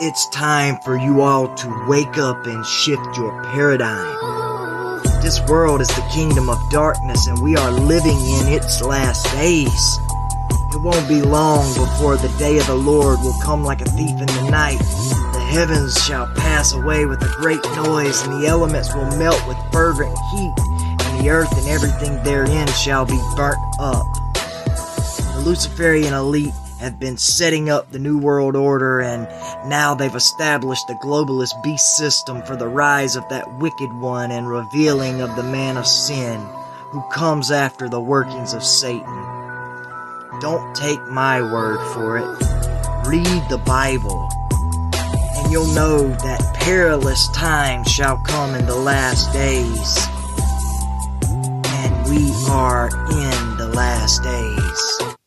It's time for you all to wake up and shift your paradigm. This world is the kingdom of darkness and we are living in its last days. It won't be long before the day of the Lord will come like a thief in the night. The heavens shall pass away with a great noise and the elements will melt with fervent heat and the earth and everything therein shall be burnt up. The Luciferian elite have been setting up the New World Order, and now they've established the globalist beast system for the rise of that wicked one and revealing of the man of sin who comes after the workings of Satan. Don't take my word for it. Read the Bible, and you'll know that perilous times shall come in the last days. And we are in the last days.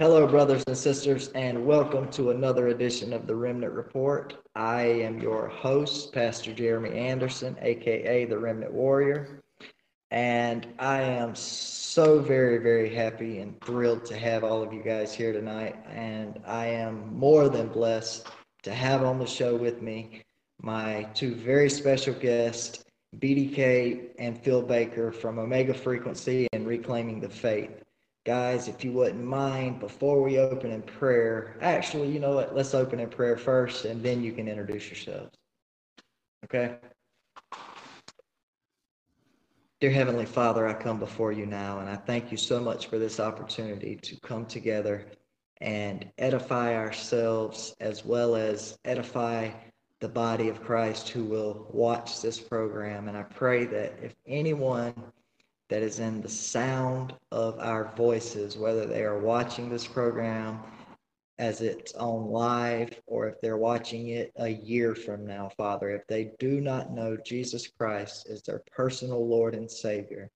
Hello, brothers and sisters, and welcome to another edition of the Remnant Report. I am your host, Pastor Jeremy Anderson, aka the Remnant Warrior, and I am so very, very happy and thrilled to have all of you guys here tonight. And I am more than blessed to have on the show with me my two very special guests, BDK and Phil Baker from Omega Frequency and Reclaiming the Faith. Guys, if you wouldn't mind, before we open in prayer, actually, you know what? Let's open in prayer first, and then you can introduce yourselves. Okay? Dear Heavenly Father, I come before you now, and I thank you so much for this opportunity to come together and edify ourselves as well as edify the body of Christ who will watch this program. And I pray that if anyone that is in the sound of our voices, whether they are watching this program as it's on live or if they're watching it a year from now, Father, if they do not know Jesus Christ as their personal Lord and Savior,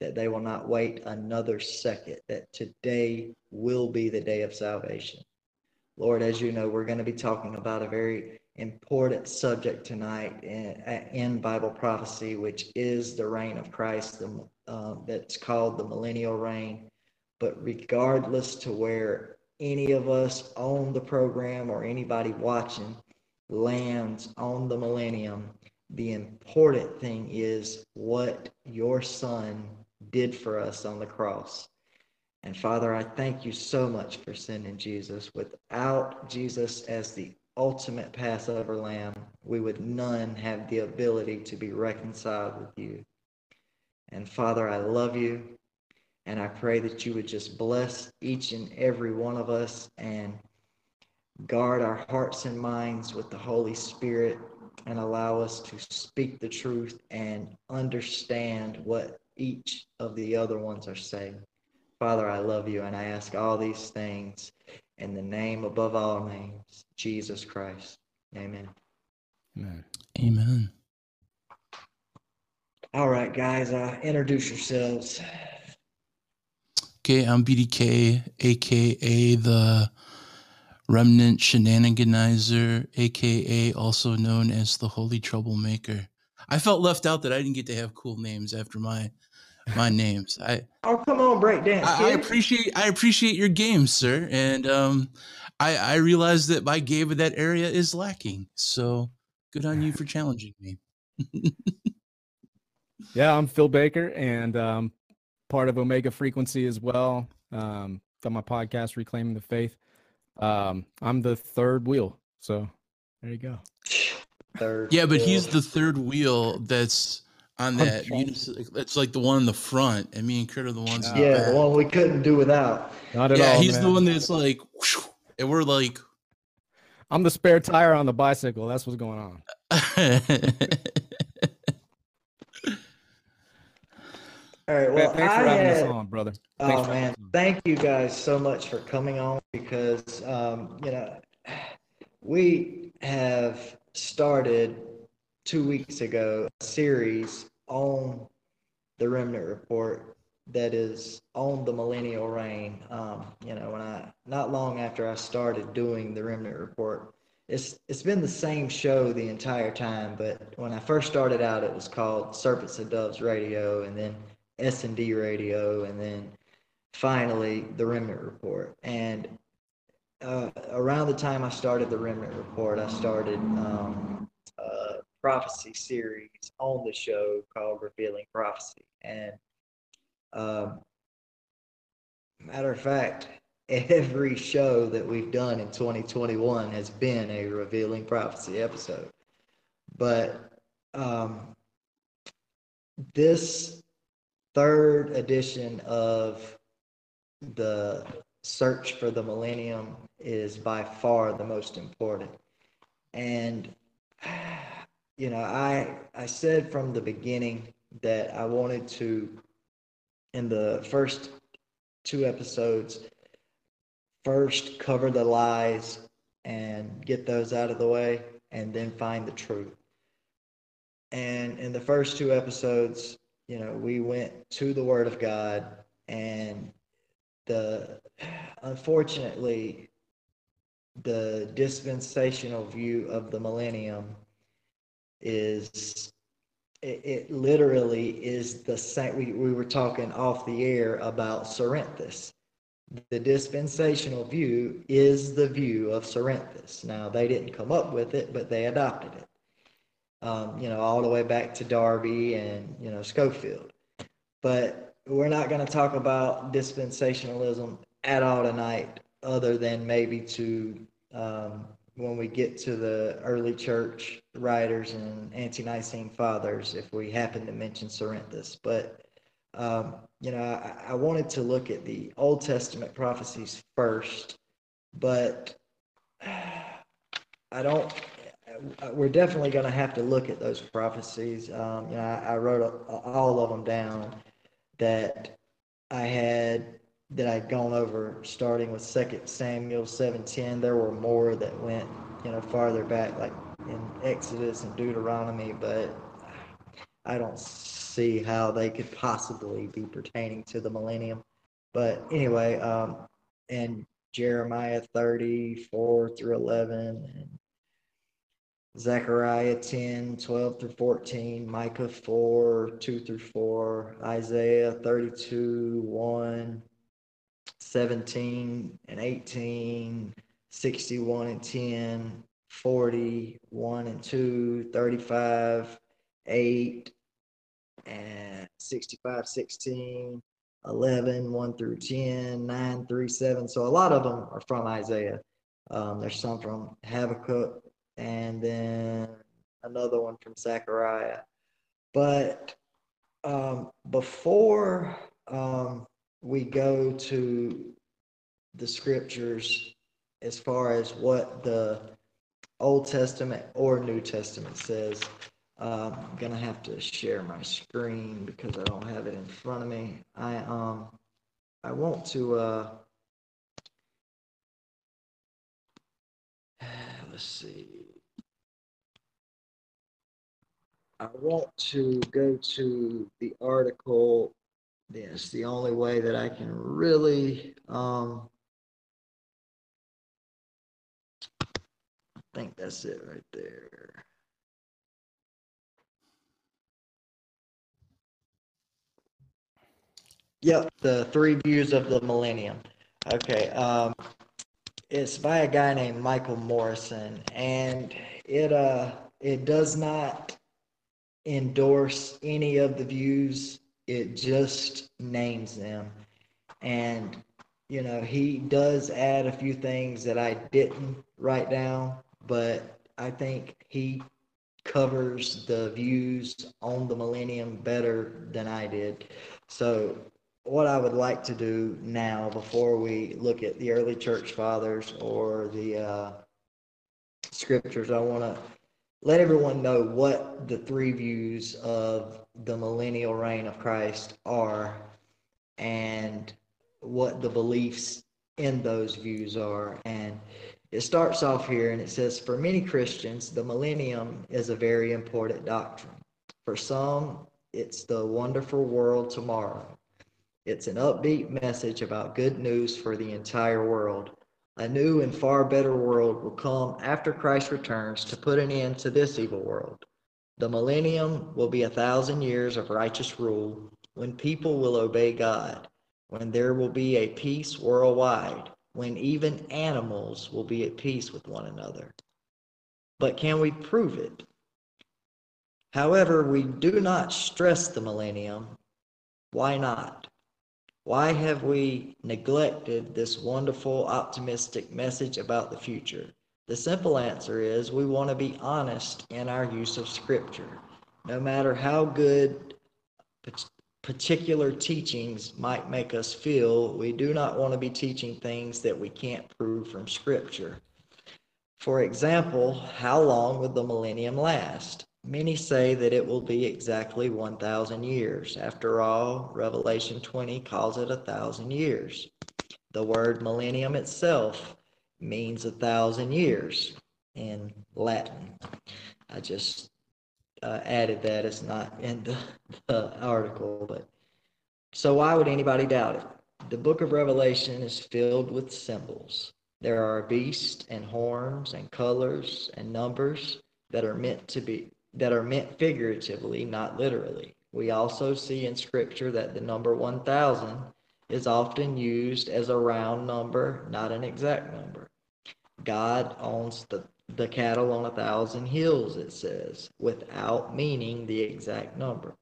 that they will not wait another second, that today will be the day of salvation. Lord, as you know, we're going to be talking about a very important subject tonight in, in Bible prophecy, which is the reign of Christ, the, um, that's called the millennial reign. But regardless to where any of us on the program or anybody watching lands on the millennium, the important thing is what your son did for us on the cross. And Father, I thank you so much for sending Jesus. Without Jesus as the ultimate Passover lamb, we would none have the ability to be reconciled with you. And Father, I love you. And I pray that you would just bless each and every one of us and guard our hearts and minds with the Holy Spirit and allow us to speak the truth and understand what each of the other ones are saying. Father, I love you and I ask all these things in the name above all names, Jesus Christ. Amen. Amen. Amen. All right, guys, uh, introduce yourselves. Okay, I'm BDK, aka the Remnant Shenaniganizer, aka also known as the Holy Troublemaker. I felt left out that I didn't get to have cool names after my my names. I oh come on, break dance. I, I appreciate I appreciate your game, sir, and um, I I realize that my game of that area is lacking. So good on you for challenging me. yeah, I'm Phil Baker, and um, part of Omega Frequency as well. Um, on my podcast, Reclaiming the Faith. Um, I'm the third wheel. So there you go. Third. Yeah, but wheel. he's the third wheel that's on that. It's like the one in the front, and me and Kurt are the ones. Uh, yeah, the one we couldn't do without. Not at all. yeah, all. he's man. the one that's like, and we're like. I'm the spare tire on the bicycle. That's what's going on. All right. Well, thanks for I having had, us on, brother. Thanks oh man, thank you guys so much for coming on because um, you know we have started two weeks ago a series on the Remnant Report that is on the millennial reign. Um, you know, when I not long after I started doing the Remnant Report, it's it's been the same show the entire time. But when I first started out, it was called Serpents and Doves Radio, and then S and D Radio, and then finally the Remnant Report. And uh, around the time I started the Remnant Report, I started um, a prophecy series on the show called Revealing Prophecy. And um, matter of fact, every show that we've done in 2021 has been a Revealing Prophecy episode. But um, this third edition of the search for the millennium is by far the most important. And you know, I I said from the beginning that I wanted to in the first two episodes first cover the lies and get those out of the way and then find the truth. And in the first two episodes, you know, we went to the Word of God, and the unfortunately, the dispensational view of the millennium is it, it literally is the same. We, we were talking off the air about Cerinthus. The dispensational view is the view of Cerinthus. Now, they didn't come up with it, but they adopted it um, you know, all the way back to Darby and, you know, Scofield. But we're not going to talk about dispensationalism at all tonight, other than maybe to um, when we get to the early church writers and ante Nicene fathers, if we happen to mention Cerinthus. But, um, you know, I, I wanted to look at the Old Testament prophecies first, but I don't we're definitely going to have to look at those prophecies. Um, you know, I, I wrote a, all of them down that I had that I'd gone over, starting with Second Samuel seven ten. There were more that went, you know, farther back, like in Exodus and Deuteronomy, but I don't see how they could possibly be pertaining to the millennium. But anyway, um, and Jeremiah thirty four through eleven, and Zechariah 10, 12 through 14, Micah 4, 2 through 4, Isaiah 32, 1, 17 and 18, 61 and 10, 40, 1 and 2, 35, 8, and 65, 16, 11, 1 through 10, 9 through 7. So a lot of them are from Isaiah. Um, there's some from Habakkuk, and then another one from Zechariah. But um, before um, we go to the scriptures as far as what the Old Testament or New Testament says, uh, I'm gonna have to share my screen because I don't have it in front of me. I um I want to uh let's see. I want to go to the article. Yes, the only way that I can really um I think that's it right there. Yep, the three views of the millennium. Okay, um, it's by a guy named Michael Morrison, and it uh it does not endorse any of the views. It just names them, and you know he does add a few things that I didn't write down, but I think he covers the views on the millennium better than I did. So what I would like to do now, before we look at the early church fathers or the uh, scriptures, I want to let everyone know what the three views of the millennial reign of Christ are and what the beliefs in those views are. And it starts off here and it says, For many Christians, the millennium is a very important doctrine. For some, it's the wonderful world tomorrow. It's an upbeat message about good news for the entire world. A new and far better world will come after Christ returns to put an end to this evil world. The millennium will be a thousand years of righteous rule when people will obey God, when there will be a peace worldwide, when even animals will be at peace with one another. But can we prove it? However, we do not stress the millennium. Why not? Why have we neglected this wonderful, optimistic message about the future? The simple answer is we want to be honest in our use of Scripture. No matter how good particular teachings might make us feel, we do not want to be teaching things that we can't prove from Scripture. For example, how long would the millennium last? Many say that it will be exactly 1,000 years. After all, Revelation 20 calls it a thousand years. The word millennium itself means a thousand years in Latin. I just uh, added that. It's not in the, the article, but so why would anybody doubt it? The book of Revelation is filled with symbols. There are beasts and horns and colors and numbers that are meant to be that are meant figuratively, not literally. We also see in Scripture that the number 1,000 is often used as a round number, not an exact number. God owns the, the cattle on a thousand hills, it says, without meaning the exact number.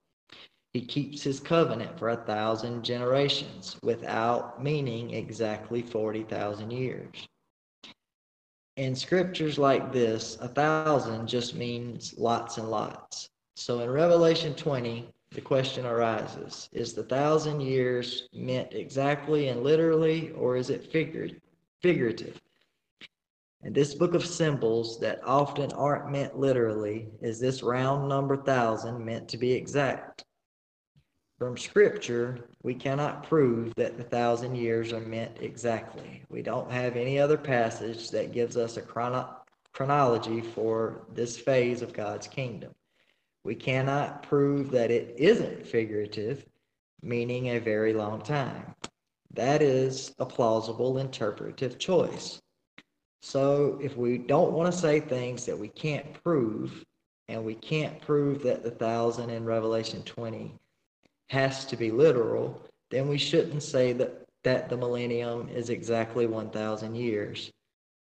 He keeps his covenant for a thousand generations without meaning exactly 40,000 years. In scriptures like this, a thousand just means lots and lots. So in Revelation 20, the question arises Is the thousand years meant exactly and literally, or is it figured, figurative? And this book of symbols that often aren't meant literally, is this round number thousand meant to be exact? From Scripture, we cannot prove that the thousand years are meant exactly. We don't have any other passage that gives us a chrono- chronology for this phase of God's kingdom. We cannot prove that it isn't figurative, meaning a very long time. That is a plausible interpretive choice. So, if we don't want to say things that we can't prove, and we can't prove that the thousand in Revelation 20 has to be literal, then we shouldn't say that, that the millennium is exactly 1,000 years.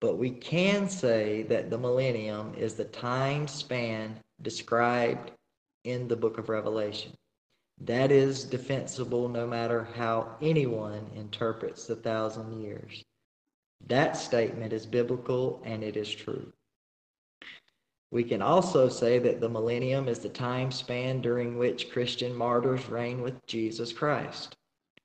But we can say that the millennium is the time span described in the book of Revelation. That is defensible no matter how anyone interprets the thousand years. That statement is biblical and it is true. We can also say that the millennium is the time span during which Christian martyrs reign with Jesus Christ.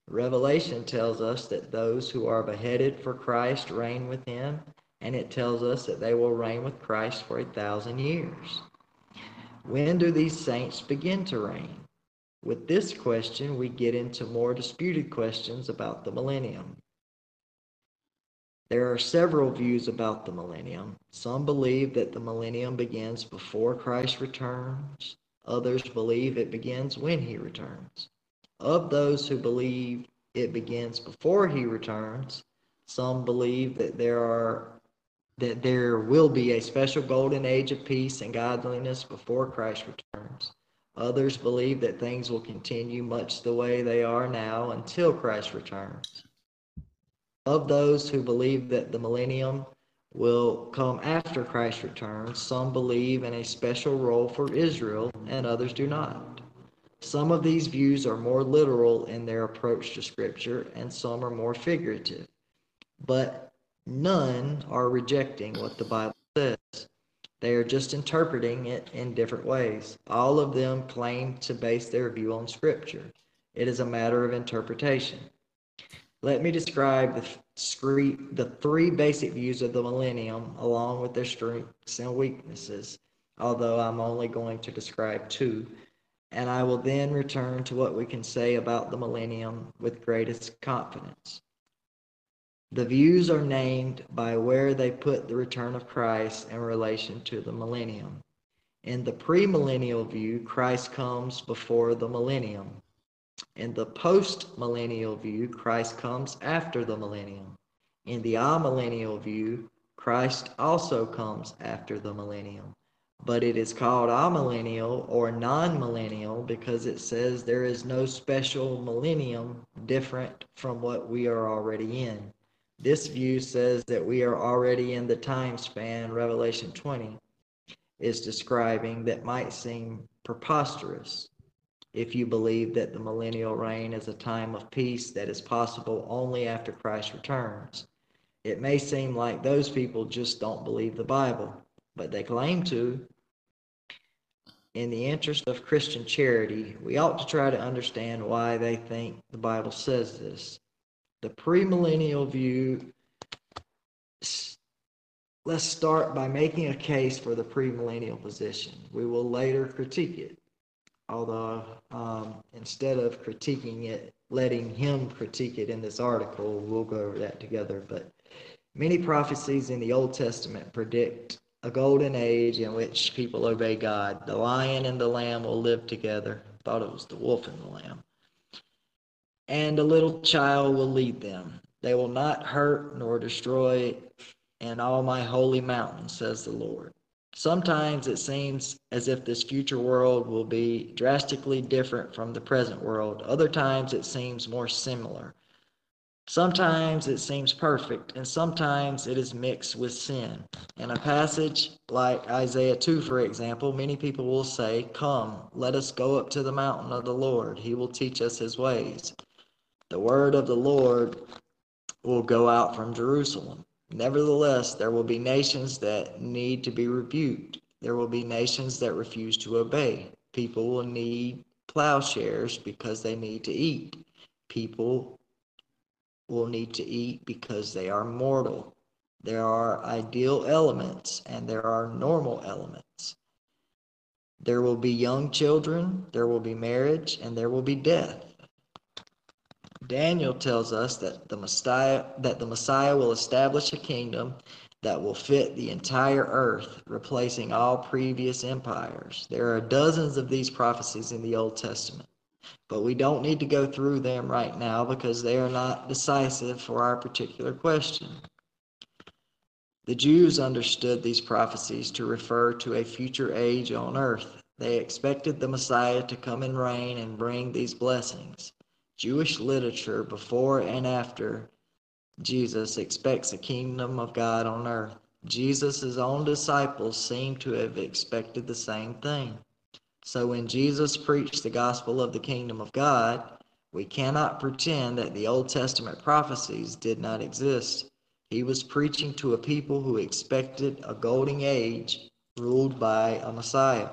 Revelation tells us that those who are beheaded for Christ reign with him, and it tells us that they will reign with Christ for a thousand years. When do these saints begin to reign? With this question, we get into more disputed questions about the millennium. There are several views about the millennium. Some believe that the millennium begins before Christ returns, others believe it begins when he returns. Of those who believe it begins before he returns, some believe that there are that there will be a special golden age of peace and godliness before Christ returns. Others believe that things will continue much the way they are now until Christ returns. Of those who believe that the millennium will come after Christ's return, some believe in a special role for Israel and others do not. Some of these views are more literal in their approach to Scripture and some are more figurative. But none are rejecting what the Bible says. They are just interpreting it in different ways. All of them claim to base their view on Scripture. It is a matter of interpretation. Let me describe the, the three basic views of the millennium along with their strengths and weaknesses, although I'm only going to describe two. And I will then return to what we can say about the millennium with greatest confidence. The views are named by where they put the return of Christ in relation to the millennium. In the premillennial view, Christ comes before the millennium. In the post-millennial view, Christ comes after the millennium. In the amillennial view, Christ also comes after the millennium. But it is called amillennial or non-millennial because it says there is no special millennium different from what we are already in. This view says that we are already in the time span Revelation 20 is describing that might seem preposterous if you believe that the millennial reign is a time of peace that is possible only after Christ returns. It may seem like those people just don't believe the Bible, but they claim to. In the interest of Christian charity, we ought to try to understand why they think the Bible says this the premillennial view, let's start by making a case for the premillennial position. We will later critique it, although um, instead of critiquing it, letting him critique it in this article, we'll go over that together. But many prophecies in the Old Testament predict a golden age in which people obey God. The lion and the lamb will live together. I thought it was the wolf and the lamb and a little child will lead them. They will not hurt nor destroy in all my holy mountain, says the Lord. Sometimes it seems as if this future world will be drastically different from the present world. Other times it seems more similar. Sometimes it seems perfect, and sometimes it is mixed with sin. In a passage like Isaiah 2, for example, many people will say, Come, let us go up to the mountain of the Lord. He will teach us his ways. The word of the Lord will go out from Jerusalem. Nevertheless, there will be nations that need to be rebuked. There will be nations that refuse to obey. People will need plowshares because they need to eat. People will need to eat because they are mortal. There are ideal elements and there are normal elements. There will be young children, there will be marriage, and there will be death. Daniel tells us that the Messiah that the Messiah will establish a kingdom that will fit the entire earth, replacing all previous empires. There are dozens of these prophecies in the Old Testament, but we don't need to go through them right now because they are not decisive for our particular question. The Jews understood these prophecies to refer to a future age on earth. They expected the Messiah to come and reign and bring these blessings. Jewish literature before and after Jesus expects a kingdom of God on earth. Jesus' own disciples seem to have expected the same thing. So when Jesus preached the gospel of the kingdom of God, we cannot pretend that the Old Testament prophecies did not exist. He was preaching to a people who expected a golden age ruled by a Messiah.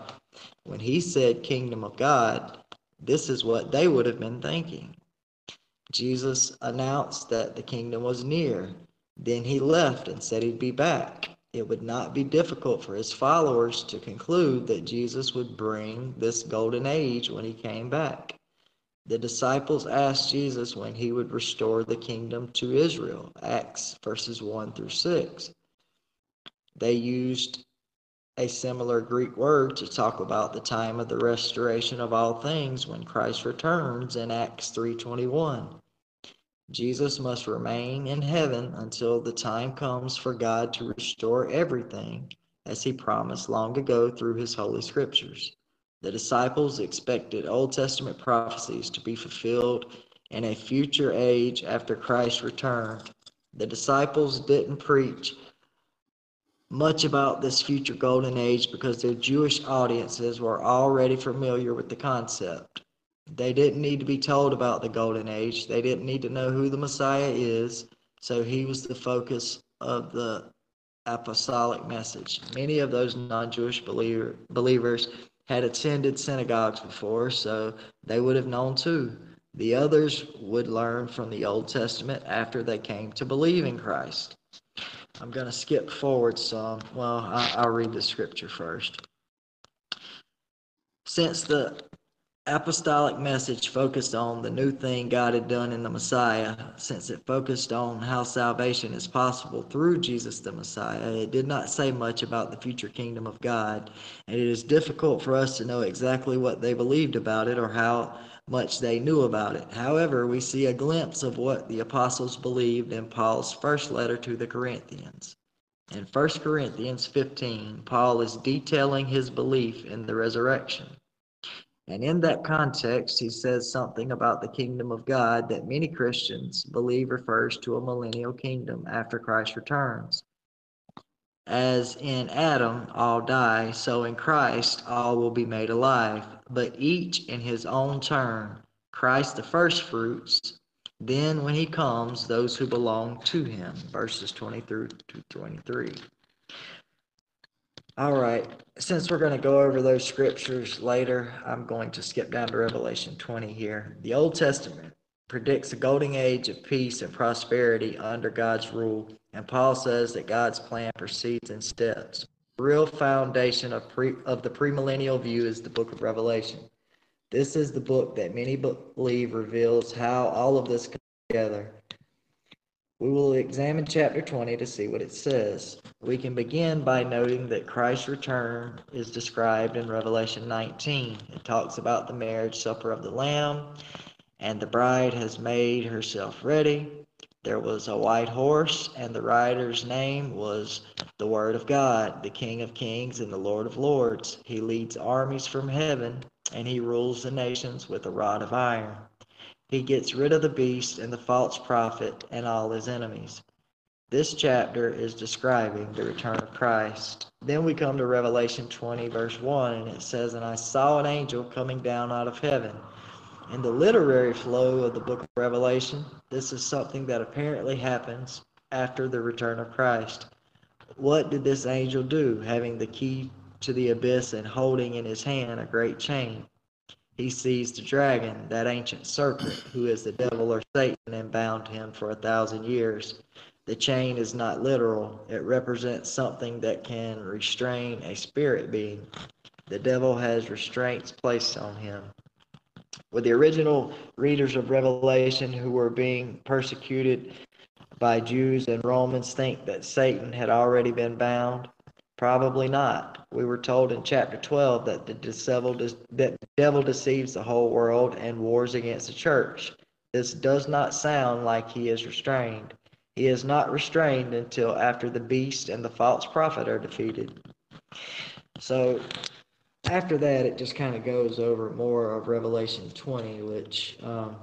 When he said kingdom of God, this is what they would have been thinking. Jesus announced that the kingdom was near. Then he left and said he'd be back. It would not be difficult for his followers to conclude that Jesus would bring this golden age when he came back. The disciples asked Jesus when he would restore the kingdom to Israel, Acts verses 1 through 6. They used a similar Greek word to talk about the time of the restoration of all things when Christ returns in Acts 3:21. Jesus must remain in heaven until the time comes for God to restore everything as he promised long ago through his holy scriptures. The disciples expected Old Testament prophecies to be fulfilled in a future age after Christ returned. The disciples didn't preach much about this future golden age because their Jewish audiences were already familiar with the concept. They didn't need to be told about the golden age. They didn't need to know who the Messiah is. So he was the focus of the apostolic message. Many of those non Jewish believer, believers had attended synagogues before, so they would have known too. The others would learn from the Old Testament after they came to believe in Christ. I'm going to skip forward some. Well, I, will read the scripture first. Since the apostolic message focused on the new thing God had done in the Messiah, since it focused on how salvation is possible through Jesus the Messiah, it did not say much about the future kingdom of God, and it is difficult for us to know exactly what they believed about it or how much they knew about it. However, we see a glimpse of what the apostles believed in Paul's first letter to the Corinthians. In 1 Corinthians 15, Paul is detailing his belief in the resurrection. And in that context, he says something about the kingdom of God that many Christians believe refers to a millennial kingdom after Christ returns. As in Adam all die, so in Christ all will be made alive, but each in his own turn. Christ the first fruits, then when he comes, those who belong to him. Verses 20 through 23. All right, since we're going to go over those scriptures later, I'm going to skip down to Revelation 20 here. The Old Testament predicts a golden age of peace and prosperity under God's rule and Paul says that God's plan proceeds in steps. The real foundation of, pre, of the premillennial view is the book of Revelation. This is the book that many believe reveals how all of this comes together. We will examine chapter 20 to see what it says. We can begin by noting that Christ's return is described in Revelation 19. It talks about the marriage supper of the Lamb, and the bride has made herself ready. There was a white horse, and the rider's name was the Word of God, the King of Kings and the Lord of Lords. He leads armies from heaven, and he rules the nations with a rod of iron. He gets rid of the beast and the false prophet and all his enemies. This chapter is describing the return of Christ. Then we come to Revelation 20, verse 1, and it says, And I saw an angel coming down out of heaven in the literary flow of the book of Revelation, this is something that apparently happens after the return of Christ. What did this angel do, having the key to the abyss and holding in his hand a great chain? He seized the dragon, that ancient serpent, who is the devil or Satan, and bound him for a thousand years. The chain is not literal, it represents something that can restrain a spirit being. The devil has restraints placed on him with the original readers of Revelation who were being persecuted by Jews and Romans think that Satan had already been bound? Probably not. We were told in chapter 12 that the devil, that the devil deceives the whole world and wars against the church. This does not sound like he is restrained. He is not restrained until after the beast and the false prophet are defeated. So after that, it just kind of goes over more of Revelation 20, which um,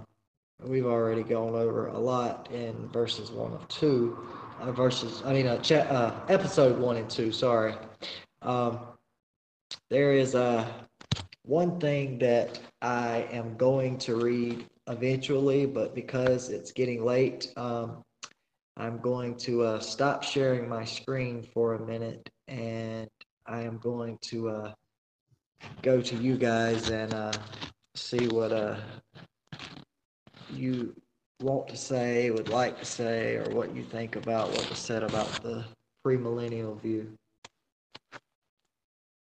we've already gone over a lot in verses 1 of 2. Uh, verses, I mean, uh, uh, episode 1 and 2, sorry. Um, there is a, one thing that I am going to read eventually, but because it's getting late, um, I'm going to uh, stop sharing my screen for a minute and I am going to uh, go to you guys and uh, see what uh, you want to say, would like to say, or what you think about what was said about the premillennial view.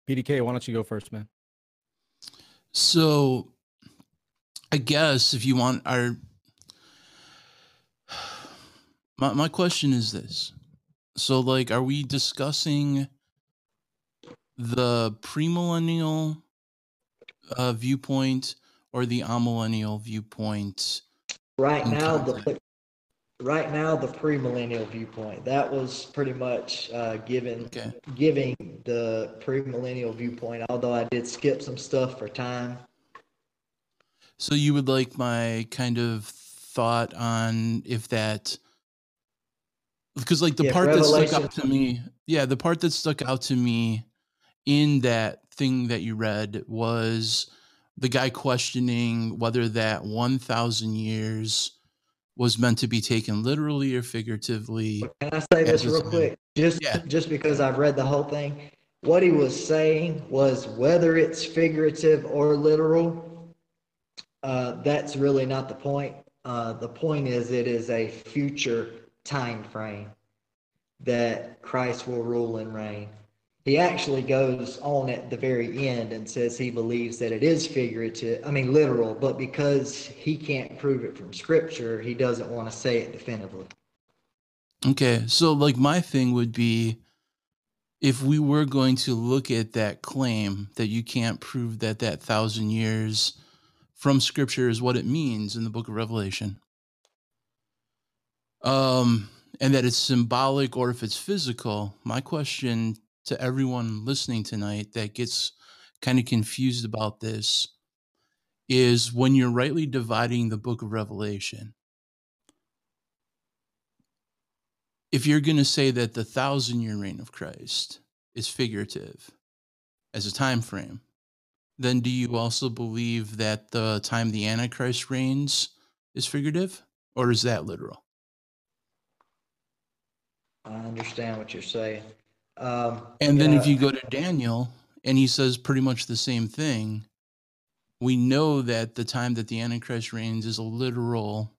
BDK, why don't you go first, man? So, I guess if you want our my my question is this. So like are we discussing the premillennial uh viewpoint or the amillennial viewpoint? Right now, the context? right now the premillennial viewpoint that was pretty much uh, given Okay. giving the premillennial viewpoint. Although I did skip some stuff for time. So you would like my kind of thought on if that because like the Yeah, part that stuck out to me, yeah, the part that stuck out to me in that thing that you read was the guy questioning whether that 1000 years was meant to be taken literally or figuratively. Can I say this real quick? Just Yeah. just because I've read the whole thing, what he was saying was whether it's figurative or literal, uh, that's really not the point. Uh, the point is it is a future time frame that Christ will rule and reign. He actually goes on at the very end and says he believes that it is figurative, I mean literal, but because he can't prove it from scripture, he doesn't want to say it definitively. Okay, so like my thing would be if we were going to look at that claim that you can't prove that that thousand years from scripture is what it means in the book of Revelation, um, and that it's symbolic or if it's physical, my question to everyone listening tonight that gets kind of confused about this is when you're rightly dividing the book of Revelation if you're going to say that the thousand year reign of Christ is figurative as a time frame, then do you also believe that the time the Antichrist reigns is figurative, or is that literal? I understand what you're saying. Um, And then if you go to Daniel and he says pretty much the same thing, we know that the time that the Antichrist reigns is a literal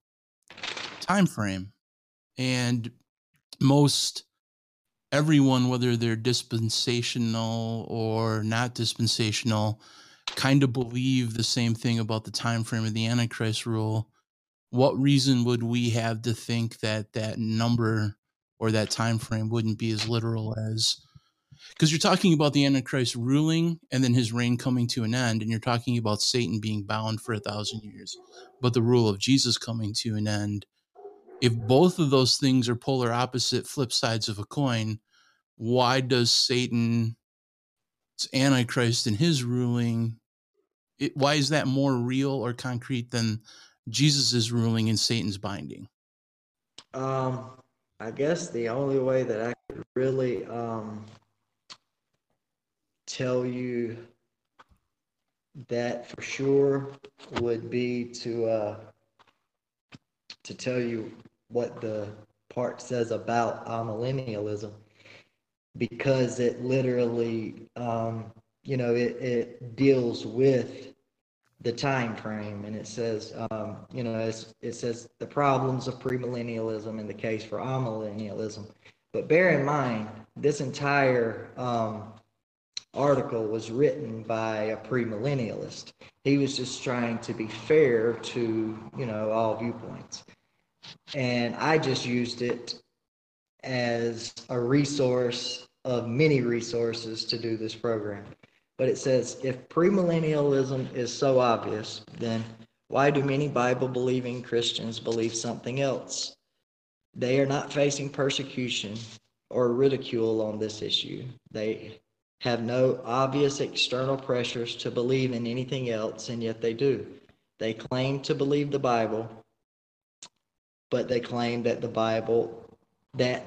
time frame. And most everyone, whether they're dispensational or not dispensational, kind of believe the same thing about the time frame of the Antichrist rule. What reason would we have to think that that number or that time frame wouldn't be as literal as because you're talking about the antichrist ruling and then his reign coming to an end and you're talking about satan being bound for a thousand years but the rule of jesus coming to an end. If both of those things are polar opposite flip sides of a coin why does satan's antichrist and his ruling it, why is that more real or concrete than jesus' ruling and satan's binding? Um, I guess the only way that I could really um, tell you that for sure would be to uh, to tell you what the part says about amillennialism. Because it literally um, you know it, it deals with the time frame. And it says um, you know it says the problems of premillennialism and the case for amillennialism. But bear in mind this entire um, article was written by a premillennialist. He was just trying to be fair to you know all viewpoints. And i just used it as a resource of many resources to do this program but it says if premillennialism is so obvious, then why do many Bible believing Christians believe something else? They are not facing persecution or ridicule on this issue. They have no obvious external pressures to believe in anything else, and yet they do. They claim to believe the Bible, but they claim that the Bible that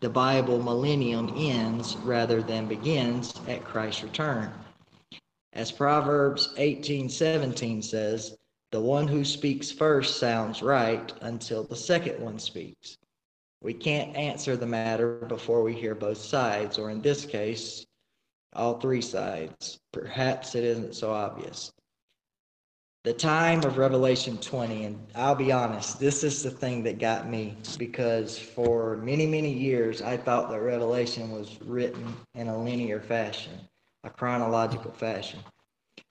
the Bible millennium ends rather than begins at Christ's return. As Proverbs 18:17 says, the one who speaks first sounds right until the second one speaks. We can't answer the matter before we hear both sides, or in this case, all three sides. Perhaps it isn't so obvious. The time of Revelation 20, and I'll be honest, this is the thing that got me because for many, many years I thought that Revelation was written in a linear fashion, a chronological fashion.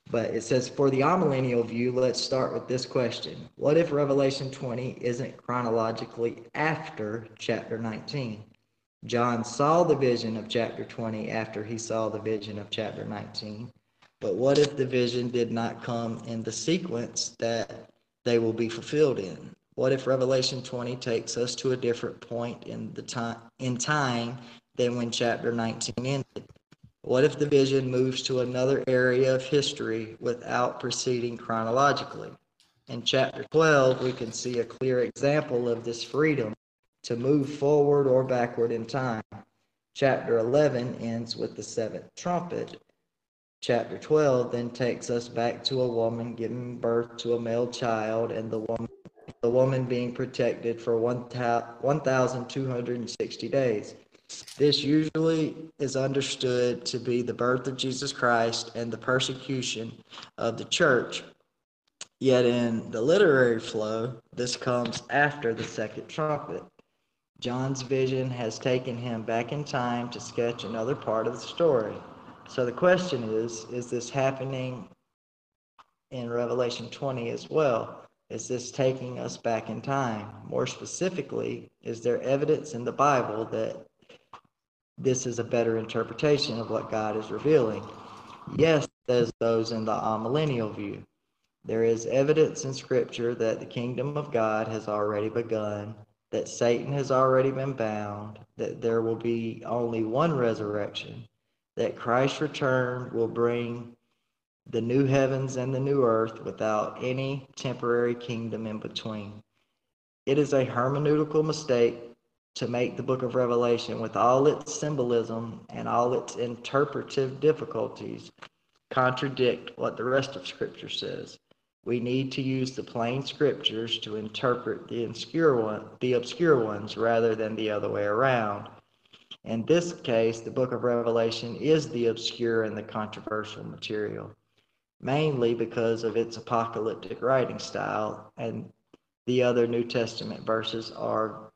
But it says, for the amillennial view, let's start with this question What if Revelation 20 isn't chronologically after chapter 19? John saw the vision of chapter 20 after he saw the vision of chapter 19. But what if the vision did not come in the sequence that they will be fulfilled in? What if Revelation 20 takes us to a different point in the time in time than when chapter 19 ended? What if the vision moves to another area of history without proceeding chronologically? In chapter 12, we can see a clear example of this freedom to move forward or backward in time. Chapter 11 ends with the seventh trumpet. Chapter 12 then takes us back to a woman giving birth to a male child and the woman, the woman being protected for 1,260 days. This usually is understood to be the birth of Jesus Christ and the persecution of the church. Yet in the literary flow, this comes after the second trumpet. John's vision has taken him back in time to sketch another part of the story. So the question is is this happening in Revelation 20 as well? Is this taking us back in time? More specifically, is there evidence in the Bible that this is a better interpretation of what God is revealing. Yes, says those in the amillennial view. There is evidence in Scripture that the kingdom of God has already begun, that Satan has already been bound, that there will be only one resurrection, that Christ's return will bring the new heavens and the new earth without any temporary kingdom in between. It is a hermeneutical mistake to make the book of Revelation, with all its symbolism and all its interpretive difficulties, contradict what the rest of Scripture says. We need to use the plain scriptures to interpret the obscure one, the obscure ones, rather than the other way around. In this case, the book of Revelation is the obscure and the controversial material, mainly because of its apocalyptic writing style, and the other New Testament verses are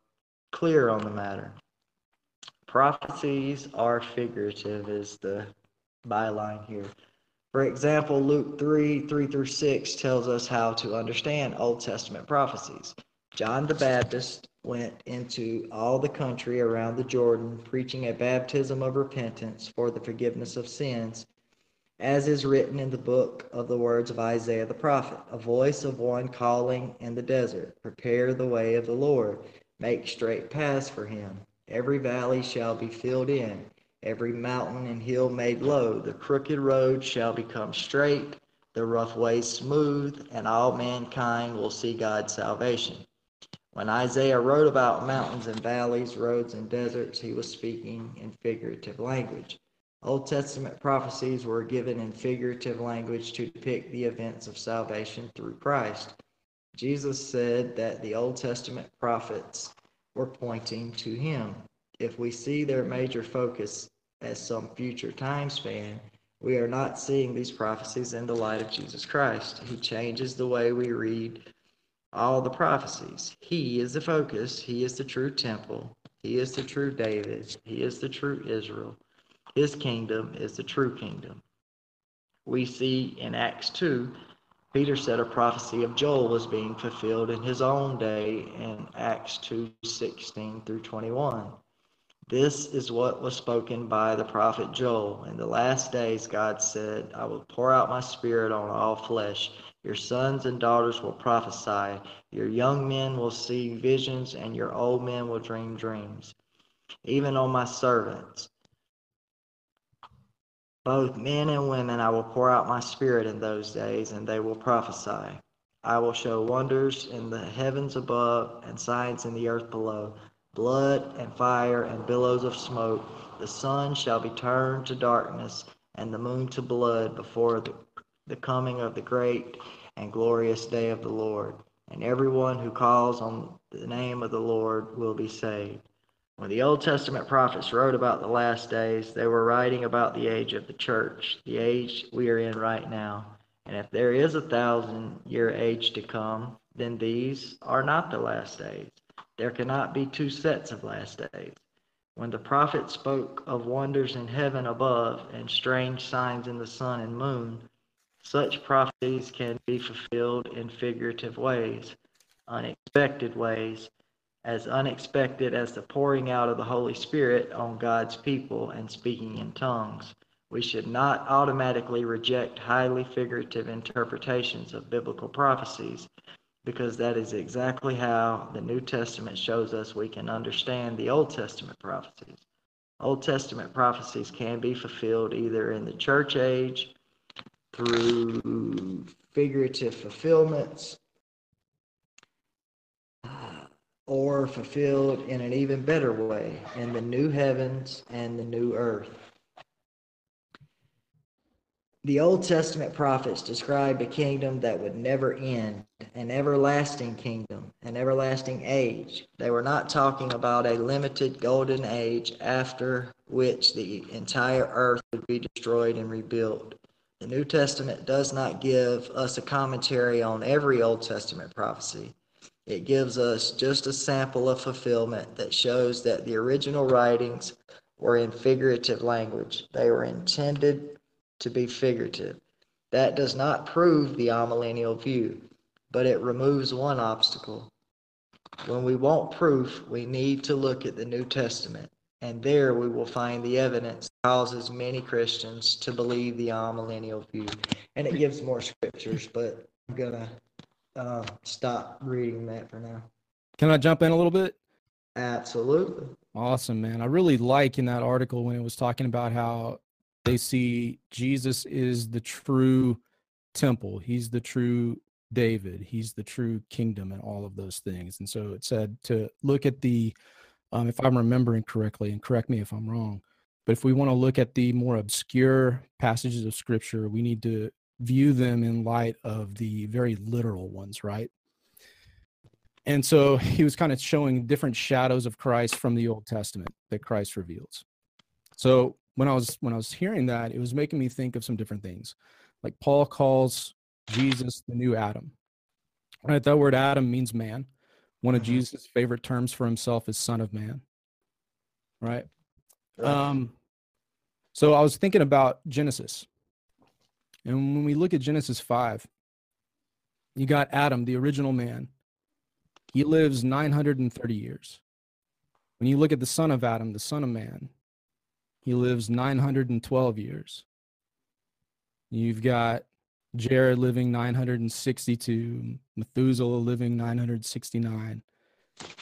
clear on the matter. Prophecies are figurative, is the byline here. For example, Luke 3 3 through 6 tells us how to understand Old Testament prophecies. John the Baptist went into all the country around the Jordan, preaching a baptism of repentance for the forgiveness of sins, as is written in the book of the words of Isaiah the prophet, a voice of one calling in the desert, Prepare the way of the Lord, Make straight paths for him. Every valley shall be filled in, every mountain and hill made low. The crooked road shall become straight, the rough ways smooth, and all mankind will see God's salvation. When Isaiah wrote about mountains and valleys, roads and deserts, he was speaking in figurative language. Old Testament prophecies were given in figurative language to depict the events of salvation through Christ. Jesus said that the Old Testament prophets were pointing to him. If we see their major focus as some future time span, we are not seeing these prophecies in the light of Jesus Christ. He changes the way we read all the prophecies. He is the focus, He is the true temple, He is the true David, He is the true Israel. His kingdom is the true kingdom. We see in Acts 2 Peter said a prophecy of Joel was being fulfilled in his own day in Acts 2 16 through 21. This is what was spoken by the prophet Joel. In the last days, God said, I will pour out my spirit on all flesh. Your sons and daughters will prophesy. Your young men will see visions, and your old men will dream dreams. Even on my servants both men and women I will pour out my spirit in those days, and they will prophesy. I will show wonders in the heavens above and signs in the earth below blood and fire and billows of smoke. The sun shall be turned to darkness and the moon to blood before the, the coming of the great and glorious day of the Lord. And everyone who calls on the name of the Lord will be saved. When the Old Testament prophets wrote about the last days, they were writing about the age of the church, the age we are in right now. And if there is a thousand year age to come, then these are not the last days. There cannot be two sets of last days. When the prophet spoke of wonders in heaven above and strange signs in the sun and moon, such prophecies can be fulfilled in figurative ways, unexpected ways, as unexpected as the pouring out of the Holy Spirit on God's people and speaking in tongues. We should not automatically reject highly figurative interpretations of biblical prophecies because that is exactly how the New Testament shows us we can understand the Old Testament prophecies. Old Testament prophecies can be fulfilled either in the church age through figurative fulfillments or fulfilled in an even better way in the new heavens and the new earth. The Old Testament prophets described a kingdom that would never end, an everlasting kingdom, an everlasting age. They were not talking about a limited golden age after which the entire earth would be destroyed and rebuilt. The New Testament does not give us a commentary on every Old Testament prophecy. It gives us just a sample of fulfillment that shows that the original writings were in figurative language. They were intended to be figurative. That does not prove the amillennial view, but it removes one obstacle. When we want proof, we need to look at the New Testament, and there we will find the evidence that causes many Christians to believe the amillennial view. And it gives more scriptures, but I'm going to uh, stop reading that for now. Can I jump in a little bit? Absolutely. Awesome, man. I really like in that article when it was talking about how they see Jesus is the true temple. He's the true David. He's the true kingdom and all of those things. And so it said to look at the, um, if I'm remembering correctly, and correct me if I'm wrong, but if we want to look at the more obscure passages of scripture, we need to view them in light of the very literal ones, right? And so he was kind of showing different shadows of Christ from the Old Testament that Christ reveals. So when I was when I was hearing that, it was making me think of some different things. Like Paul calls Jesus the new Adam. Right? That word Adam means man. One of mm-hmm. Jesus' favorite terms for himself is son of man. Right? right. Um so I was thinking about Genesis and when we look at Genesis 5, you got Adam, the original man. He lives 930 years. When you look at the son of Adam, the son of man, he lives 912 years. You've got Jared living 962, Methuselah living 969.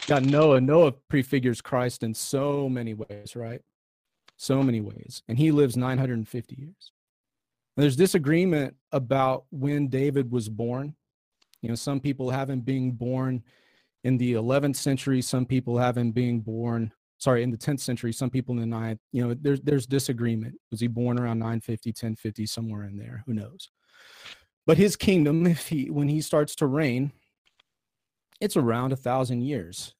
Got Noah. Noah prefigures Christ in so many ways, right? So many ways. And he lives 950 years. There's disagreement about when David was born. You know, some people have him being born in the 11th century, some people have him being born, sorry, in the 10th century, some people in the 9th. You know, there's there's disagreement. Was he born around 950, 1050, somewhere in there? Who knows? But his kingdom, if he when he starts to reign, it's around a thousand years.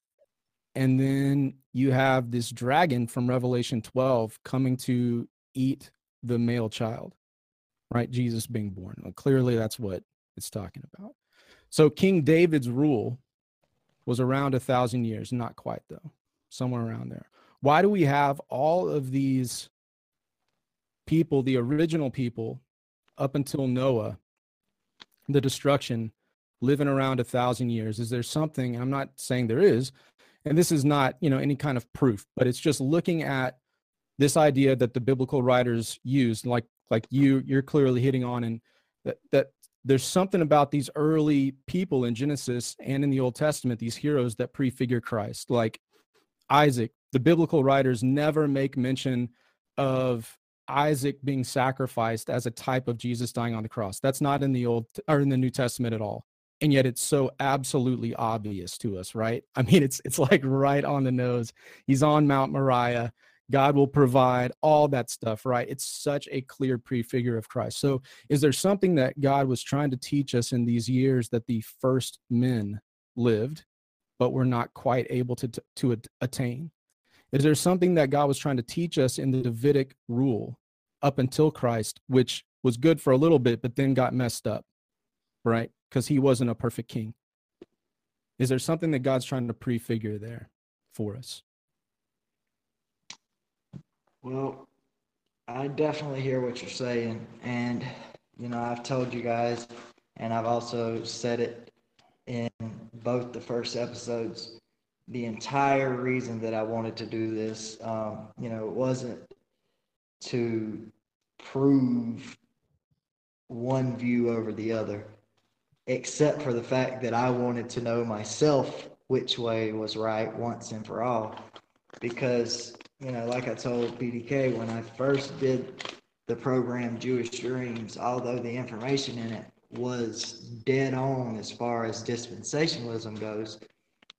And then you have this dragon from Revelation 12 coming to eat the male child right? Jesus being born. Well, clearly, that's what it's talking about. So King David's rule was around a thousand years, not quite though, somewhere around there. Why do we have all of these people, the original people, up until Noah, the destruction, living around a thousand years? Is there something? I'm not saying there is, and this is not, you know, any kind of proof, but it's just looking at this idea that the biblical writers used, like like you you're clearly hitting on and that that there's something about these early people in Genesis and in the Old Testament, these heroes that prefigure Christ, like Isaac. The biblical writers never make mention of Isaac being sacrificed as a type of Jesus dying on the cross. That's not in the Old or in the New Testament at all. And yet it's so absolutely obvious to us, right? I mean, it's it's like right on the nose. He's on Mount Moriah. God will provide all that stuff, right? It's such a clear prefigure of Christ. So, is there something that God was trying to teach us in these years that the first men lived, but were not quite able to, to attain? Is there something that God was trying to teach us in the Davidic rule up until Christ, which was good for a little bit, but then got messed up, right? Because he wasn't a perfect king. Is there something that God's trying to prefigure there for us? Well, I definitely hear what you're saying. And, you know, I've told you guys, and I've also said it in both the first episodes. The entire reason that I wanted to do this, um, you know, it wasn't to prove one view over the other, except for the fact that I wanted to know myself which way was right once and for all. Because, you know, like I told BDK, when I first did the program Jewish Dreams, although the information in it was dead on as far as dispensationalism goes,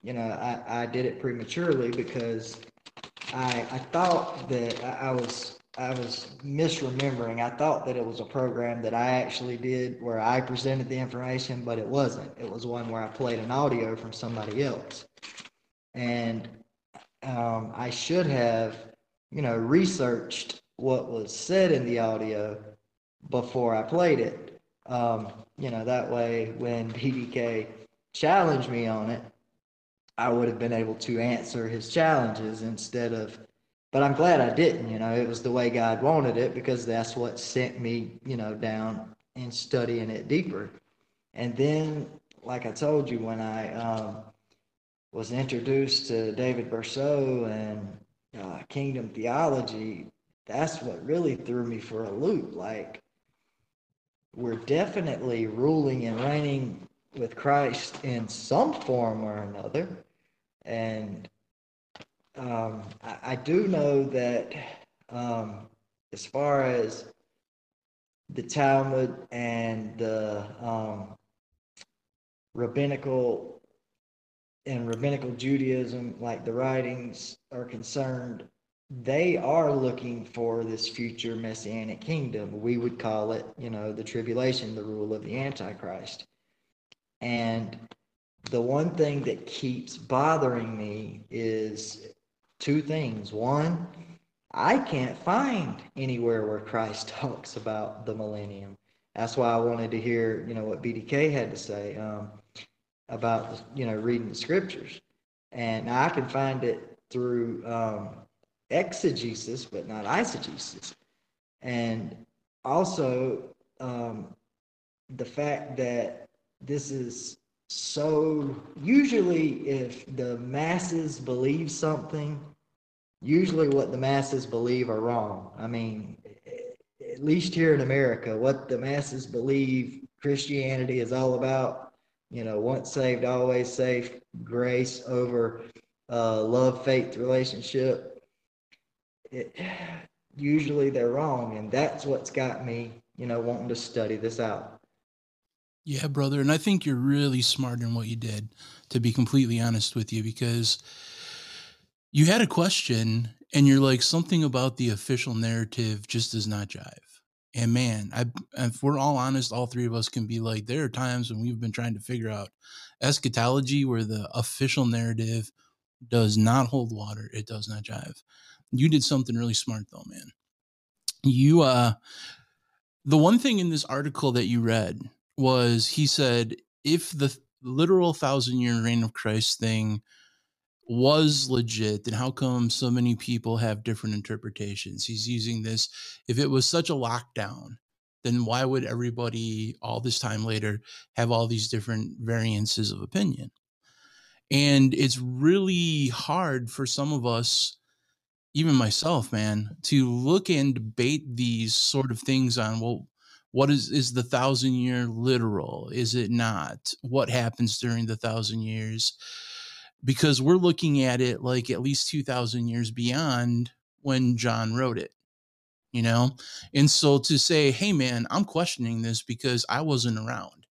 you know, I, I did it prematurely because I, I thought that I was I was misremembering. I thought that it was a program that I actually did where I presented the information, but it wasn't. It was one where I played an audio from somebody else. And um, I should have, you know, researched what was said in the audio before I played it. Um, you know, that way when BDK challenged me on it, I would have been able to answer his challenges instead of but I'm glad I didn't. You know, it was the way God wanted it because that's what sent me, you know, down and studying it deeper. And then, like I told you, when I um, was introduced to David Bercot and uh, kingdom theology, that's what really threw me for a loop. Like, we're definitely ruling and reigning with Christ in some form or another. And um, I, I, do know that um, as far as the Talmud and the um, rabbinical and rabbinical Judaism, like the writings are concerned, they are looking for this future messianic kingdom. We would call it, you know, the tribulation, the rule of the Antichrist. And the one thing that keeps bothering me is two things. One, I can't find anywhere where Christ talks about the millennium. That's why I wanted to hear, you know, what BDK had to say um, about, you know, reading the scriptures. And I can find it through um, exegesis, but not eisegesis. And also um, the fact that this is so usually, if the masses believe something, usually what the masses believe are wrong. I mean, at least here in America, what the masses believe Christianity is all about, you know, once saved, always safe, grace over uh, love, faith relationship. It, usually they're wrong, and that's what's got me, you know, wanting to study this out. Yeah, brother. And I think you're really smart in what you did, to be completely honest with you, because you had a question and you're like, something about the official narrative just does not jive. And man, I, if we're all honest, all three of us can be like, there are times when we've been trying to figure out eschatology where the official narrative does not hold water. It does not jive. You did something really smart though, man. You, uh, the one thing in this article that you read was he said if the literal thousand year reign of Christ thing was legit, then how come so many people have different interpretations? He's using this. If it was such a lockdown, then why would everybody all this time later have all these different variances of opinion? And it's really hard for some of us, even myself, man, to look and debate these sort of things on, well, what is is the thousand year literal is it not what happens during the thousand years because we're looking at it like at least 2000 years beyond when john wrote it you know? And so to say hey man i'm questioning this because i wasn't around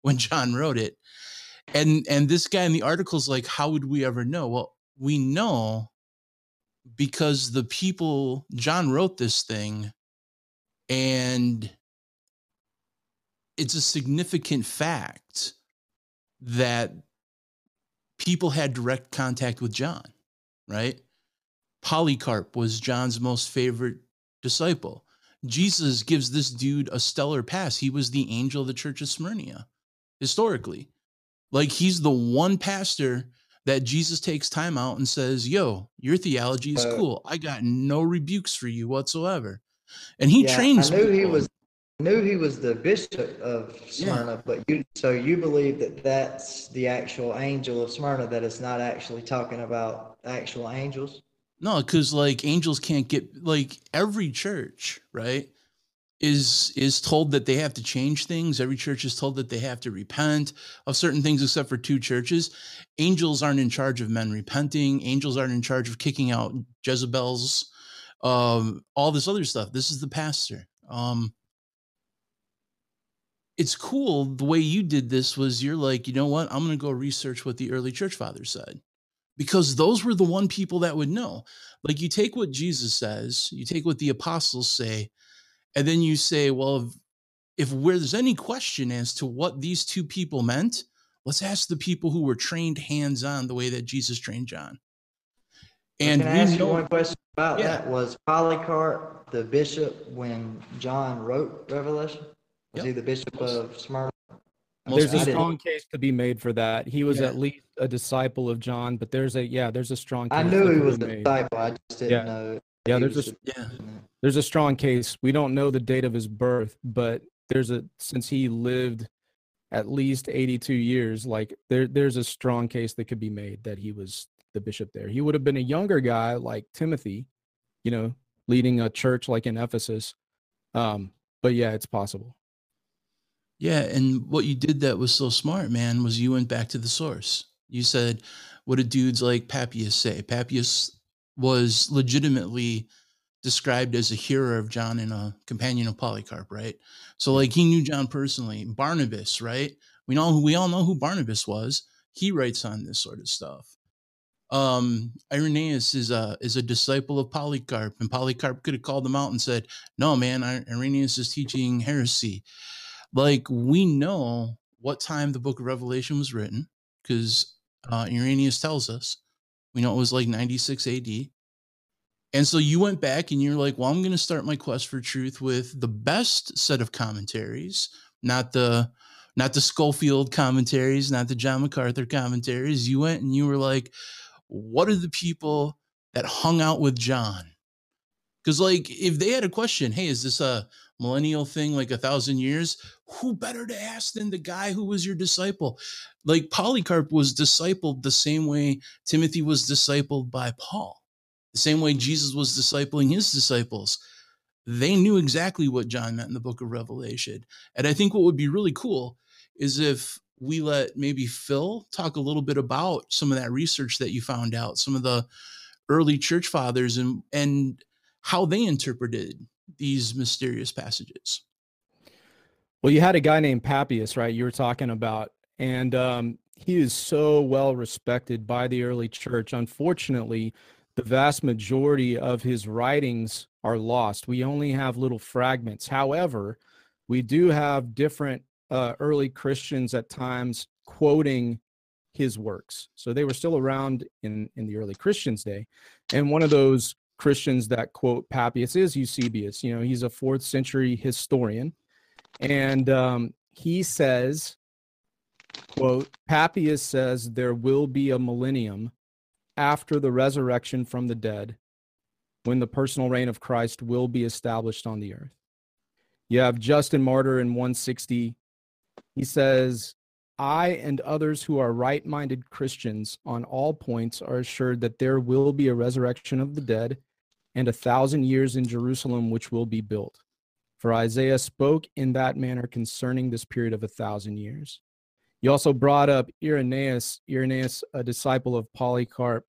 when john wrote it. And and this guy in the article is like how would we ever know? Well we know because the people John wrote this thing and it's a significant fact that people had direct contact with John, right? Polycarp was John's most favorite disciple. Jesus gives this dude a stellar pass. He was the angel of the church of Smyrna historically. Like he's the one pastor that Jesus takes time out and says, Yo, your theology is cool. I got no rebukes for you whatsoever. And he Yeah, trains I knew he people. was knew he was the bishop of Smyrna, but you so you believe that that's the actual angel of Smyrna that it's not actually talking about actual angels? No, because like angels can't get like every church, right? Is is told that they have to change things. Every church is told that they have to repent of certain things, except for two churches. Angels aren't in charge of men repenting. Angels aren't in charge of kicking out Jezebels. Um, all this other stuff. This is the pastor. Um, it's cool. The way you did this was you're like, you know what? I'm going to go research what the early church fathers said because those were the one people that would know. Like you take what Jesus says, you take what the apostles say, and then you say, well, if, if where there's any question as to what these two people meant, let's ask the people who were trained hands on the way that Jesus trained John. And Can I ask you one question about Yeah. that? Was Polycarp the bishop when John wrote Revelation? Was Yep. he the bishop of Smyrna? There's a strong case to be made for that. He was Yeah. at least a disciple of John, but there's a yeah, there's a strong. Case I knew he was a made. disciple. I just didn't Yeah. know. Yeah, he there's a was yeah. there's a strong case. We don't know the date of his birth, but there's a since he lived at least 82 years, like there there's a strong case that could be made that he was the bishop there. He would have been a younger guy like Timothy, you know, leading a church like in Ephesus. Um, but yeah, it's possible. Yeah, and what you did that was so smart, man, was you went back to the source. You said, what did dudes like Papias say? Papias was legitimately described as a hearer of John and a companion of Polycarp, right? So like he knew John personally. Barnabas, right? We know we all know who Barnabas was. He writes on this sort of stuff. Um, Irenaeus is a is a disciple of Polycarp, and Polycarp could have called him out and said, "No, man, I- Irenaeus is teaching heresy." Like we know what time the book of revelation was written because uh, Irenaeus tells us we know it was like 96 AD. And so you went back and you're like, well, I'm going to start my quest for truth with the best set of commentaries, not the not the Scofield commentaries, not the John MacArthur commentaries. You went and you were like, what are the people that hung out with John? Because like if they had a question, hey, is this a millennial thing like a thousand years? Who better to ask than the guy who was your disciple? Like Polycarp was discipled the same way Timothy was discipled by Paul, the same way Jesus was discipling his disciples. They knew exactly what John meant in the book of Revelation. And I think what would be really cool is if we let maybe Phil talk a little bit about some of that research that you found out, some of the early church fathers and and how they interpreted these mysterious passages. Well, you had a guy named Papias, right? You were talking about, and um, he is so well respected by the early church. Unfortunately, the vast majority of his writings are lost. We only have little fragments. However, we do have different uh, early Christians at times quoting his works. So they were still around in in the early Christians' day, and one of those Christians that quote Papias is Eusebius. You know, he's a fourth century historian and um, he says quote papias says there will be a millennium after the resurrection from the dead when the personal reign of christ will be established on the earth you have justin martyr in 160 he says i and others who are right-minded christians on all points are assured that there will be a resurrection of the dead and a thousand years in jerusalem which will be built for Isaiah spoke in that manner concerning this period of a thousand years. You also brought up Irenaeus, Irenaeus, a disciple of Polycarp.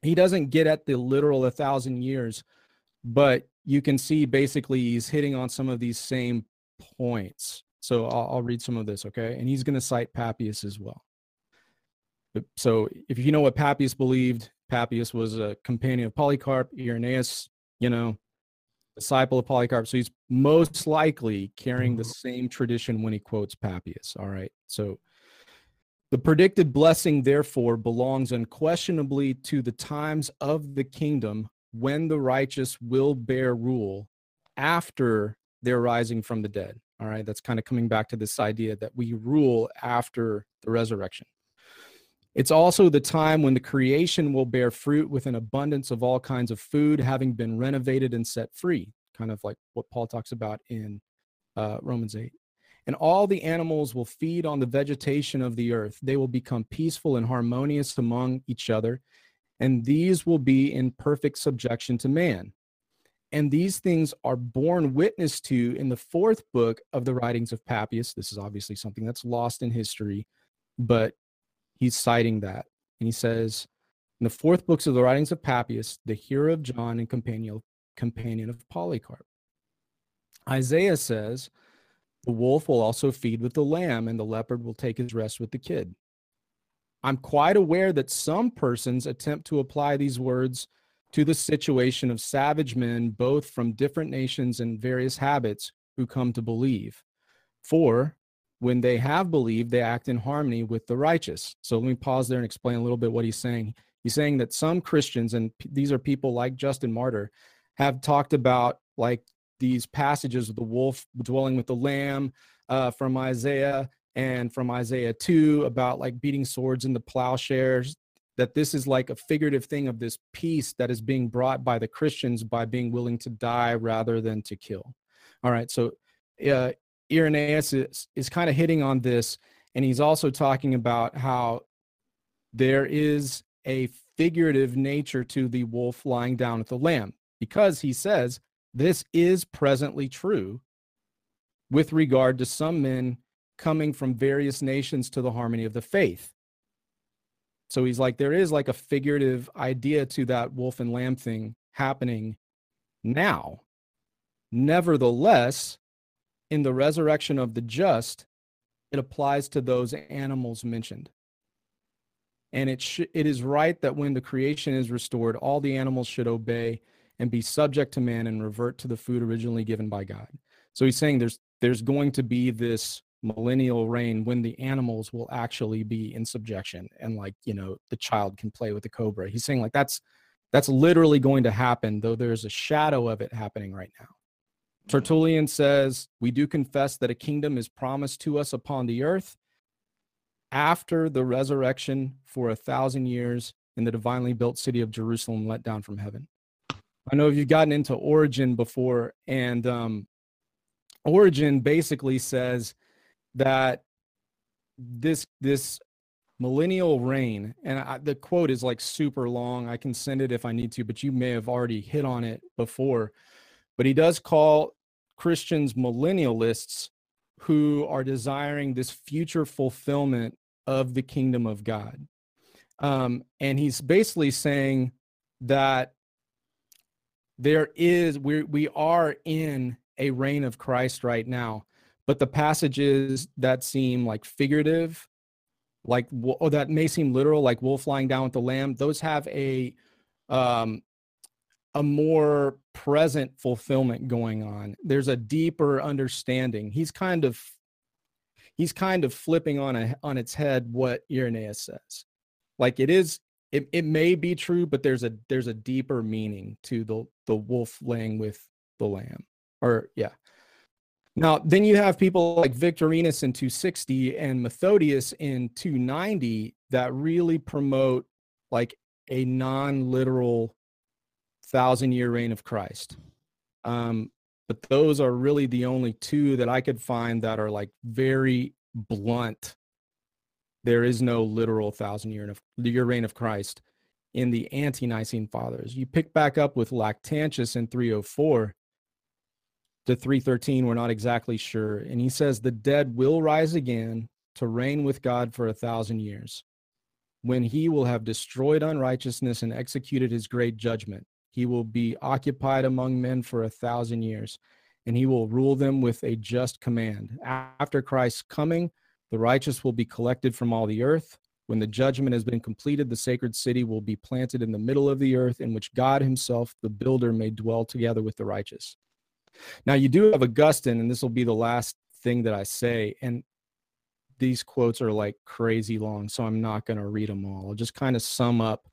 He doesn't get at the literal a thousand years, but you can see basically he's hitting on some of these same points. So I'll, I'll read some of this, okay? And he's going to cite Papias as well. So if you know what Papias believed, Papias was a companion of Polycarp, Irenaeus, you know, disciple of Polycarp. So he's most likely carrying the mm-hmm. same tradition when he quotes Papias. All right. So the predicted blessing, therefore, belongs unquestionably to the times of the kingdom when the righteous will bear rule after their rising from the dead. All right. That's kind of coming back to this idea that we rule after the resurrection. It's also the time when the creation will bear fruit with an abundance of all kinds of food, having been renovated and set free, kind of like what Paul talks about in uh, Romans 8. And all the animals will feed on the vegetation of the earth. They will become peaceful and harmonious among each other, and these will be in perfect subjection to man. And these things are borne witness to in the fourth book of the writings of Papias. This is obviously something that's lost in history, but he's citing that. And he says, in the fourth books of the writings of Papias, the hero of John and companion, companion of Polycarp. Isaiah says, the wolf will also feed with the lamb, and the leopard will take his rest with the kid. I'm quite aware that some persons attempt to apply these words to the situation of savage men, both from different nations and various habits, who come to believe. For when they have believed, they act in harmony with the righteous. So let me pause there and explain a little bit what he's saying. He's saying that some Christians, and these are people like Justin Martyr, have talked about like these passages of the wolf dwelling with the lamb uh, from Isaiah and from Isaiah 2 about like beating swords in the plowshares, that this is like a figurative thing of this peace that is being brought by the Christians by being willing to die rather than to kill. All right, so uh, Irenaeus is, is kind of hitting on this, and he's also talking about how there is a figurative nature to the wolf lying down at the lamb, because he says this is presently true with regard to some men coming from various nations to the harmony of the faith. So he's like, there is like a figurative idea to that wolf and lamb thing happening now. Nevertheless, in the resurrection of the just, it applies to those animals mentioned. And it, sh- it is right that when the creation is restored, all the animals should obey and be subject to man and revert to the food originally given by God. So he's saying there's there's going to be this millennial reign when the animals will actually be in subjection and like you know the child can play with the cobra he's saying like that's that's literally going to happen though there's a shadow of it happening right now Tertullian says, We do confess that a kingdom is promised to us upon the earth after the resurrection for a thousand years in the divinely built city of Jerusalem let down from heaven. I know if you've gotten into Origen before, and um, Origen basically says that this this millennial reign, and I, the quote is like super long. I can send it if I need to, but you may have already hit on it before but he does call Christians millennialists who are desiring this future fulfillment of the kingdom of God. Um, and he's basically saying that there is we we are in a reign of Christ right now, but the passages that seem like figurative, like or that may seem literal, like wolf flying down with the lamb, those have a um, a more present fulfillment going on. There's a deeper understanding. He's kind of he's kind of flipping on a on its head what irenaeus says. Like it is it, it may be true but there's a there's a deeper meaning to the the wolf laying with the lamb. Or yeah. Now then you have people like victorinus in 260 and methodius in 290 that really promote like a non-literal thousand year reign of Christ. Um, but those are really the only two that I could find that are like very blunt. There is no literal thousand year, of, year reign of Christ in the ante Nicene Fathers. You pick back up with Lactantius in 304 to 313, we're not exactly sure. And he says, The dead will rise again to reign with God for a thousand years, when he will have destroyed unrighteousness and executed his great judgment. He will be occupied among men for a thousand years, and he will rule them with a just command. After Christ's coming, the righteous will be collected from all the earth, When the judgment has been completed, the sacred city will be planted in the middle of the earth, in which God himself, the builder, may dwell together with the righteous. Now, you do have Augustine, and this will be the last thing that I say. And these quotes are like crazy long, so I'm not going to read them all. I'll just kind of sum up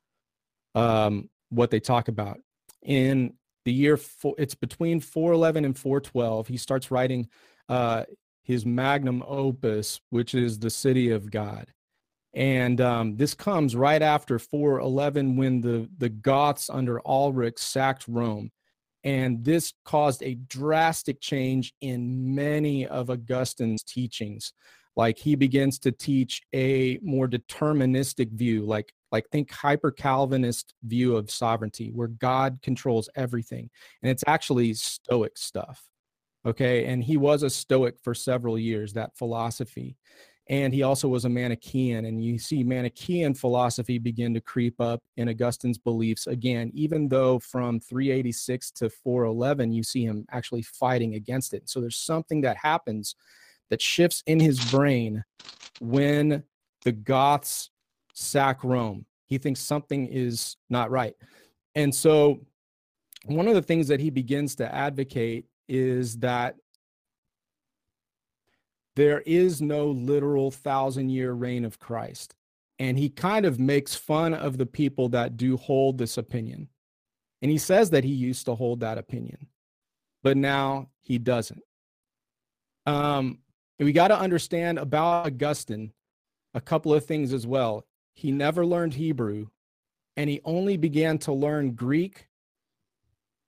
um, what they talk about. In the year, four, it's between 411 and 412, he starts writing uh, his magnum opus, which is the city of God. And um, this comes right after 411 when the, the Goths under Alaric sacked Rome. And this caused a drastic change in many of Augustine's teachings. Like he begins to teach a more deterministic view, like like think hyper Calvinist view of sovereignty, where God controls everything. And it's actually Stoic stuff. Okay. And he was a Stoic for several years, that philosophy and he also was a Manichaean. And you see Manichaean philosophy begin to creep up in Augustine's beliefs again, even though from 386 to 411, you see him actually fighting against it. So there's something that happens that shifts in his brain when the Goths sack Rome. He thinks something is not right. And so one of the things that he begins to advocate is that there is no literal thousand year reign of Christ. And he kind of makes fun of the people that do hold this opinion. And he says that he used to hold that opinion, but now he doesn't. Um, we got to understand about Augustine a couple of things as well. He never learned Hebrew, and he only began to learn Greek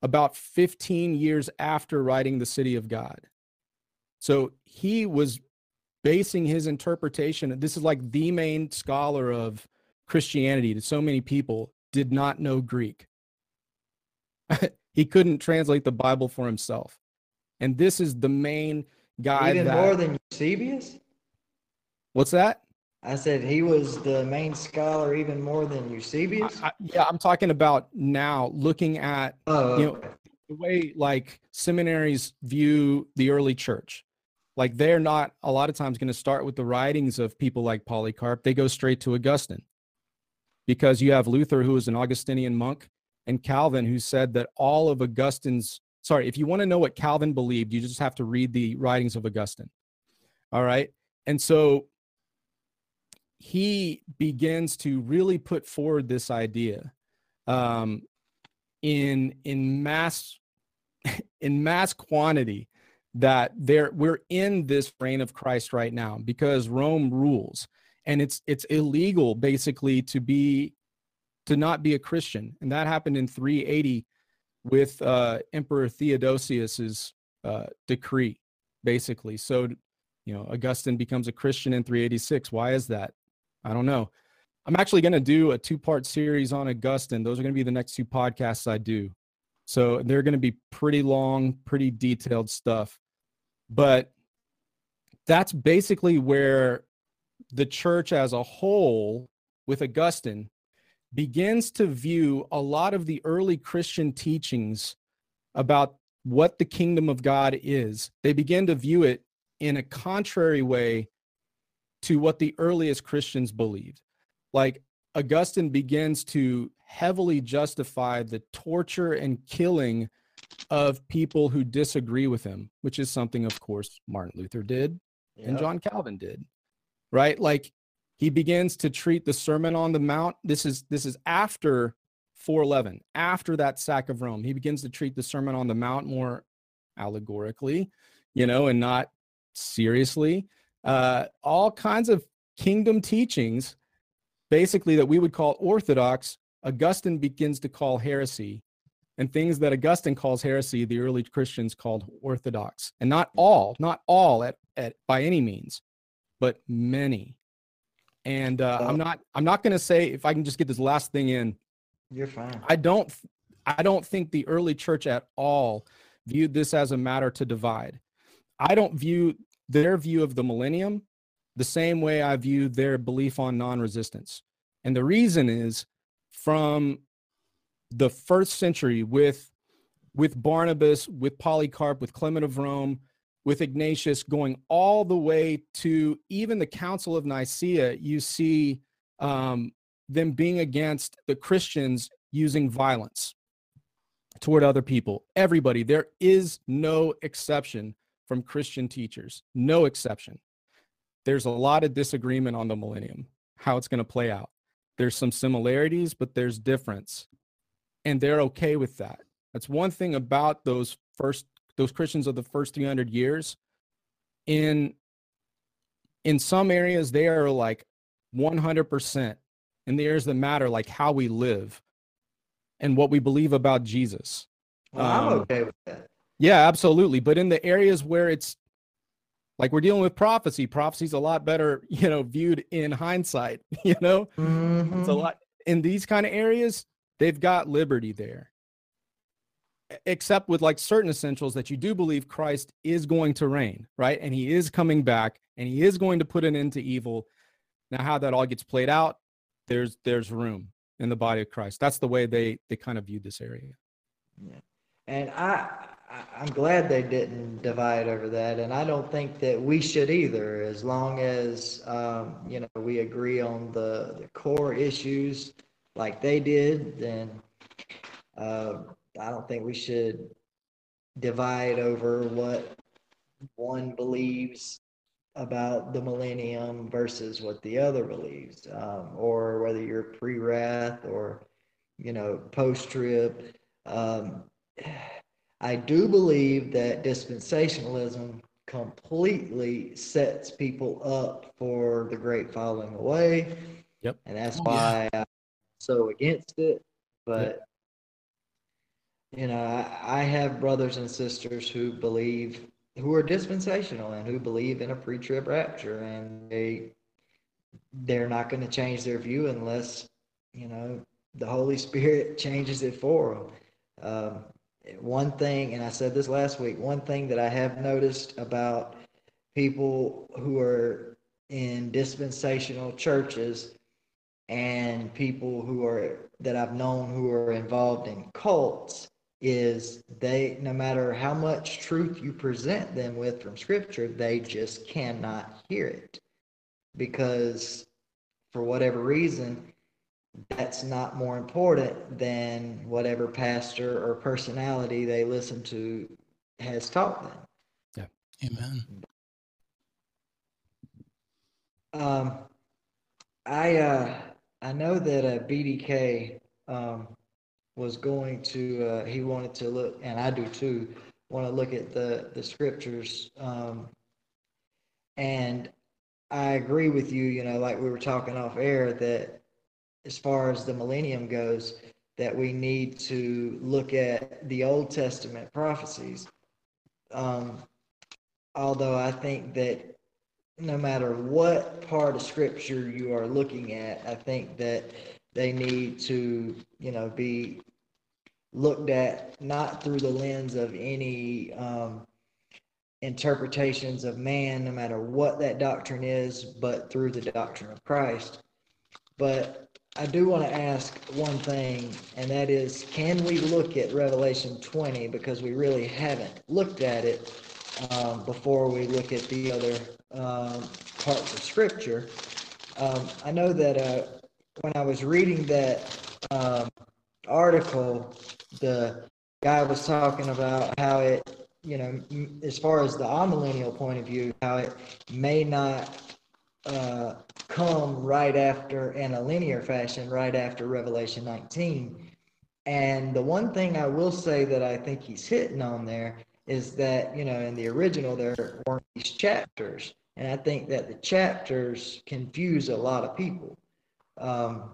about 15 years after writing The City of God. So he was basing his interpretation. This is like the main scholar of Christianity to so many people did not know Greek. he couldn't translate the Bible for himself. And this is the main guy. Even that, more than Eusebius? What's that? I said he was the main scholar even more than Eusebius. I, I, yeah, I'm talking about now looking at oh, you know the way like seminaries view the early church like they're not a lot of times going to start with the writings of people like Polycarp. They go straight to Augustine because you have Luther, who was an Augustinian monk, and Calvin, who said that all of Augustine's, sorry, if you want to know what Calvin believed, you just have to read the writings of Augustine. All right. And so he begins to really put forward this idea um, in in mass in mass quantity that there we're in this reign of Christ right now because Rome rules. And it's it's illegal basically to be to not be a Christian. And that happened in 380 with uh, Emperor Theodosius's uh, decree basically. So you know Augustine becomes a Christian in 386 why is that I don't know. I'm actually going to do a two part series on Augustine. Those are going to be the next two podcasts I do. So they're going to be pretty long pretty detailed stuff. But that's basically where the church as a whole, with Augustine, begins to view a lot of the early Christian teachings about what the kingdom of God is. They begin to view it in a contrary way to what the earliest Christians believed. Like Augustine begins to heavily justify the torture and killing of people who disagree with him, which is something, of course, Martin Luther did yep. and John Calvin did, right? Like he begins to treat the Sermon on the Mount. This is this is after 411, after that sack of Rome. He begins to treat the Sermon on the Mount more allegorically, you know, and not seriously. Uh, all kinds of kingdom teachings, basically that we would call orthodox. Augustine begins to call heresy and things that Augustine calls heresy, the early Christians called orthodox. And not all, not all at, at by any means, but many. And uh, I'm not I'm not going to say if I can just get this last thing in. You're fine. I don't I don't think the early church at all viewed this as a matter to divide. I don't view their view of the millennium the same way I view their belief on non-resistance. And the reason is from the first century with with Barnabas, with Polycarp, with Clement of Rome, with Ignatius, going all the way to even the Council of Nicaea, you see um, them being against the Christians using violence toward other people. Everybody, there is no exception from Christian teachers, no exception. There's a lot of disagreement on the millennium, how it's going to play out. There's some similarities, but there's difference. And they're okay with that. That's one thing about those first those Christians of the first 300 years. In in some areas, they are like 100% in the areas that matter, like how we live and what we believe about Jesus. Well, I'm Um, okay with that. Yeah, absolutely. But in the areas where it's like we're dealing with prophecy, prophecy's a lot better, you know, viewed in hindsight, you know? It's a Mhm. lot in these kind of areas, they've got liberty there. Except with like certain essentials that you do believe Christ is going to reign, right? And he is coming back and he is going to put an end to evil. Now how that all gets played out, there's there's room in the body of Christ. That's the way they they kind of viewed this area. Yeah. And I, I'm glad they didn't divide over that, and I don't think that we should either. As long as um, you know we agree on the, the core issues, like they did, then uh, I don't think we should divide over what one believes about the millennium versus what the other believes, um, or whether you're pre-wrath or you know post-trib. Um, I do believe that dispensationalism completely sets people up for the great falling away. Yep. And that's Oh, yeah. why I'm so against it. But, you know, I, I have brothers and sisters who believe, who are dispensational and who believe in a pre trib rapture. And they, they're not going to change their view unless, you know, the Holy Spirit changes it for them. Um, one thing, and I said this last week, one thing that I have noticed about people who are in dispensational churches and people who are that I've known who are involved in cults is they no matter how much truth you present them with from scripture they just cannot hear it. Because for whatever reason that's not more important than whatever pastor or personality they listen to has taught them. Yeah. Amen. Um, I uh, I know that uh, BDK um, was going to uh, he wanted to look, and I do too, want to look at the the scriptures. Um, and I agree with you. You know, like we were talking off air, that as far as the millennium goes, that we need to look at the Old Testament prophecies. Um, although I think that no matter what part of scripture you are looking at, I think that they need to, you know, be looked at not through the lens of any um, interpretations of man, no matter what that doctrine is, but through the doctrine of Christ. But I do want to ask one thing, and that is can we look at Revelation 20 because we really haven't looked at it um, before we look at the other um, parts of Scripture? Um, I know that uh, when I was reading that um, article, the guy was talking about how it, you know, as far as the amillennial point of view, how it may not uh, come right after in a linear fashion, right after Revelation 19. And the one thing I will say that I think he's hitting on there is that, you know, in the original, there weren't these chapters. And I think that the chapters confuse a lot of people. Um,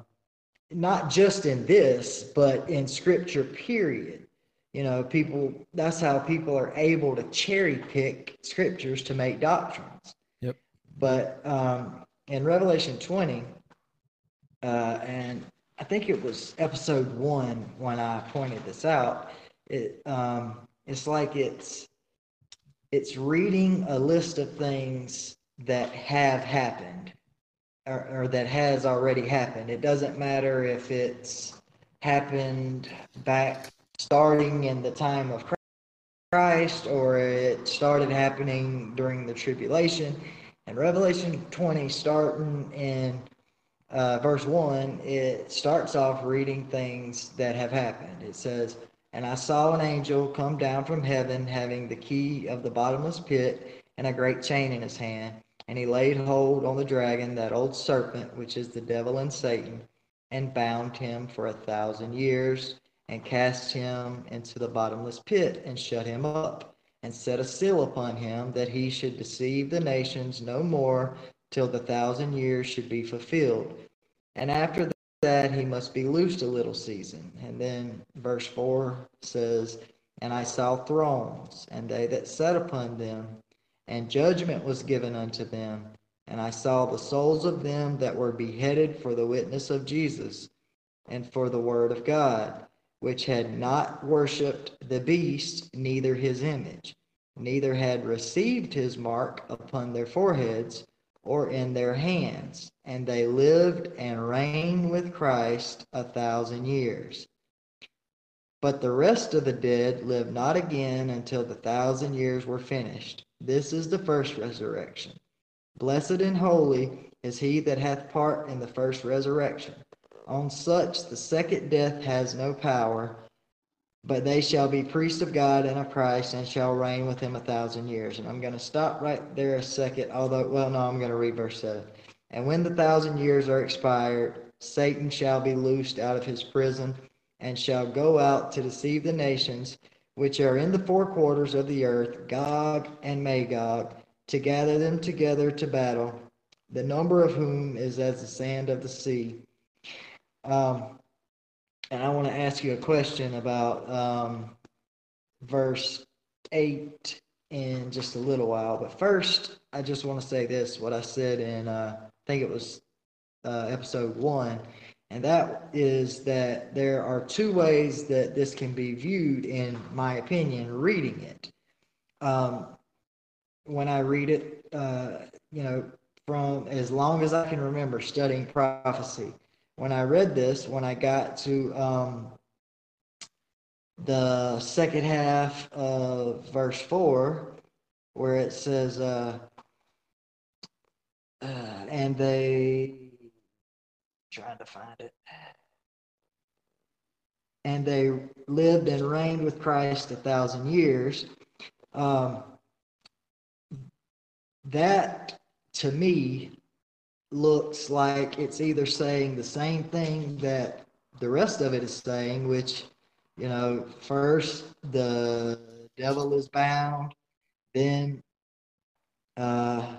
not just in this, but in scripture, period. You know, people, that's how people are able to cherry pick scriptures to make doctrines. Yep. But um, in Revelation 20, uh, and I think it was episode one when I pointed this out, it, um, it's like it's, it's reading a list of things that have happened or, or that has already happened. It doesn't matter if it's happened back starting in the time of Christ or it started happening during the tribulation. And Revelation 20 starting in uh, verse 1, it starts off reading things that have happened. It says, And I saw an angel come down from heaven, having the key of the bottomless pit and a great chain in his hand. And he laid hold on the dragon, that old serpent, which is the devil and Satan, and bound him for a thousand years, and cast him into the bottomless pit, and shut him up, and set a seal upon him, that he should deceive the nations no more till the thousand years should be fulfilled. And after that, he must be loosed a little season. And then verse 4 says, And I saw thrones, and they that sat upon them, and judgment was given unto them. And I saw the souls of them that were beheaded for the witness of Jesus and for the word of God, which had not worshipped the beast, neither his image, neither had received his mark upon their foreheads or in their hands, and they lived and reigned with Christ a thousand years. But the rest of the dead lived not again until the thousand years were finished. This is the first resurrection. Blessed and holy is he that hath part in the first resurrection. On such the second death has no power, but they shall be priests of God and of Christ and shall reign with him a thousand years. And I'm going to stop right there a second, although, well, no, I'm going to read verse 7. And when the thousand years are expired, Satan shall be loosed out of his prison and shall go out to deceive the nations which are in the four quarters of the earth, Gog and Magog, to gather them together to battle, the number of whom is as the sand of the sea. Um, and I want to ask you a question about um, verse 8 in just a little while. But first, I just want to say this what I said in, uh, I think it was uh, episode one, and that is that there are two ways that this can be viewed, in my opinion, reading it. Um, when I read it, uh, you know, from as long as I can remember studying prophecy, when I read this, when I got to um, the second half of verse 4, where it says, uh, uh, and they, trying to find it, and they lived and reigned with Christ a thousand years. Um, that to me looks like it's either saying the same thing that the rest of it is saying, which, you know, first the devil is bound, then uh,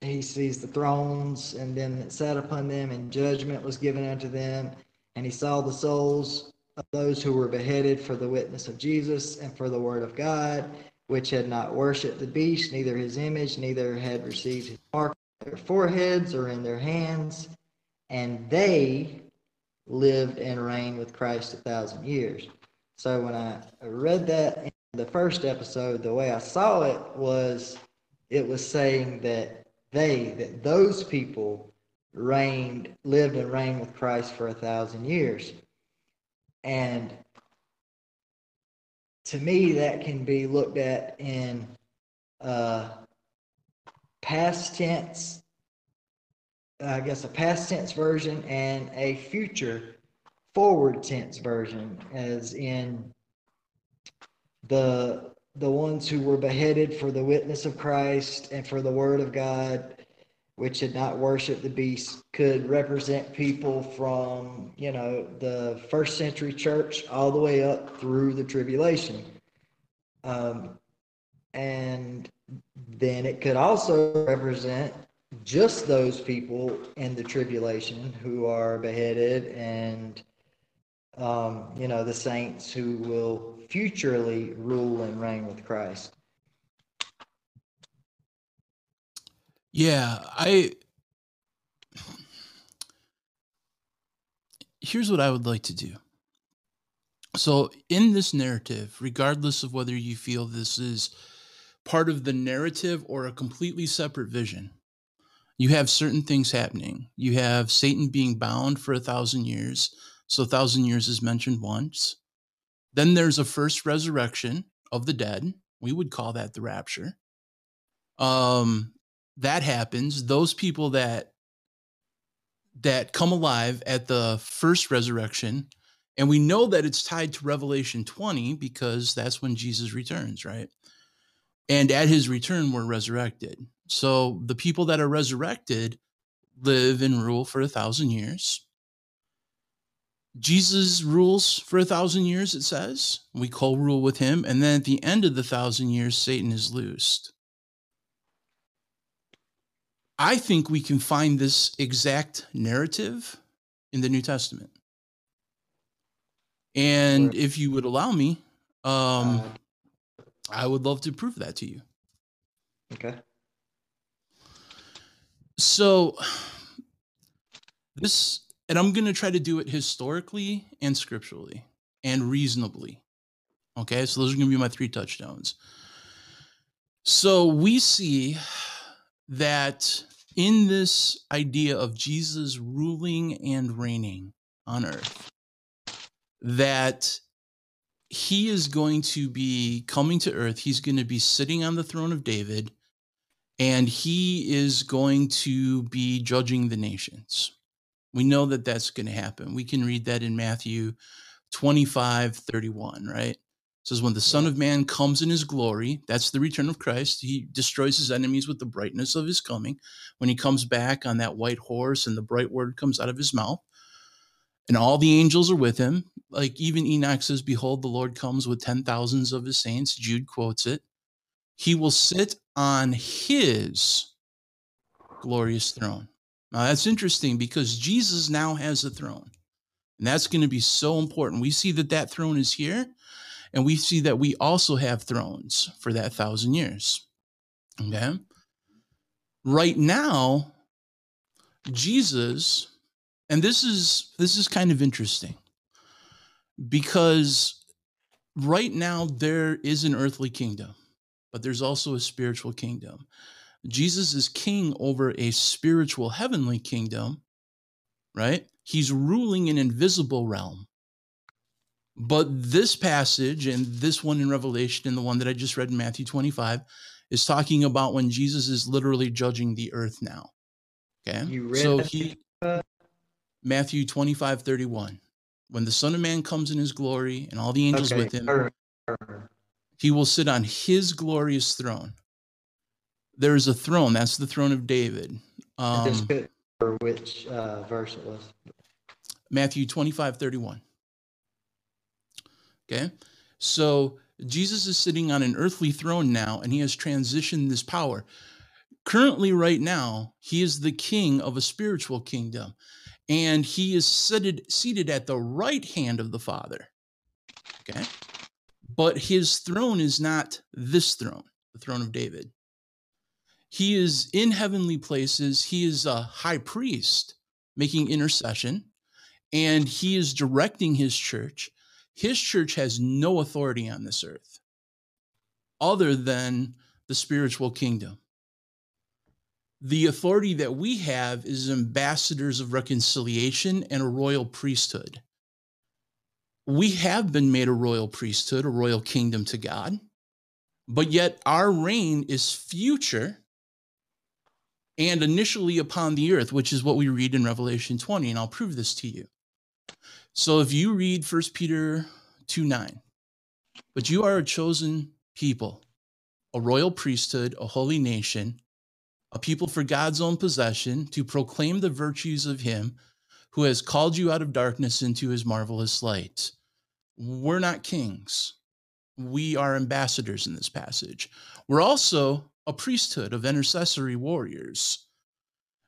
he sees the thrones, and then it sat upon them, and judgment was given unto them, and he saw the souls of those who were beheaded for the witness of Jesus and for the word of God, which had not worshipped the beast, neither his image, neither had received his mark their foreheads or in their hands, and they lived and reigned with Christ a thousand years. So when I read that in the first episode, the way I saw it was it was saying that they, that those people reigned, lived and reigned with Christ for a thousand years. And to me, that can be looked at in uh, past tense, I guess a past tense version and a future forward tense version, as in the the ones who were beheaded for the witness of Christ and for the word of God, which had not worshipped the beast, could represent people from, you know, the first century church all the way up through the tribulation. Um, and then it could also represent just those people in the tribulation who are beheaded and um, you know the saints who will futurely rule and reign with christ. Yeah i here's what i would like to do. So in this narrative regardless of whether you feel this is part of the narrative or a completely separate vision. You have certain things happening. You have Satan being bound for a thousand years. So, a thousand years is mentioned once. Then there's a first resurrection of the dead. We would call that the rapture. Um, that happens. Those people that that come alive at the first resurrection. And we know that it's tied to Revelation 20 because that's when Jesus returns, right? And at his return, we're resurrected. So the people that are resurrected live and rule for a thousand years. Jesus rules for a thousand years, it says. We co rule with him. And then at the end of the thousand years, Satan is loosed. I think we can find this exact narrative in the New Testament. And if you would allow me, um, Uh, I would love to prove that to you. okay. So, this, and I'm going to try to do it historically and scripturally and reasonably. Okay. So, those are going to be my three touchdowns. So, we see that in this idea of Jesus ruling and reigning on earth, that he is going to be coming to earth. He's going to be sitting on the throne of David and he is going to be judging the nations. We know that that's going to happen. We can read that in Matthew 25 31, right? It says, When the Son of Man comes in his glory, that's the return of Christ. He destroys his enemies with the brightness of his coming. When he comes back on that white horse and the bright word comes out of his mouth, and all the angels are with him. Like even Enoch says, Behold, the Lord comes with ten thousands of his saints. Jude quotes it. He will sit on his glorious throne. Now that's interesting because Jesus now has a throne. And that's going to be so important. We see that that throne is here, and we see that we also have thrones for that thousand years. Okay. Right now, Jesus, and this is this is kind of interesting because right now there is an earthly kingdom, but there's also a spiritual kingdom. Jesus is king over a spiritual heavenly kingdom, right? He's ruling an invisible realm. But this passage and this one in Revelation and the one that I just read in Matthew 25 is talking about when Jesus is literally judging the earth now. Okay. So he Matthew 25, 31. When the Son of Man comes in his glory and all the angels Okay, with him, he will sit on his glorious throne. There is a throne. That's the throne of David. Um, for which uh, verse it was. Matthew 25, 31. Okay. So Jesus is sitting on an earthly throne now, and he has transitioned this power. Currently, right now, he is the king of a spiritual kingdom, and he is seated, seated at the right hand of the Father. Okay. But his throne is not this throne, the throne of David. He is in heavenly places. He is a high priest making intercession, and he is directing his church. His church has no authority on this earth other than the spiritual kingdom. The authority that we have is ambassadors of reconciliation and a royal priesthood. We have been made a royal priesthood, a royal kingdom to God, but yet our reign is future and initially upon the earth, which is what we read in Revelation 20. And I'll prove this to you. So if you read 1 Peter 2 9, but you are a chosen people, a royal priesthood, a holy nation, a people for God's own possession, to proclaim the virtues of him who has called you out of darkness into his marvelous light. We're not kings. We are ambassadors in this passage. We're also a priesthood of intercessory warriors.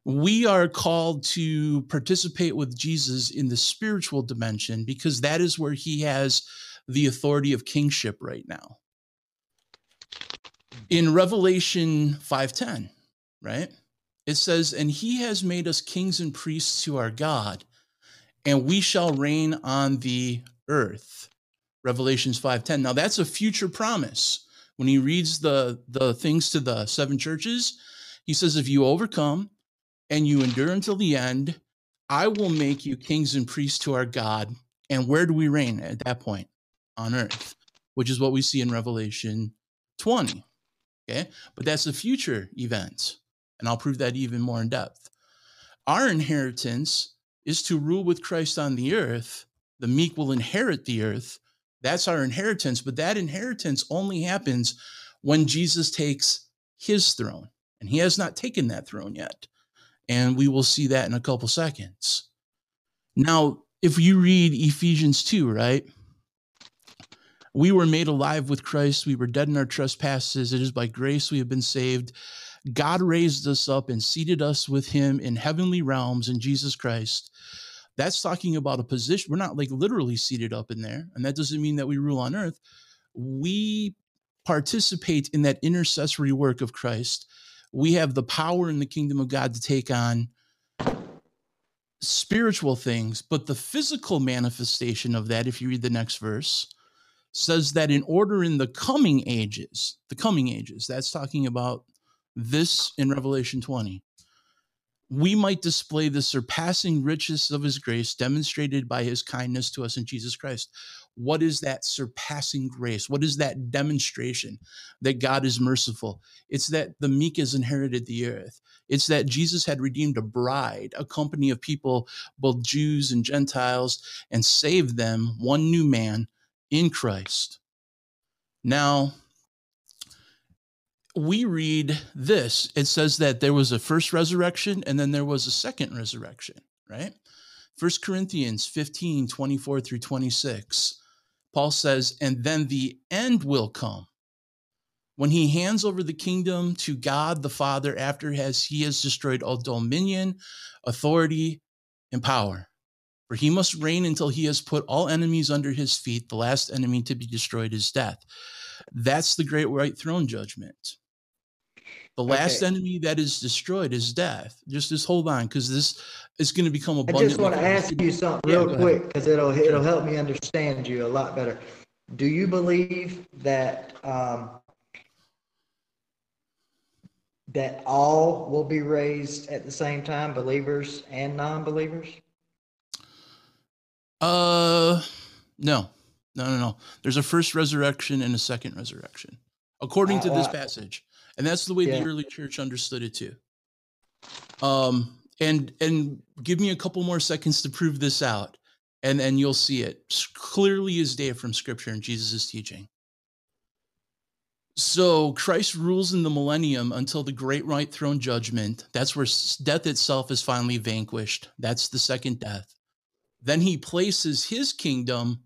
We are called to participate with Jesus in the spiritual dimension because that is where he has the authority of kingship right now. In Revelation 5:10, right? It says, "And he has made us kings and priests to our God, and we shall reign on the earth." Revelations 5:10. Now that's a future promise. When he reads the the things to the seven churches, he says, "If you overcome and you endure until the end, I will make you kings and priests to our God." And where do we reign at that point? On earth, which is what we see in Revelation 20. Okay? But that's a future event, and I'll prove that even more in depth. Our inheritance is to rule with Christ on the earth. The meek will inherit the earth. That's our inheritance, but that inheritance only happens when Jesus takes his throne. And he has not taken that throne yet. And we will see that in a couple seconds. Now, if you read Ephesians 2, right? We were made alive with Christ. We were dead in our trespasses. It is by grace we have been saved. God raised us up and seated us with him in heavenly realms in Jesus Christ. That's talking about a position. We're not like literally seated up in there. And that doesn't mean that we rule on earth. We participate in that intercessory work of Christ. We have the power in the kingdom of God to take on spiritual things, but the physical manifestation of that, if you read the next verse, says that in order in the coming ages, the coming ages, that's talking about this in Revelation 20, we might display the surpassing riches of his grace demonstrated by his kindness to us in Jesus Christ. What is that surpassing grace? What is that demonstration that God is merciful? It's that the meek has inherited the earth. It's that Jesus had redeemed a bride, a company of people, both Jews and Gentiles, and saved them, one new man in Christ. Now, we read this it says that there was a first resurrection and then there was a second resurrection right? First corinthians 15 24 through 26 paul says and then the end will come when he hands over the kingdom to god the father after has he has destroyed all dominion authority and power. For he must reign until he has put all enemies under his feet the last enemy to be destroyed is death. That's the great white throne judgment the last okay. enemy that is destroyed is death. Just just hold on, because this is going to become abundant. I just want to ask you something real yeah, quick, because it'll it'll help me understand you a lot better. Do you believe that um, that all will be raised at the same time, believers and non-believers? Uh, no, no, no, no. There's a first resurrection and a second resurrection, according uh, to this passage and that's the way yeah. the early church understood it too. Um and and give me a couple more seconds to prove this out and and you'll see it. Clearly as day from scripture and jesus' teaching. So christ rules in the millennium until the great white throne judgment. That's where death itself is finally vanquished. That's the second death. Then he places his kingdom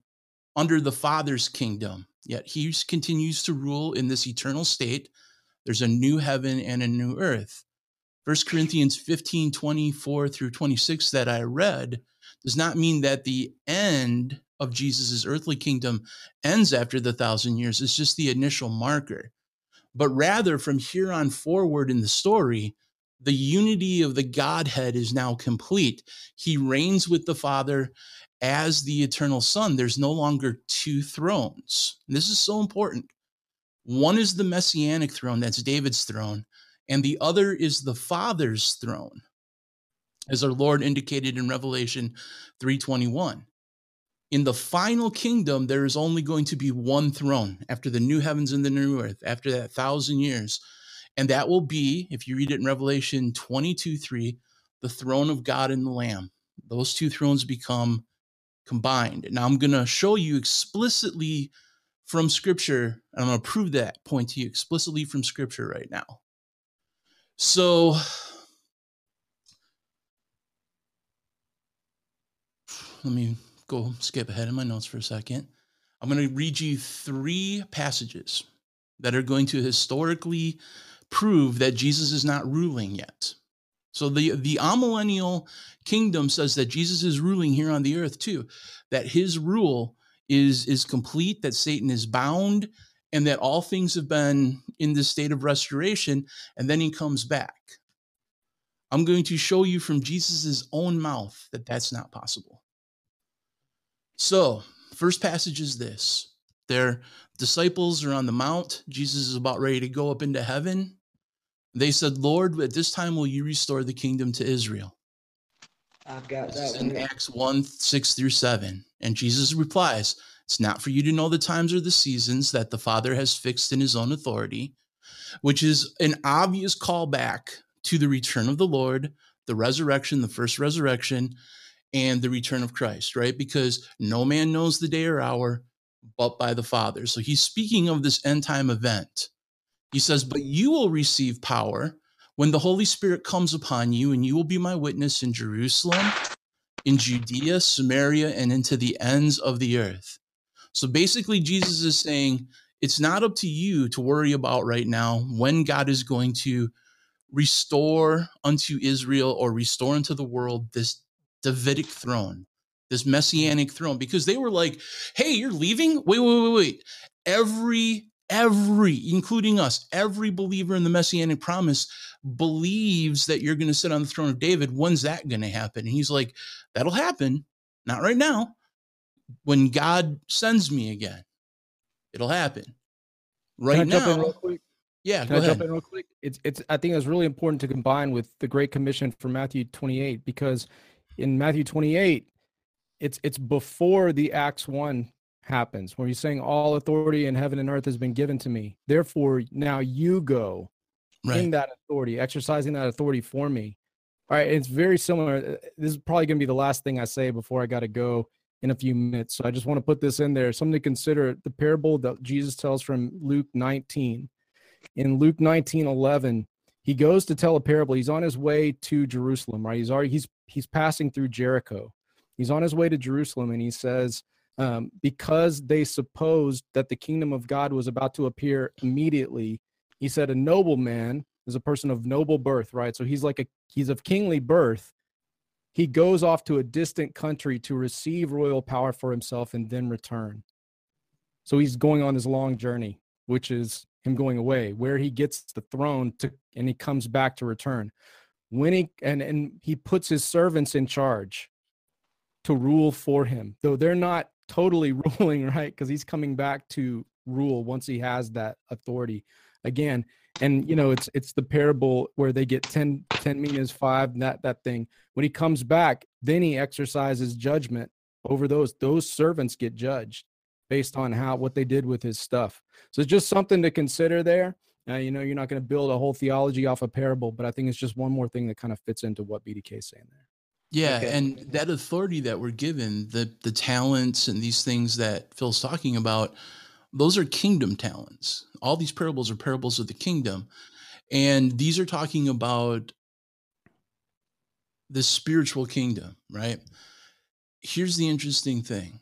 under the father's kingdom. Yet he continues to rule in this eternal state there's a new heaven and a new earth. 1 Corinthians 15, 24 through 26 that I read does not mean that the end of Jesus' earthly kingdom ends after the thousand years. It's just the initial marker. But rather, from here on forward in the story, the unity of the Godhead is now complete. He reigns with the Father as the eternal Son. There's no longer two thrones. And this is so important. One is the messianic throne, that's David's throne, and the other is the Father's throne, as our Lord indicated in Revelation 3:21. In the final kingdom, there is only going to be one throne after the new heavens and the new earth, after that thousand years. And that will be, if you read it in Revelation 22 3, the throne of God and the Lamb. Those two thrones become combined. Now, I'm going to show you explicitly from scripture. I'm going to prove that point to you explicitly from scripture right now. So, let me go skip ahead in my notes for a second. I'm going to read you three passages that are going to historically prove that Jesus is not ruling yet. So the the amillennial kingdom says that Jesus is ruling here on the earth too, that his rule is is complete that satan is bound and that all things have been in this state of restoration and then he comes back. I'm going to show you from jesus' own mouth that that's not possible. So first passage is this. Their disciples are on the mount. Jesus is about ready to go up into heaven. They said lord at this time will you restore the kingdom to israel I've got that in Acts 1 6 through 7. And Jesus replies, It's not for you to know the times or the seasons that the Father has fixed in his own authority, which is an obvious callback to the return of the Lord, the resurrection, the first resurrection, and the return of Christ, right? Because no man knows the day or hour but by the Father. So he's speaking of this end time event. He says, But you will receive power when the Holy Spirit comes upon you, and you will be my witness in Jerusalem, in Judea, Samaria, and into the ends of the earth. So basically, Jesus is saying, It's not up to you to worry about right now when God is going to restore unto Israel or restore unto the world this Davidic throne, this messianic throne, because they were like, hey, you're leaving? Wait, wait, wait, wait. Every, every, including us, every believer in the messianic promise believes that you're going to sit on the throne of David. When's that going to happen? And he's like, that'll happen. Not right now. When God sends me again, it'll happen. Right now. Yeah, Can I ahead. jump in real quick? It's it's I think it's really important to combine with the Great Commission from Matthew 28 because in Matthew 28, it's it's before the Acts 1 happens, where he's saying, All authority in heaven and earth has been given to me. Therefore, now you go right. in that authority, exercising that authority for me. All right, it's very similar. Uh, this is probably going to be the last thing I say before I got to go in a few minutes. So I just want to put this in there. Something to consider the parable that Jesus tells from Luke 19. In Luke 19 11, he goes to tell a parable. He's on his way to Jerusalem, right? He's already he's he's passing through Jericho. He's on his way to Jerusalem, and he says, um, because they supposed that the kingdom of God was about to appear immediately, he said, a noble man is a person of noble birth, right? So he's like a he's of kingly birth. He goes off to a distant country to receive royal power for himself and then return. So he's going on his long journey, which is him going away, where he gets the throne to and he comes back to return. When he and, and he puts his servants in charge to rule for him, though they're not totally ruling, right? Because he's coming back to rule once he has that authority again. And you know, it's it's the parable where they get 10, 10 minas five, that that thing. When he comes back, then he exercises judgment over those. Those servants get judged based on how what they did with his stuff. So it's just something to consider there. Uh, you know, you're not going to build a whole theology off a parable, but I think it's just one more thing that kind of fits into what BDK is saying there. Yeah, okay. and that authority that we're given, the the talents and these things that Phil's talking about, those are kingdom talents. All these parables are parables of the kingdom. And these are talking about the spiritual kingdom, right? Here's the interesting thing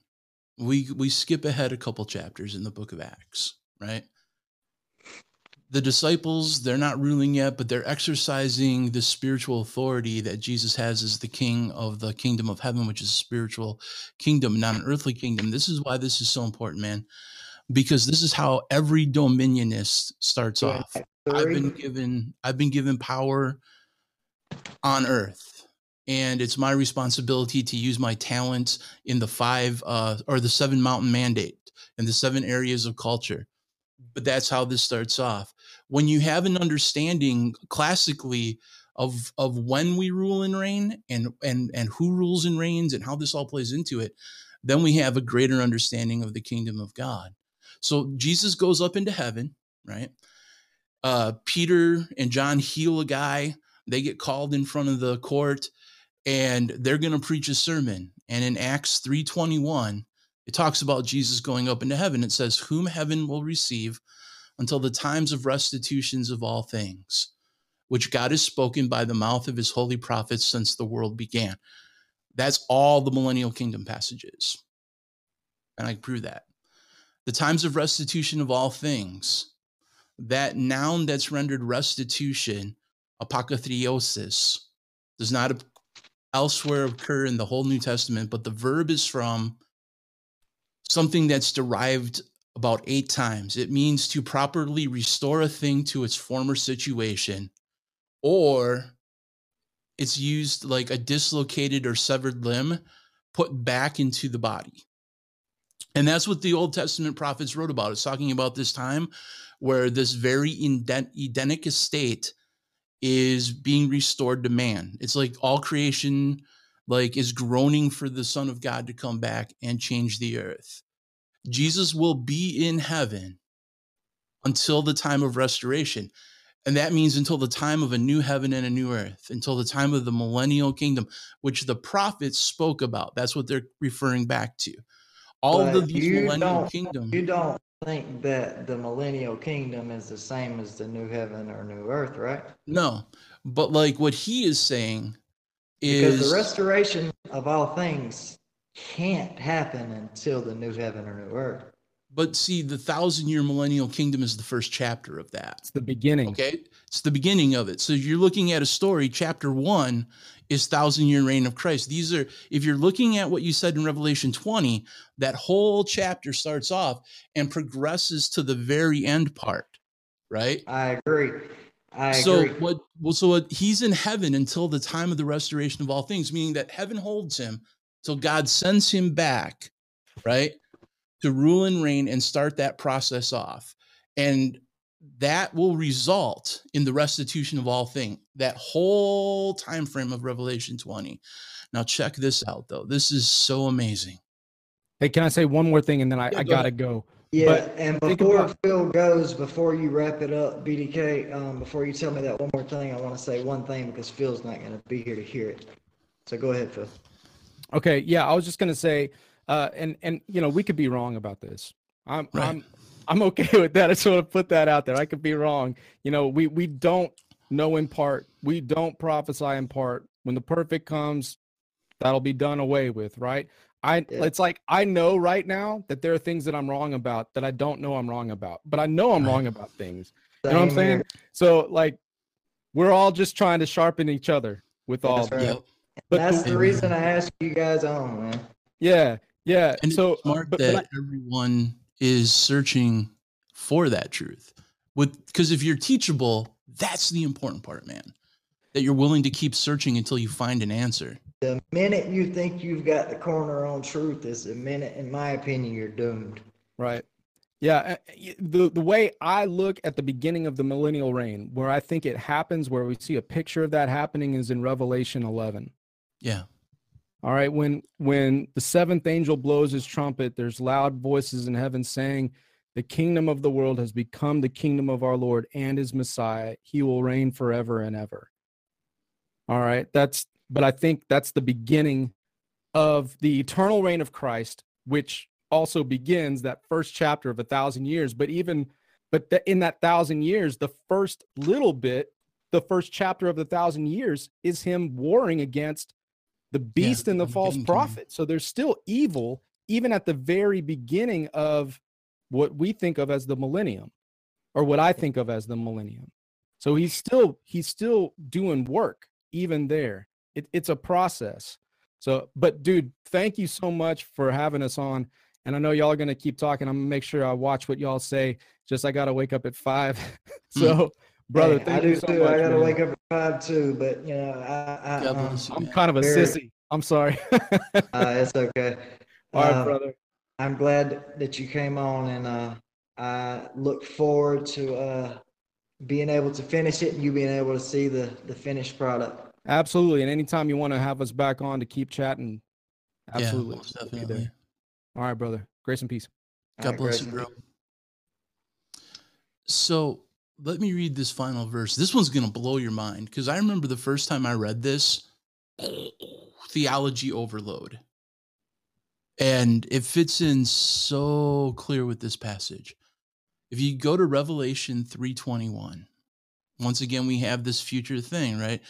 we we skip ahead a couple chapters in the book of acts right the disciples they're not ruling yet but they're exercising the spiritual authority that jesus has as the king of the kingdom of heaven which is a spiritual kingdom not an earthly kingdom. This is why this is so important man because this is how every dominionist starts yeah, off. I've been given i've been given power on earth and it's my responsibility to use my talents in the five uh, or the seven mountain mandate and the seven areas of culture. But that's how this starts off. When you have an understanding classically of of when we rule and reign and and and who rules and reigns and how this all plays into it, then we have a greater understanding of the kingdom of God. So Jesus goes up into heaven, right? Uh, Peter and John heal a guy. They get called in front of the court and they're going to preach a sermon. And in Acts 3:21, it talks about Jesus going up into heaven. It says, "Whom heaven will receive until the times of restitutions of all things, which God has spoken by the mouth of his holy prophets since the world began." That's all the millennial kingdom passages. And I prove that. The times of restitution of all things, that noun that's rendered restitution, apokathriosis, does not elsewhere occur in the whole New Testament, but the verb is from something that's derived about eight times. It means to properly restore a thing to its former situation, or it's used like a dislocated or severed limb put back into the body. And that's what the Old Testament prophets wrote about. It's talking about this time where this very Edenic estate is being restored to man. It's like all creation like is groaning for the son of God to come back and change the earth. Jesus will be in heaven until the time of restoration. And that means until the time of a new heaven and a new earth, until the time of the millennial kingdom, which the prophets spoke about. That's what they're referring back to. All But of these millennial kingdom. You don't think that the millennial kingdom is the same as the new heaven or new earth, right? No, but like what he is saying Because the restoration of all things can't happen until the new heaven or new earth. but see the thousand year millennial kingdom is the first chapter of that. It's the beginning. Okay. It's the beginning of it. So you're looking at a story, chapter one is thousand year reign of Christ. These are, if you're looking at what you said in Revelation 20, that whole chapter starts off and progresses to the very end part, right? I agree. I so agree. what well so what, he's in heaven until the time of the restoration of all things meaning that heaven holds him till god sends him back right to rule and reign and start that process off and that will result in the restitution of all things that whole time frame of revelation 20 now check this out though this is so amazing Hey, can I say one more thing and then I, Yeah, I go gotta ahead. go. Yeah, But and before about- Phil goes, before you wrap it up, BDK, um, before you tell me that one more thing, I want to say one thing because Phil's not going to be here to hear it. So go ahead, Phil. Okay, yeah, I was just gonna say, uh, and and you know we could be wrong about this. I'm Right. I'm I'm okay with that. I just want to put that out there. I could be wrong. You know, we we don't know in part. We don't prophesy in part. When the perfect comes, that'll be done away with, right? I Yeah. it's like I know right now that there are things that I'm wrong about that I don't know I'm wrong about, but I know I'm wrong about things. You know what I'm saying? here. So like, we're all just trying to sharpen each other with all. That's right. Yep. But That's the- the reason I asked you guys on, man. Yeah, yeah. and so it's smart but- but that I- everyone is searching for that truth with because if you're teachable that's the important part man that you're willing to keep searching until you find an answer The minute you think you've got the corner on truth is the minute, in my opinion, you're doomed. Right. Yeah. uh, The the way I look at the beginning of the millennial reign, where I think it happens, where we see a picture of that happening, is in Revelation 11. yeah All right. When when the seventh angel blows his trumpet, there's loud voices in heaven saying, "The kingdom of the world has become the kingdom of our Lord and His Messiah. He will reign forever and ever." All right. That's. But I think that's the beginning of the eternal reign of Christ, which also begins that first chapter of a thousand years. But even, but th- in that thousand years, the first little bit, the first chapter of the thousand years is him warring against the beast and the the false prophet. So there's still evil, even at the very beginning of what we think of as the millennium, or what I think of as the millennium. So he's still he's still doing work even there. It, it's a process. So, but dude, thank you so much for having us on. And I know y'all are gonna keep talking. I'm gonna make sure I watch what y'all say. Just I gotta wake up at five. so, brother, Hey, thank I you do so too. much. I gotta man. wake up at five too, but you know, I, I, um, i'm kind of a Very- sissy. I'm sorry. uh, it's okay. All right, Uh, brother. I'm glad that you came on, and uh, I look forward to uh, being able to finish it and you being able to see the the finished product. Absolutely. And anytime you want to have us back on to keep chatting, absolutely. yeah most we'll be there. definitely All right, brother. Grace and peace. God right, bless you bro so let me read this final verse this one's gonna blow your mind because i remember the first time i read this oh, theology overload and it fits in so clear with this passage if you go to revelation 321 once again we have this future thing right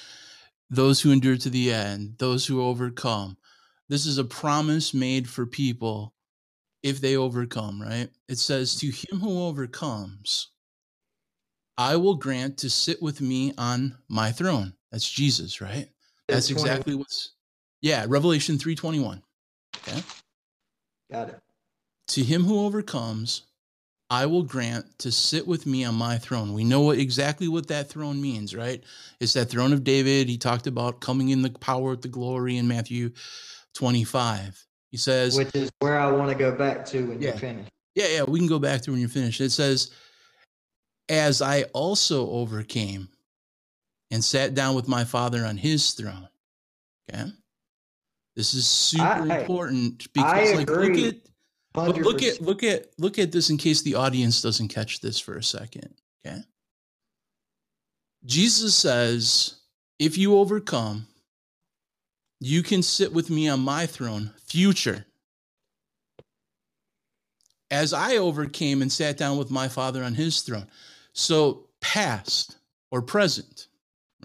those who endure to the end those who overcome. This is a promise made for people if they overcome right? It says to him who overcomes i will grant to sit with me on my throne. That's jesus right? That's exactly what's yeah revelation 321 okay? Got it. to him who overcomes i will grant to sit with me on my throne. We know what, exactly what that throne means right? It's that throne of david. He talked about coming in the power of the glory in matthew 25 he says Which is where I want to go back to when Yeah. you're finished. yeah yeah we can go back to when you're finished. It says as i also overcame and sat down with my father on his throne. Okay? This is super I- important because like look at look at look at look at this in case the audience doesn't catch this for a second. Okay. Jesus says, if you overcome, you can sit with me on my throne, future. As I overcame and sat down with my father on his throne. So, past or present,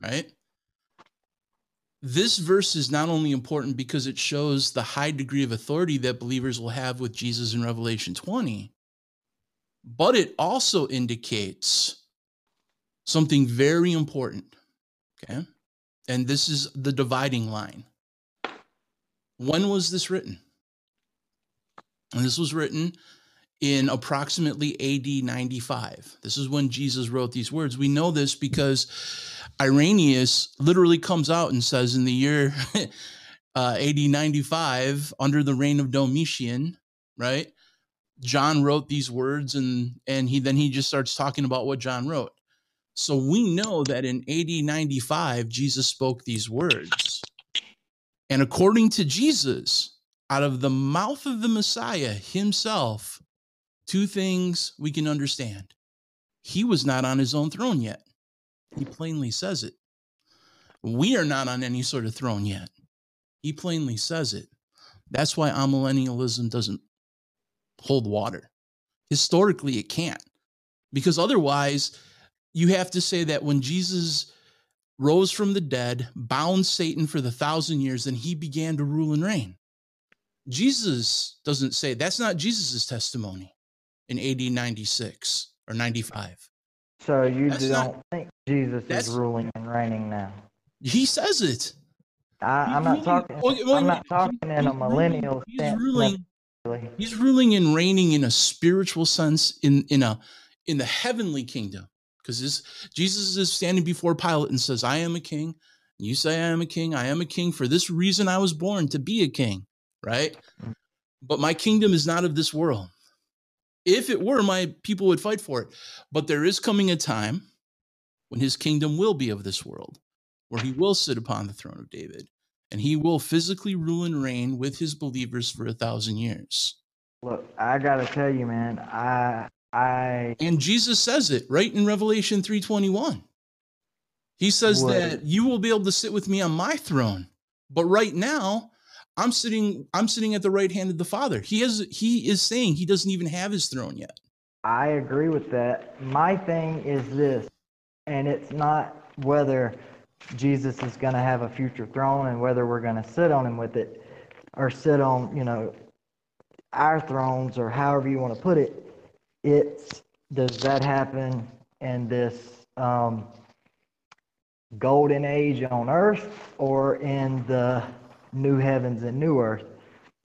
right? This verse is not only important because it shows the high degree of authority that believers will have with Jesus in Revelation 20, but it also indicates something very important. Okay. And this is the dividing line. When was this written? And this was written in approximately AD 95. This is when Jesus wrote these words. We know this because Irenaeus literally comes out and says in the year uh, AD 95, under the reign of Domitian, right? John wrote these words and and he then he just starts talking about what John wrote. So we know that in AD 95 Jesus spoke these words. And according to Jesus, out of the mouth of the Messiah himself, two things we can understand. He was not on his own throne yet. He plainly says it. We are not on any sort of throne yet. He plainly says it. That's why amillennialism doesn't hold water. Historically, it can't, because otherwise, you have to say that when Jesus rose from the dead, bound Satan for the thousand years, then he began to rule and reign. Jesus doesn't say that's not Jesus's testimony in AD 96 or 95. So you That's don't not- think Jesus that's- is ruling and reigning now? He says it. I, I'm not talking. Okay, I'm wait, not talking he's- in a millennial He's sense. ruling. necessarily. He's ruling and reigning in a spiritual sense in in a in the heavenly kingdom. Because this Jesus is standing before Pilate and says, I am a king. You say I am a king. I am a king. For this reason I was born to be a king. Right? Mm. But my kingdom is not of this world. If it were, my people would fight for it. But there is coming a time when his kingdom will be of this world, where he will sit upon the throne of David, and he will physically rule and reign with his believers for a thousand years. Look, I gotta tell you, man. I I And Jesus says it right in Revelation 3:21. He says What? that you will be able to sit with me on my throne. But right now, I'm sitting I'm sitting at the right hand of the Father. He has he is saying he doesn't even have his throne yet. I agree with that. My thing is this, and it's not whether Jesus is going to have a future throne and whether we're going to sit on him with it or sit on, you know, our thrones or however you want to put it. It's does that happen in this um, golden age on earth or in the new heavens and new earth?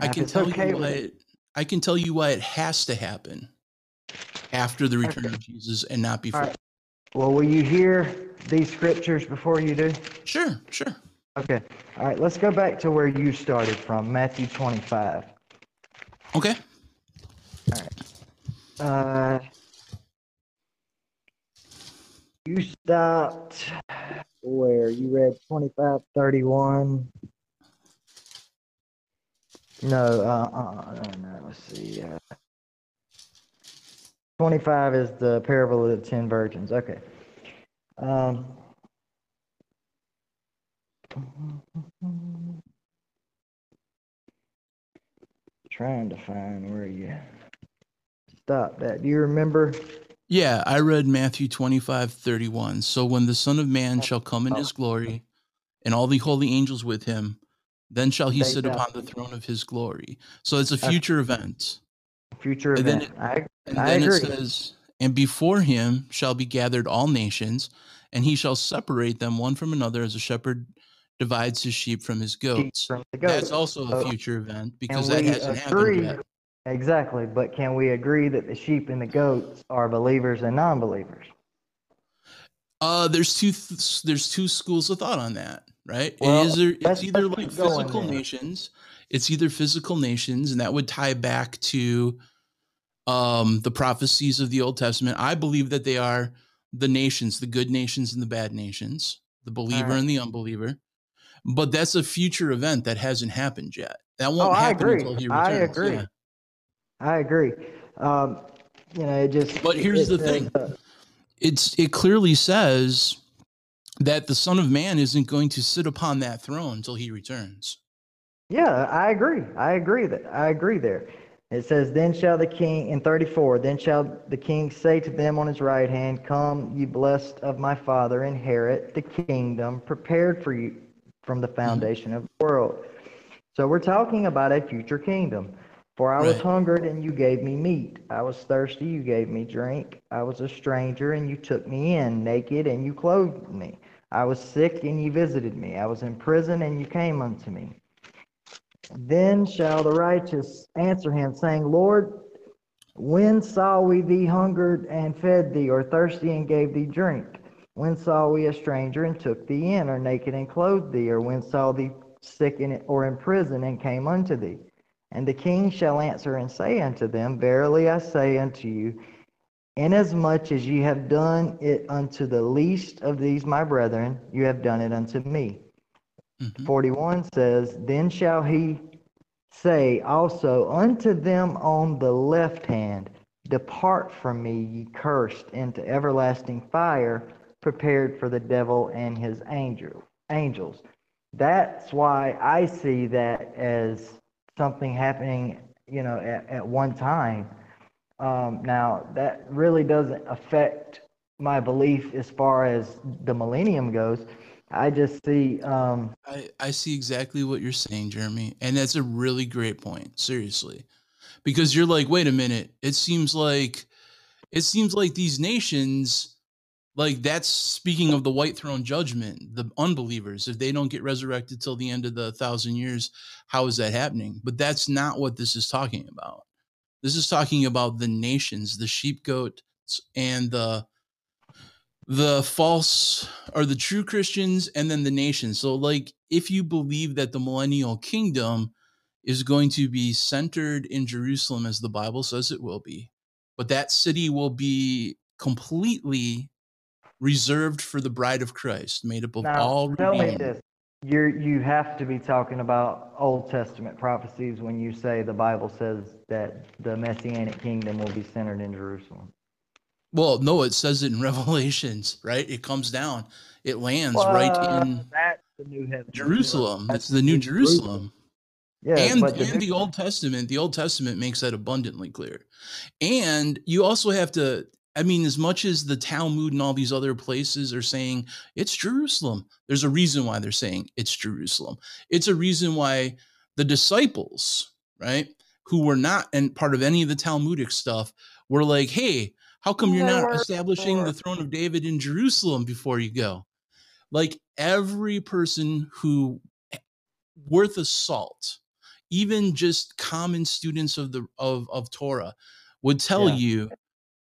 I can tell okay you why it- it, I can tell you why it has to happen after the return Okay. of Jesus and not before. right. Well, will you hear these scriptures before you do? Sure, sure. Okay. All right. Let's go back to where you started from, Matthew 25. Okay. All right. Uh, you stopped where you read 25, 31. No, uh, uh, no, no, let's see. Uh, 25 is the parable of the ten virgins. Okay. Um, trying to find where you stopped that. Do you remember? Yeah, I read Matthew 25, 31. So when the Son of Man shall come in his glory, and all the holy angels with him, then shall he They sit shall- upon the throne of his glory. So it's a future event. Future And event. I, And I then agree. it says, And before him shall be gathered all nations, and he shall separate them one from another as a shepherd divides his sheep from his goats. from the That's also a future event because that hasn't agree- happened yet. Exactly, but can we agree that the sheep and the goats are believers and non-believers? Uh, there's two th- there's two schools of thought on that, right? Well, it is either, it's either like physical nations, it's either physical nations, and that would tie back to um the prophecies of the Old Testament. I believe that they are the nations, the good nations and the bad nations, the believer right. and the unbeliever. But that's a future event that hasn't happened yet. That won't Oh, I happen agree. until he returns. I agree. yeah. I agree. Um, you know, it just. But here's it the thing. uh, it's it clearly says that the Son of Man isn't going to sit upon that throne until he returns. Yeah, I agree. I agree that I agree there. It says, Then shall the king in 34, then shall the king say to them on his right hand, Come, ye blessed of my father, inherit the kingdom prepared for you from the Mm-hmm. foundation of the world. So we're talking about a future kingdom. For I was Right. hungered, and you gave me meat. I was thirsty, you gave me drink. I was a stranger, and you took me in. Naked, and you clothed me. I was sick, and ye visited me. I was in prison, and ye came unto me. Then shall the righteous answer him, saying, Lord, when saw we thee hungered and fed thee, or thirsty and gave thee drink? When saw we a stranger and took thee in, or naked and clothed thee? Or when saw thee sick and, or in prison and came unto thee? And the king shall answer and say unto them, Verily I say unto you, inasmuch as ye have done it unto the least of these my brethren, you have done it unto me. Mhm. 41 says, Then shall he say also unto them on the left hand, Depart from me, ye cursed, into everlasting fire, prepared for the devil and his angel, angels. That's why I see that as something happening, you know, at, at one time. Um, now, that really doesn't affect my belief as far as the millennium goes. I just see um, I, I see exactly what you're saying, Jeremy. And that's a really great point. Seriously. Because you're like, wait a minute. It seems like it seems like these nations, like that's speaking of the white throne judgment, the unbelievers, if they don't get resurrected till the end of the thousand years, how is that happening? But that's not what this is talking about. This is talking about the nations, the sheep goats, and the the false or the true Christians and then the nations. So, like, if you believe that the millennial kingdom is going to be centered in Jerusalem, as the Bible says it will be, but that city will be completely reserved for the bride of Christ, made up of Now, all tell me this. You're, you have to be talking about Old Testament prophecies when you say the Bible says that the Messianic kingdom will be centered in Jerusalem. Well, no, it says it in Revelations, right? It comes down, it lands right Well, in That's the new heaven. Jerusalem. That's It's the new Jerusalem. Yeah, and but the and the Old Testament, the Old Testament makes that abundantly clear. And you also have to, I mean, as much as the Talmud and all these other places are saying it's Jerusalem, there's a reason why they're saying it's Jerusalem. It's a reason why the disciples, right, who were not and part of any of the Talmudic stuff, were like, hey, how come you're not establishing the throne of David in Jerusalem before you go? Like every person who eh, worth a salt even just common students of the of, of torah would tell Yeah. you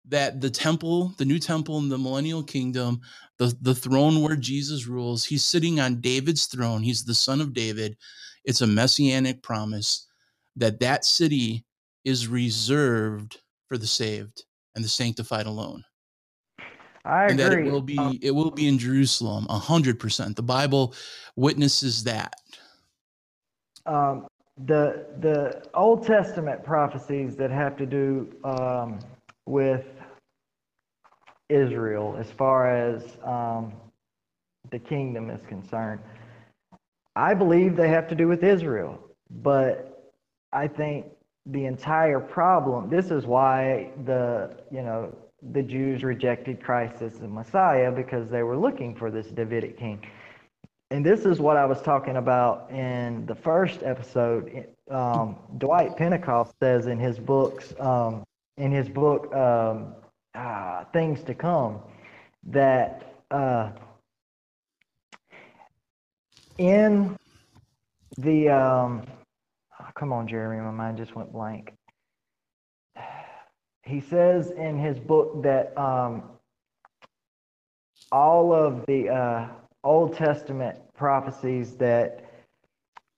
that the temple the new temple in the millennial kingdom the the throne where jesus rules he's sitting on david's throne. He's the son of david. It's a messianic promise that that city is reserved for the saved and the sanctified alone. I and that agree. it will be Um, it will be in jerusalem a hundred percent. The bible witnesses that. Um, the the Old Testament prophecies that have to do um, with Israel, as far as um, the kingdom is concerned, I believe they have to do with Israel. But I think the entire problem. This is why the you know the Jews rejected Christ as the Messiah because they were looking for this Davidic king. And this is what I was talking about in the first episode. Um, Dwight Pentecost says in his books, um, in his book, um, ah, Things to Come, that uh, in the, um, oh, come on, Jeremy, my mind just went blank. He says in his book that um, all of the uh, Old Testament prophecies that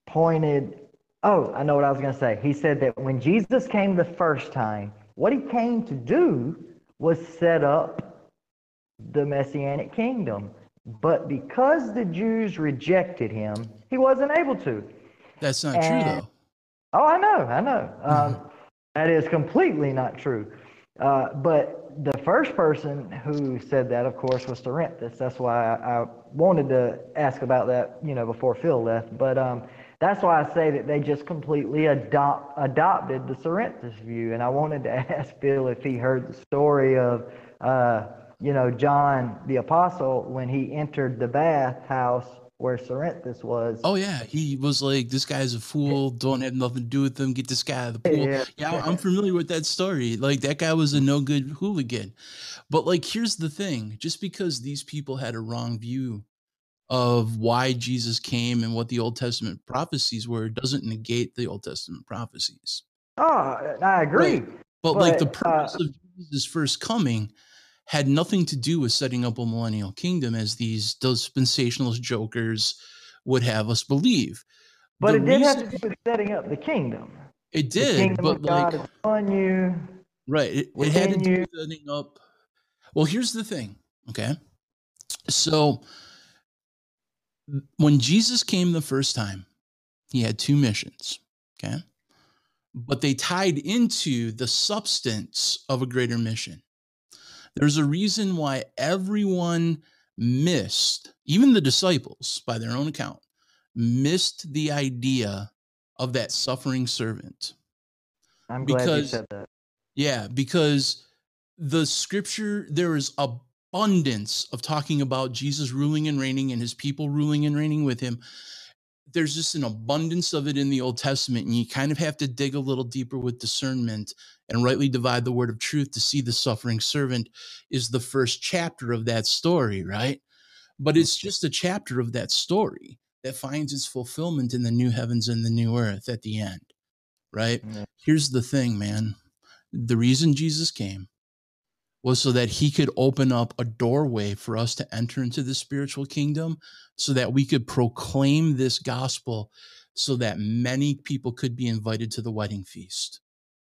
pointed. Oh, I know what I was going to say. He said that when Jesus came the first time, what he came to do was set up the Messianic kingdom. But because the Jews rejected him, he wasn't able to. that's not true though Oh, I know, I know. Um, that is completely not true. Uh, but the first person who said that, of course, was Cerinthus. That's why I, I wanted to ask about that, you know, before Phil left. But um, that's why I say that they just completely adopt, adopted the Cerinthus view. And I wanted to ask Phil if he heard the story of, uh, you know, John the Apostle when he entered the bath house where Cerinthus was. Oh yeah, he was like, "This guy's a fool. Don't have nothing to do with him. Get this guy out of the pool." Yeah, yeah I'm familiar with that story. Like that guy was a no good hooligan. But like, here's the thing: just because these people had a wrong view of why Jesus came and what the Old Testament prophecies were, doesn't negate the Old Testament prophecies. Oh, I agree. Right. But, but, like the purpose uh, of Jesus' first coming had nothing to do with setting up a millennial kingdom as these dispensationalist jokers would have us believe. But the it did reason, have to do with setting up the kingdom. It did, kingdom but like, on you. Right. It, it had to do with setting up. Well, here's the thing. Okay. So when Jesus came the first time, he had two missions. Okay. But they tied into the substance of a greater mission. There's a reason why everyone missed, even the disciples, by their own account, missed the idea of that suffering servant. I'm glad because, you said that. Yeah, because the scripture, there is abundance of talking about Jesus ruling and reigning and his people ruling and reigning with him there's just an abundance of it in the Old Testament, and you kind of have to dig a little deeper with discernment and rightly divide the word of truth to see the suffering servant is the first chapter of that story, right? But it's mm-hmm. just a chapter of that story that finds its fulfillment in the new heavens and the new earth at the end, right? Yeah. Here's the thing, man. The reason Jesus came was so that he could open up a doorway for us to enter into the spiritual kingdom so that we could proclaim this gospel so that many people could be invited to the wedding feast.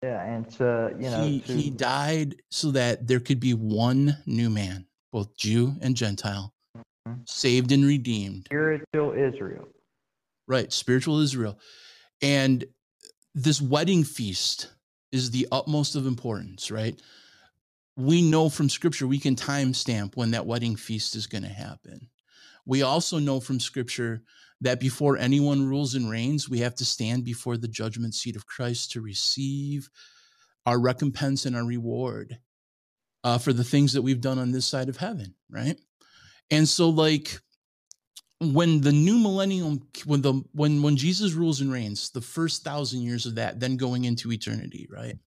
Yeah, and to, you know, he, to... he died so that there could be one new man, both Jew and Gentile, mm-hmm. saved and redeemed. Spiritual Israel. Right, spiritual Israel. And this wedding feast is the utmost of importance, right? We know from scripture we can timestamp when that wedding feast is going to happen. We also know from scripture that before anyone rules and reigns, we have to stand before the judgment seat of Christ to receive our recompense and our reward uh, for the things that we've done on this side of heaven, right? And so, like, when the new millennium, when the when when Jesus rules and reigns, the first thousand years of that, then going into eternity, right?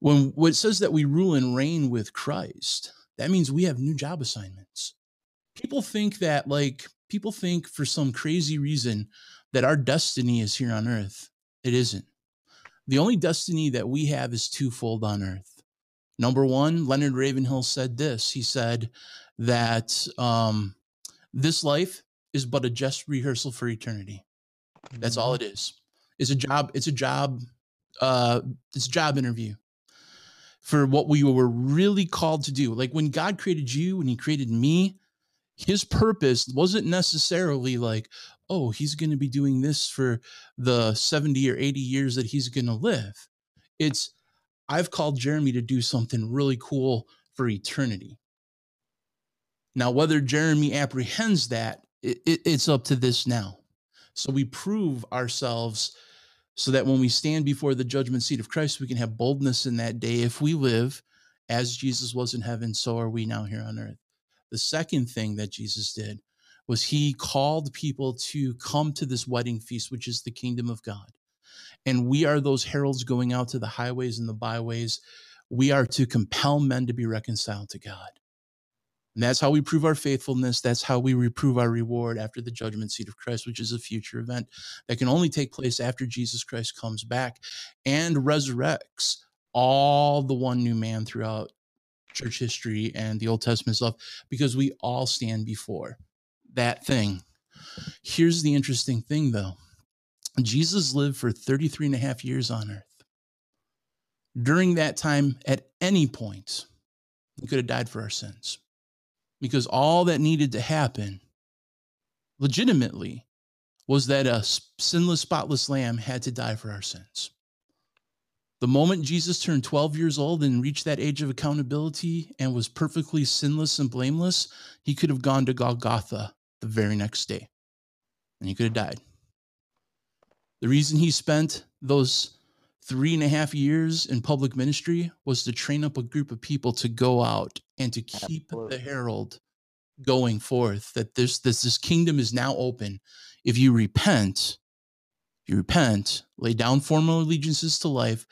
When, when it says that we rule and reign with Christ, that means we have new job assignments. People think that, like, people think for some crazy reason that our destiny is here on earth. It isn't. The only destiny that we have is twofold on earth. Number one, Leonard Ravenhill said this. He said that um, this life is but a just rehearsal for eternity. That's all mm-hmm. it is. It's a job. It's a job. Uh, it's a job interview for what we were really called to do. Like when God created you, when He created me, His purpose wasn't necessarily like, oh, He's going to be doing this for the 70 or 80 years that He's going to live. It's, I've called Jeremy to do something really cool for eternity. Now, whether Jeremy apprehends that, it, it, it's up to this now. So we prove ourselves so that when we stand before the judgment seat of Christ, we can have boldness in that day. If we live as Jesus was in heaven, so are we now here on earth. The second thing that Jesus did was he called people to come to this wedding feast, which is the kingdom of God. And we are those heralds going out to the highways and the byways. We are to compel men to be reconciled to God. And that's how we prove our faithfulness. That's how we reprove our reward after the judgment seat of Christ, which is a future event that can only take place after Jesus Christ comes back and resurrects all the one new man throughout church history and the Old Testament stuff, because we all stand before that thing. Here's the interesting thing, though Jesus lived for 33 and a half years on earth. During that time, at any point, he could have died for our sins because all that needed to happen legitimately was that a sinless, spotless lamb had to die for our sins. The moment Jesus turned 12 years old and reached that age of accountability and was perfectly sinless and blameless, he could have gone to Golgotha the very next day and he could have died. The reason he spent those three and a half years in public ministry was to train up a group of people to go out and to keep Absolutely. the herald going forth that this this this kingdom is now open. If you repent if you repent lay down formal allegiances to life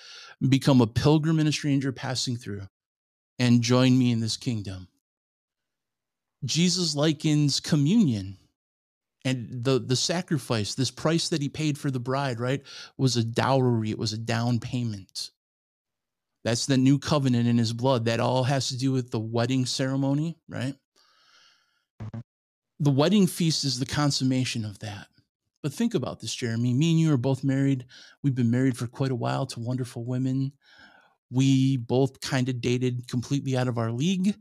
become a pilgrim and a stranger passing through and join me in this kingdom. Jesus likens communion and the the sacrifice this price that he paid for the bride right was a dowry it was a down payment that's the new covenant in his blood that all has to do with the wedding ceremony right? The wedding feast is the consummation of that. But think about this jeremy. Me and you are both married. We've been married for quite a while to wonderful women. We both kind of dated completely out of our league.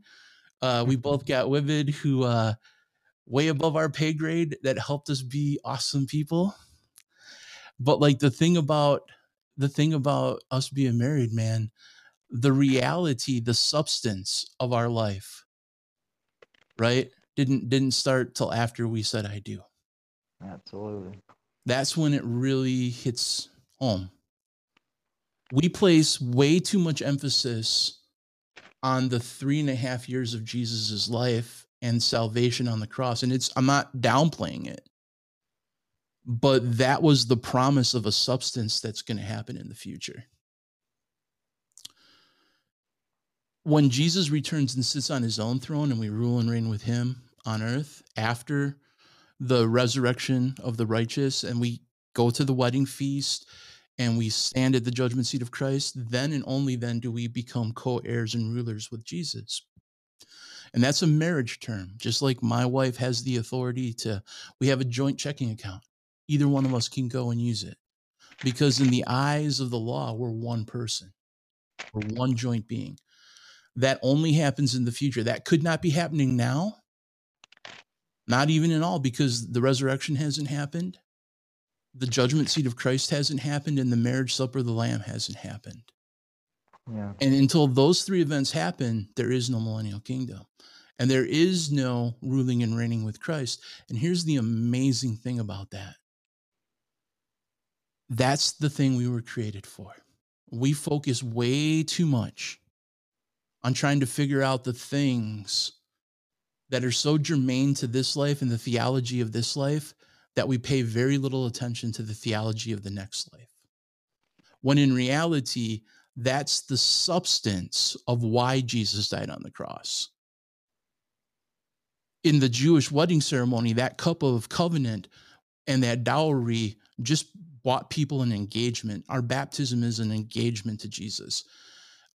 Uh, we both got women who uh, way above our pay grade that helped us be awesome people. But like the thing about the thing about us being married, man, the reality, the substance of our life, right? Didn't didn't start till after we said I do. Absolutely. That's when it really hits home. We place way too much emphasis on the three and a half years of Jesus's life and salvation on the cross. And it's, I'm not downplaying it, but that was the promise of a substance that's going to happen in the future. When Jesus returns and sits on his own throne and we rule and reign with him on earth after the resurrection of the righteous and we go to the wedding feast and we stand at the judgment seat of Christ, then and only then do we become co heirs and rulers with Jesus. And that's a marriage term, just like my wife has the authority to, we have a joint checking account. Either one of us can go and use it. Because in the eyes of the law, we're one person, we're one joint being. That only happens in the future. That could not be happening now, not even at all, because the resurrection hasn't happened, the judgment seat of Christ hasn't happened, and the marriage supper of the Lamb hasn't happened. Yeah. And until those three events happen, there is no millennial kingdom. And there is no ruling and reigning with Christ. And here's the amazing thing about that that's the thing we were created for. We focus way too much on trying to figure out the things that are so germane to this life and the theology of this life that we pay very little attention to the theology of the next life. When in reality, that's the substance of why Jesus died on the cross. In the Jewish wedding ceremony, that cup of covenant and that dowry just bought people an engagement. Our baptism is an engagement to Jesus.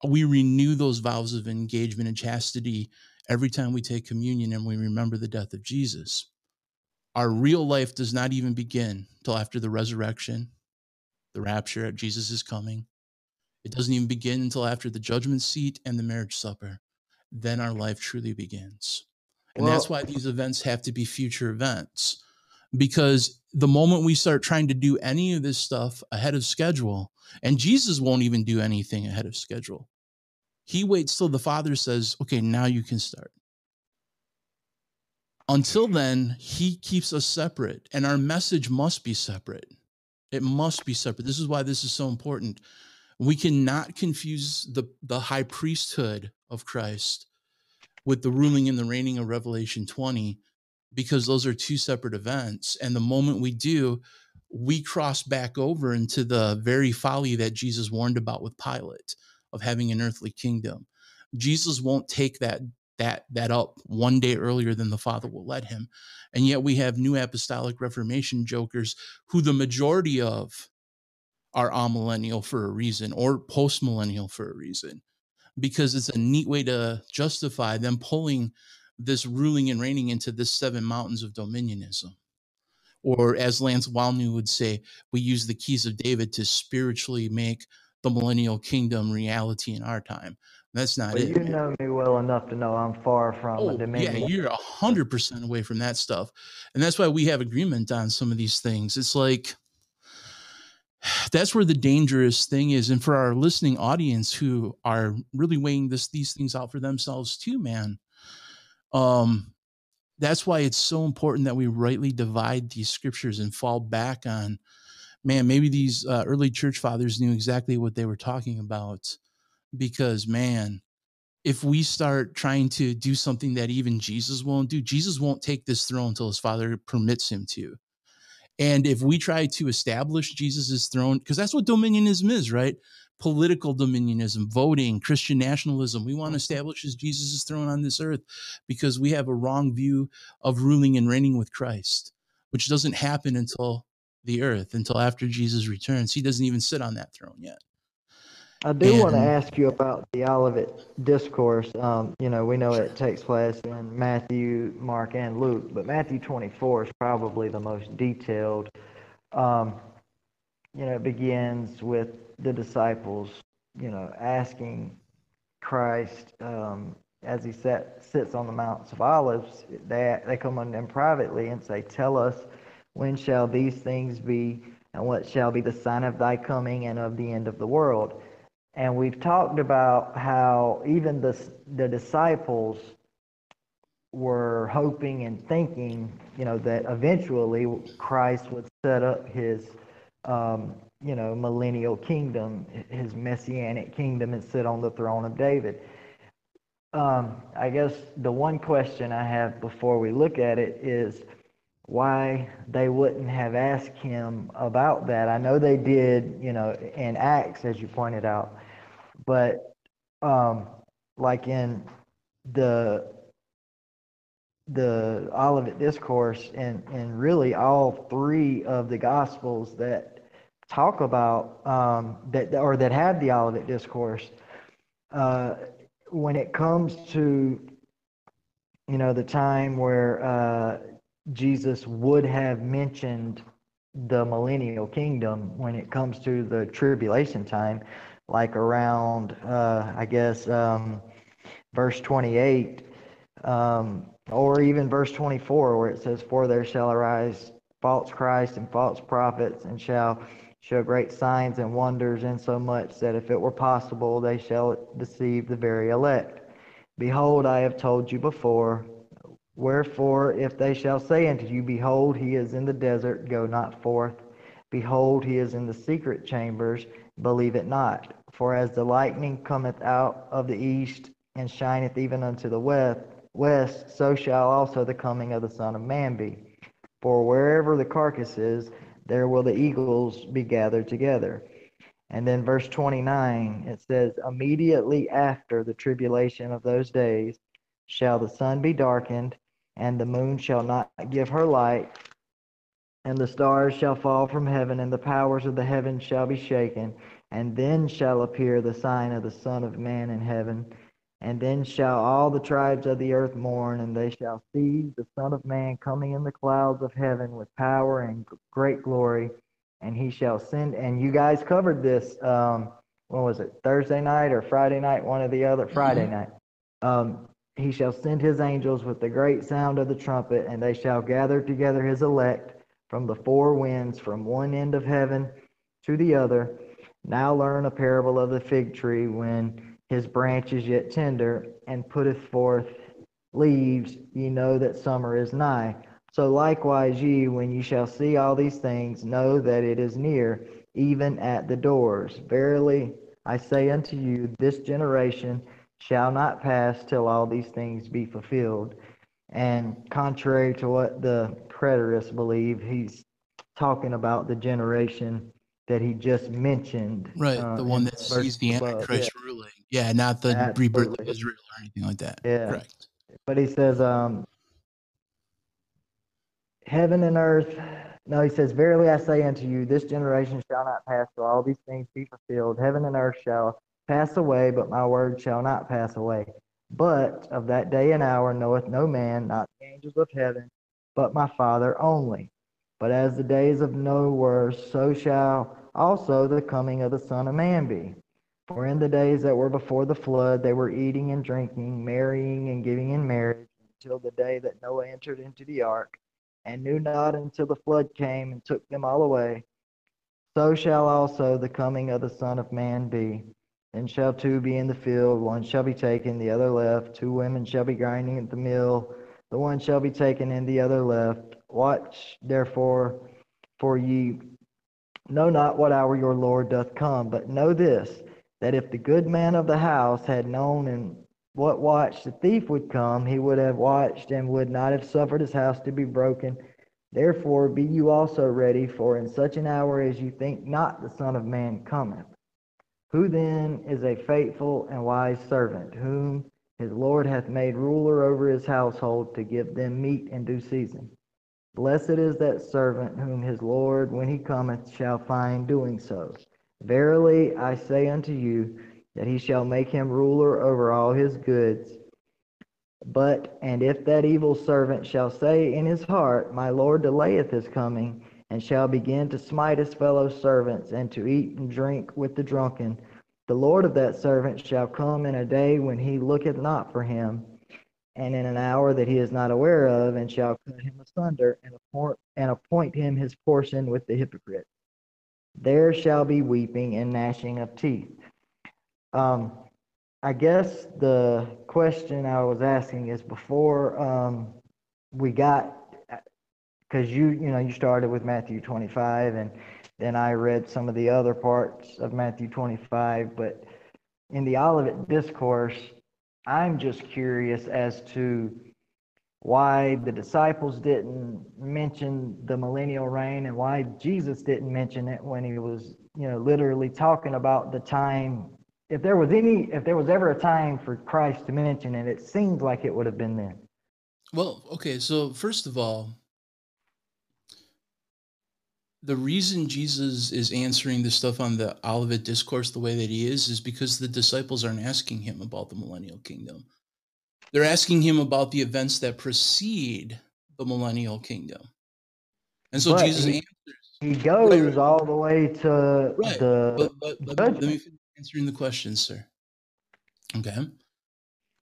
We renew those vows of engagement and chastity every time we take communion and we remember the death of Jesus. Our real life does not even begin till after the resurrection, the rapture, at Jesus is coming. It doesn't even begin until after the judgment seat and the marriage supper. Then our life truly begins. And that's why these events have to be future events. Because the moment we start trying to do any of this stuff ahead of schedule, and Jesus won't even do anything ahead of schedule, he waits till the Father says, okay, now you can start. Until then, he keeps us separate, and our message must be separate. It must be separate. This is why this is so important. We cannot confuse the, the high priesthood of Christ with the ruling and the reigning of Revelation 20, because those are two separate events. And the moment we do, we cross back over into the very folly that Jesus warned about with Pilate of having an earthly kingdom. Jesus won't take that that that up one day earlier than the Father will let him. And yet we have new apostolic reformation jokers who the majority of are amillennial for a reason or postmillennial for a reason because it's a neat way to justify them pulling this ruling and reigning into this seven mountains of dominionism. Or as Lance Wallnau would say, we use the keys of David to spiritually make the millennial kingdom reality in our time. That's not Well, it. you man. know me well enough to know I'm far from Oh, a yeah, you're a hundred percent away from that stuff, and that's why we have agreement on some of these things. It's like that's where the dangerous thing is. And for our listening audience who are really weighing this these things out for themselves too, man. Um, that's why it's so important that we rightly divide these scriptures and fall back on man maybe these uh, early church fathers knew exactly what they were talking about because man if we start trying to do something that even jesus won't do jesus won't take this throne until his father permits him to. And if we try to establish jesus's throne because that's what dominionism is right political dominionism, voting, Christian nationalism. We want to mm-hmm. establish as Jesus' throne on this earth because we have a wrong view of ruling and reigning with Christ, which doesn't happen until the earth, until after Jesus returns. He doesn't even sit on that throne yet. I do and, want to ask you about the Olivet discourse. Um, you know, we know it takes place in Matthew, Mark, and Luke, but Matthew 24 is probably the most detailed. Um, you know, it begins with the disciples, you know, asking Christ um, as he sat, sits on the Mounts of Olives. They, they come unto him privately and say, Tell us, when shall these things be, and what shall be the sign of thy coming and of the end of the world? And we've talked about how even the, the disciples were hoping and thinking, you know, that eventually Christ would set up his um, you know, millennial kingdom, his messianic kingdom, and sit on the throne of David. Um, I guess the one question I have before we look at it is why they wouldn't have asked him about that. I know they did, you know, in Acts, as you pointed out, but um, like in the the Olivet Discourse and, and really all three of the Gospels that talk about um, that or that have the Olivet discourse. Uh, when it comes to you know the time where uh, Jesus would have mentioned the millennial kingdom when it comes to the tribulation time, like around uh, I guess um, verse 28, um, or even verse 24, where it says, "For there shall arise false Christ and false prophets, and shall show great signs and wonders, insomuch that if it were possible, they shall deceive the very elect. Behold, I have told you before. Wherefore, if they shall say unto you, Behold, he is in the desert, go not forth. Behold, he is in the secret chambers, believe it not. For as the lightning cometh out of the east and shineth even unto the west, west, so shall also the coming of the Son of Man be. For wherever the carcass is, there will the eagles be gathered together. And then verse 29, it says, Immediately after the tribulation of those days shall the sun be darkened, and the moon shall not give her light, and the stars shall fall from heaven, and the powers of the heavens shall be shaken. And then shall appear the sign of the Son of Man in heaven. And then shall all the tribes of the earth mourn, and they shall see the Son of Man coming in the clouds of heaven with power and great glory. And he shall send. And you guys covered this. Um, when was it? Thursday night or Friday night? One or the other. Friday mm-hmm. night. Um, he shall send his angels with the great sound of the trumpet, and they shall gather together his elect from the four winds, from one end of heaven to the other. Now learn a parable of the fig tree when his branch is yet tender, and putteth forth leaves, ye know that summer is nigh. So likewise ye, when ye shall see all these things, know that it is near, even at the doors. Verily I say unto you, this generation shall not pass till all these things be fulfilled. And contrary to what the preterists believe, he's talking about the generation that he just mentioned. Right, uh, the one that sees the Antichrist yeah. ruling. Yeah, not the Absolutely. rebirth of Israel or anything like that. Yeah. Correct. But he says, um, heaven and earth. No, he says, Verily I say unto you, this generation shall not pass till all these things be fulfilled. Heaven and earth shall pass away, but my word shall not pass away. But of that day and hour knoweth no man, not the angels of heaven, but my Father only. But as the days of Noah were, so shall also the coming of the Son of Man be. For in the days that were before the flood, they were eating and drinking, marrying and giving in marriage, until the day that Noah entered into the ark, and knew not until the flood came and took them all away. so shall also the coming of the Son of Man be. Then shall two be in the field, one shall be taken, the other left. Two women shall be grinding at the mill, the one shall be taken and the other left. Watch therefore, for ye know not what hour your Lord doth come. But know this, that if the good man of the house had known in what watch the thief would come, he would have watched and would not have suffered his house to be broken. Therefore be you also ready, for in such an hour as you think not the Son of Man cometh. Who then is a faithful and wise servant, whom his Lord hath made ruler over his household to give them meat in due season? Blessed is that servant whom his Lord, when he cometh, shall find doing so. Verily I say unto you, that he shall make him ruler over all his goods. But, and if that evil servant shall say in his heart, My Lord delayeth his coming, and shall begin to smite his fellow servants, and to eat and drink with the drunken, the Lord of that servant shall come in a day when he looketh not for him, and in an hour that he is not aware of, and shall cut him asunder, and appoint, him his portion with the hypocrite. There shall be weeping and gnashing of teeth. Um, I guess the question I was asking is before um, we got, because you you know you started with Matthew 25, and then I read some of the other parts of Matthew 25, but in the Olivet Discourse, I'm just curious as to why the disciples didn't mention the millennial reign and why Jesus didn't mention it when he was, you know, literally talking about the time. If there was any, if there was ever a time for Christ to mention it, it seems like it would have been then. Well, okay, so first of all, the reason Jesus is answering the stuff on the Olivet Discourse the way that he is is because the disciples aren't asking him about the millennial kingdom. They're asking him about the events that precede the millennial kingdom. And so But Jesus he- answers. He goes Right, right. all the way to Right. the But, but, but let me finish answering the question, sir. Okay.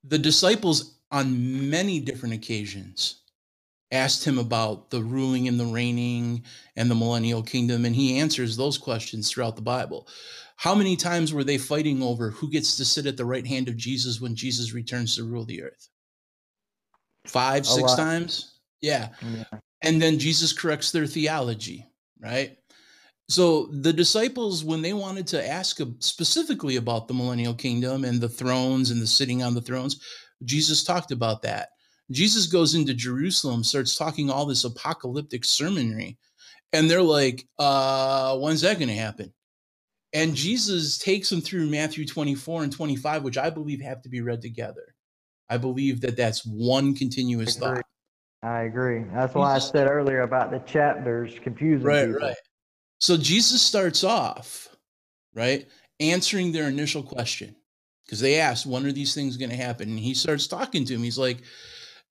The disciples, on many different occasions, asked him about the ruling and the reigning and the millennial kingdom, and he answers those questions throughout the Bible. How many times were they fighting over who gets to sit at the right hand of Jesus when Jesus returns to rule the earth? Five, A six lot. times? Yeah Yeah. and then Jesus corrects their theology, right? So the disciples, when they wanted to ask specifically about the millennial kingdom and the thrones and the sitting on the thrones, Jesus talked about that. Jesus goes into Jerusalem, starts talking all this apocalyptic sermonry, and they're like, uh, when's that going to happen? And Jesus takes them through Matthew 24 and 25, which I believe have to be read together. I believe that that's one continuous Agree. thought. I agree. That's why I said earlier about the chapters confusing right people. right so jesus starts off right answering their initial question because they asked when are these things going to happen and he starts talking to him he's like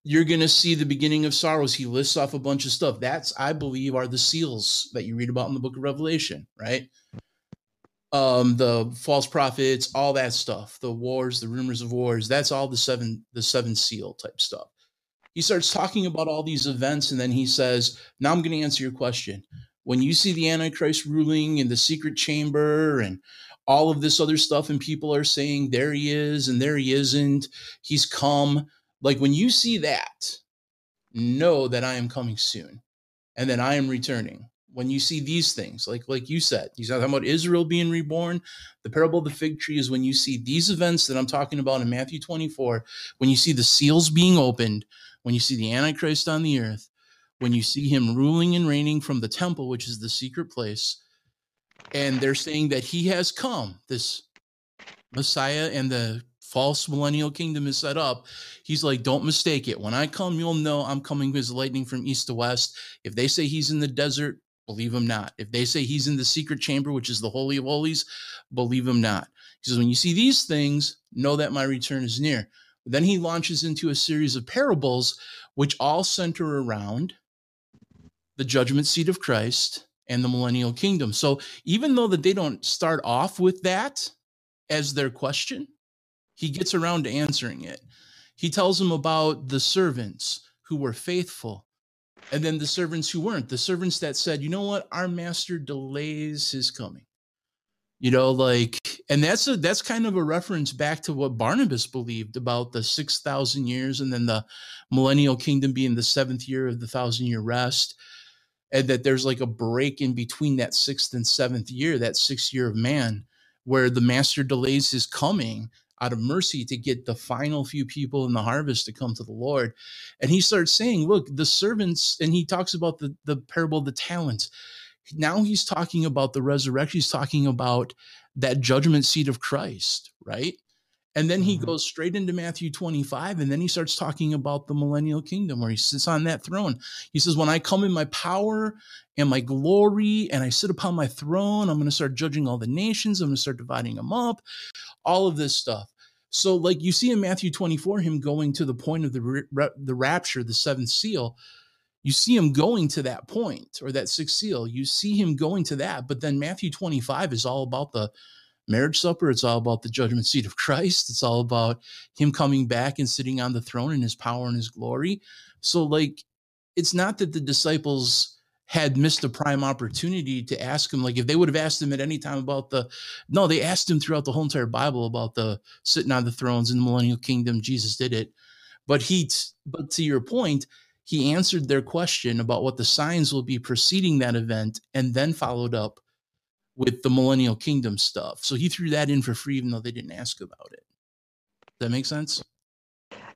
you're going to see the beginning of sorrows he lists off a bunch of stuff that's i believe are the seals that you read about in the book of revelation right um the false prophets all that stuff the wars the rumors of wars that's all the seven the seven seal type stuff. He starts talking about all these events and then he says now i'm going to answer your question. When you see the antichrist ruling in the secret chamber and all of this other stuff and people are saying there he is and there he isn't. He's come like when you see that know that i am coming soon and that i am returning when you see these things like like you said he's talking about israel being reborn the parable of the fig tree is when you see these events that i'm talking about in matthew 24 when you see the seals being opened when you see the antichrist on the earth when you see him ruling and reigning from the temple, which is the secret place, and they're saying that he has come, this Messiah and the false millennial kingdom is set up. He's like, don't mistake it. When I come, you'll know I'm coming as lightning from east to west. If they say he's in the desert, believe him not. If they say he's in the secret chamber, which is the Holy of Holies, believe him not. He says, when you see these things, know that my return is near. Then he launches into a series of parables, which all center around the judgment seat of Christ and the millennial kingdom. So even though that they don't start off with that as their question, he gets around to answering it. He tells them about the servants who were faithful and then the servants who weren't, the servants that said, you know what, our master delays his coming. You know, like, and that's a that's kind of a reference back to what Barnabas believed about the six thousand years, and then the millennial kingdom being the seventh year of the thousand year rest, and that there's like a break in between that sixth and seventh year, that sixth year of man, where the master delays his coming out of mercy to get the final few people in the harvest to come to the Lord. And he starts saying, Look, the servants, and he talks about the, the parable of the talents. Now he's talking about the resurrection. He's talking about that judgment seat of Christ, right? And then he mm-hmm. goes straight into Matthew 25, and then he starts talking about the millennial kingdom where he sits on that throne. He says, When I come in my power and my glory, and I sit upon my throne, I'm going to start judging all the nations. I'm going to start dividing them up, all of this stuff. So, like you see in Matthew 24, him going to the point of the, the rapture, the seventh seal, you see him going to that point or that sixth seal. You see him going to that. But then Matthew 25 is all about the marriage supper. It's all about the judgment seat of Christ. It's all about him coming back and sitting on the throne in his power and his glory. So, like, it's not that the disciples had missed a prime opportunity to ask him like if they would have asked him at any time about the no they asked him throughout the whole entire bible about the sitting on the thrones in the millennial kingdom jesus did it but he but to your point he answered their question about what the signs will be preceding that event and then followed up with the millennial kingdom stuff. So he threw that in for free, even though they didn't ask about it. Does that make sense?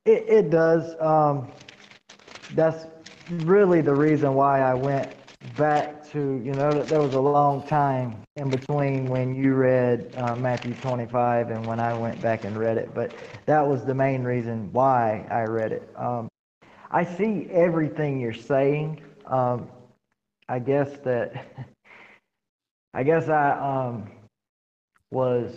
It, it does. Um, that's really the reason why I went back to, you know, there was a long time in between when you read uh, Matthew 25 and when I went back and read it. But that was the main reason why I read it. Um, I see everything you're saying. Um, I guess that I guess I um, was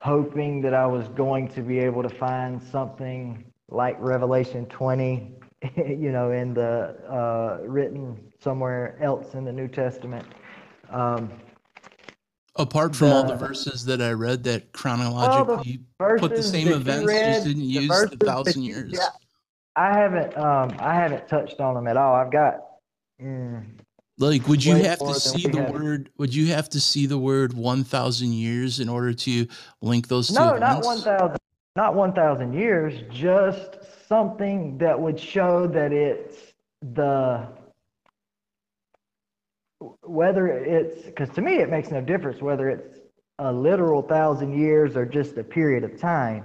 hoping that I was going to be able to find something like Revelation 20, you know, in the uh, written somewhere else in the New Testament. Um, Apart from the, all the verses that I read that chronologically the put the same events, read, just didn't use the, the thousand years. Yeah, I haven't, um, I haven't touched on them at all. I've got. Mm, like, would you have to see the word? Would you have to see the word one thousand years in order to link those two? No, events? not one thousand. Not one thousand years. Just something that would show that it's the whether it's because to me it makes no difference whether it's a literal thousand years or just a period of time,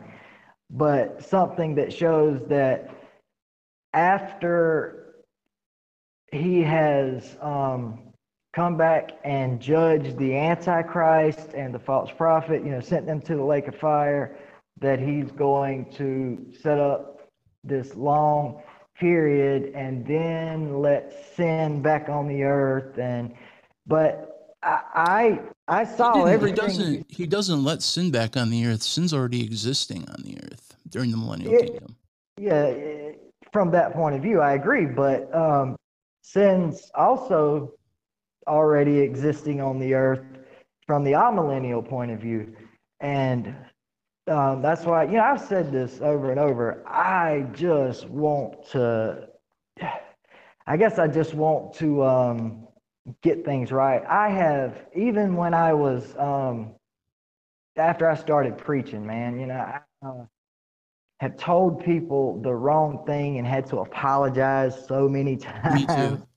but something that shows that after he has um, come back and judged the Antichrist and the false prophet, you know, sent them to the lake of fire, that he's going to set up this long period and then let sin back on the earth and but I I, I saw he everything. He doesn't he doesn't let sin back on the earth. Sin's already existing on the earth during the millennial it, kingdom. Yeah, from that point of view, I agree. But um, sin's also already existing on the earth from the amillennial point of view. And um, that's why, you know, I've said this over and over. I just want to, I guess I just want to um, get things right. I have, even when I was, um, after I started preaching, man, you know, I, uh, have told people the wrong thing and had to apologize so many times. Me too.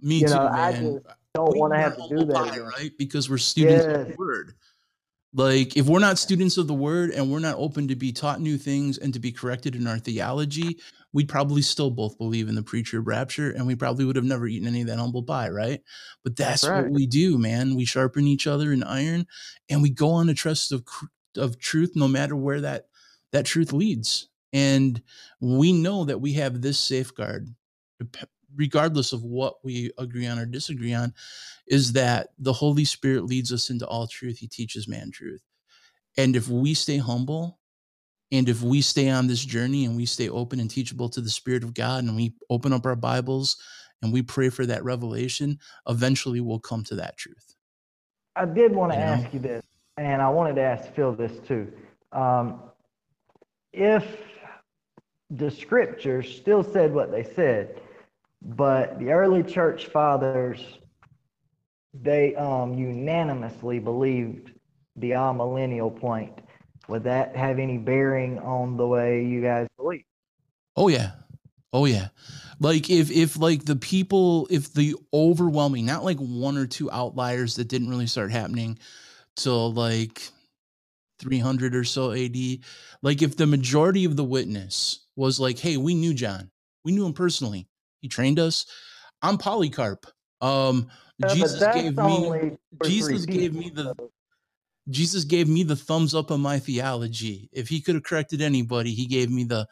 Me you too, know, man. I just don't want to have to do that, right? Because we're students yes. of the word. Like, if we're not students of the word and we're not open to be taught new things and to be corrected in our theology, we'd probably still both believe in the preacher of rapture and we probably would have never eaten any of that humble pie, right? But that's, that's right. what we do, man. We sharpen each other in iron and we go on a trust of, of truth no matter where that, that truth leads. And we know that we have this safeguard, regardless of what we agree on or disagree on, is that the Holy Spirit leads us into all truth. He teaches man truth. And if we stay humble, and if we stay on this journey and we stay open and teachable to the Spirit of God and we open up our Bibles and we pray for that revelation, eventually we'll come to that truth. I did want to you ask know? you this, and I wanted to ask Phil this too. Um, if the scriptures still said what they said, but the early church fathers they um, unanimously believed the amillennial point. Would that have any bearing on the way you guys believe? Oh yeah. Oh yeah. Like if if like the people if the overwhelming not like one or two outliers that didn't really start happening till like 300 or so AD like if the majority of the witness was like hey we knew John we knew him personally he trained us I'm Polycarp um Yeah, Jesus gave me only two or Jesus gave me the Jesus gave me the thumbs up on my theology. If he could have corrected anybody, he gave me the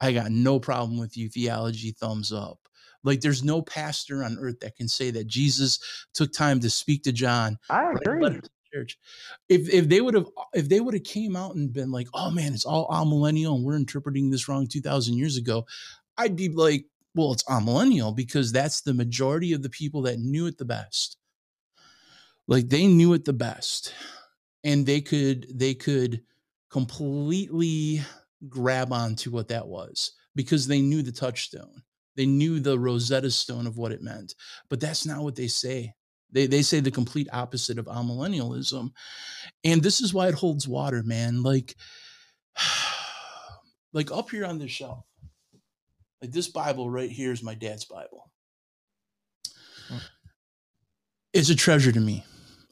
I got no problem with you theology thumbs up. Like there's no pastor on earth that can say that Jesus took time to speak to John, I write a agree. letter church. If if they would have if they would have came out and been like, "Oh man, it's all millennial and we're interpreting this wrong 2000 years ago." I'd be like, "Well, it's all millennial because that's the majority of the people that knew it the best." Like they knew it the best and they could they could completely grab onto what that was because they knew the touchstone they knew the rosetta stone of what it meant but that's not what they say they, they say the complete opposite of amillennialism and this is why it holds water man like like up here on this shelf like this bible right here is my dad's bible hmm. it's a treasure to me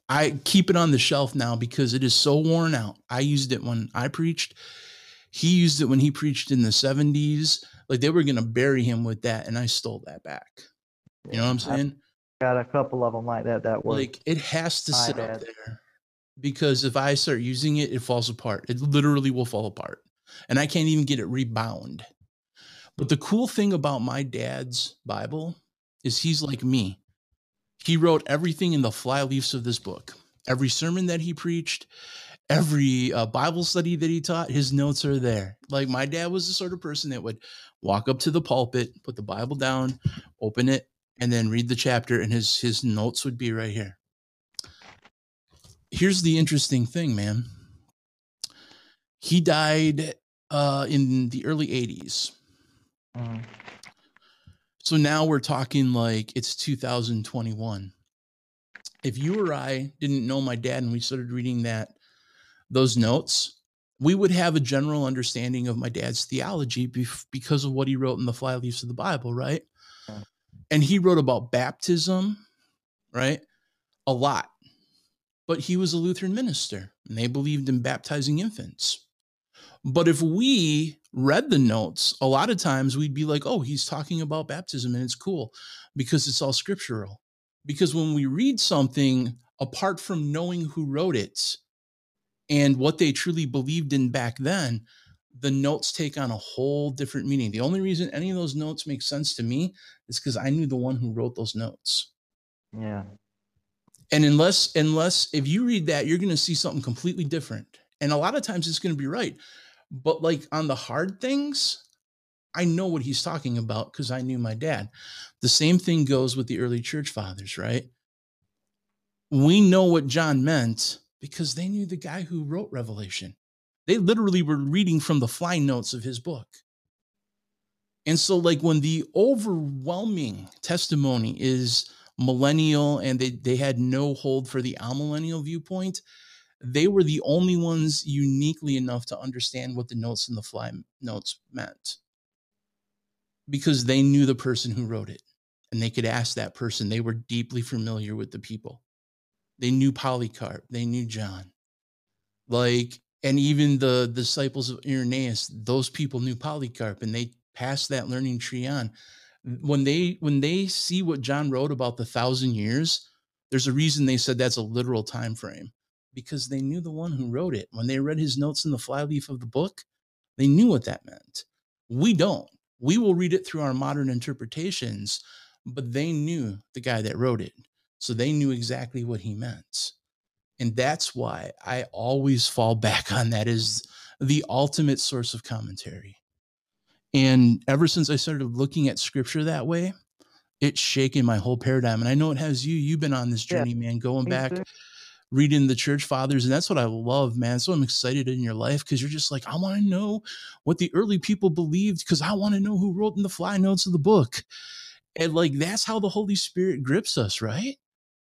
I keep it on the shelf now because it is so worn out. I used it when I preached. He used it when he preached in the 70s. Like they were going to bury him with that, and I stole that back. You know what I'm saying? Got a couple of them like that that work. Like it has to sit up there because if I start using it, it falls apart. It literally will fall apart, and I can't even get it rebound. But the cool thing about my dad's Bible is he's like me. He wrote everything in the fly leaves of this book. Every sermon that he preached, every uh, Bible study that he taught, his notes are there. Like my dad was the sort of person that would walk up to the pulpit, put the Bible down, open it, and then read the chapter, and his his notes would be right here. Here's the interesting thing, man. He died uh, in the early 80s. Mhm. So now we're talking like it's 2021. If you or I didn't know my dad and we started reading that those notes, we would have a general understanding of my dad's theology bef- because of what he wrote in the fly leaves of the Bible, right? And he wrote about baptism, right? A lot. But he was a Lutheran minister and they believed in baptizing infants. But if we read the notes, a lot of times we'd be like, oh, he's talking about baptism and it's cool because it's all scriptural. Because when we read something apart from knowing who wrote it and what they truly believed in back then, the notes take on a whole different meaning. The only reason any of those notes make sense to me is because I knew the one who wrote those notes. Yeah. And unless unless if you read that, you're going to see something completely different. And a lot of times it's going to be right. But like on the hard things, I know what he's talking about because I knew my dad. The same thing goes with the early church fathers, right? We know what John meant because they knew the guy who wrote Revelation. They literally were reading from the fly notes of his book. And so, like, when the overwhelming testimony is millennial and they, they had no hold for the amillennial viewpoint, they were the only ones uniquely enough to understand what the notes in the fly notes meant because they knew the person who wrote it and they could ask that person. They were deeply familiar with the people. They knew Polycarp, they knew John. Like, and even the disciples of Irenaeus, those people knew Polycarp and they passed that learning tree on. When they when they see what John wrote about the thousand years, there's a reason they said that's a literal time frame because they knew the one who wrote it. When they read his notes in the flyleaf of the book, they knew what that meant. We don't. We will read it through our modern interpretations, but they knew the guy that wrote it. So they knew exactly what he meant. And that's why I always fall back on that as the ultimate source of commentary. And ever since I started looking at scripture that way, it's shaken my whole paradigm. And I know it has you. You've been on this Yeah, journey, man, going back too. reading the church fathers and that's what i love man so i'm excited in your life because you're just like i want to know what the early people believed because i want to know who wrote in the fly notes of the book And like that's how the Holy Spirit grips us, right?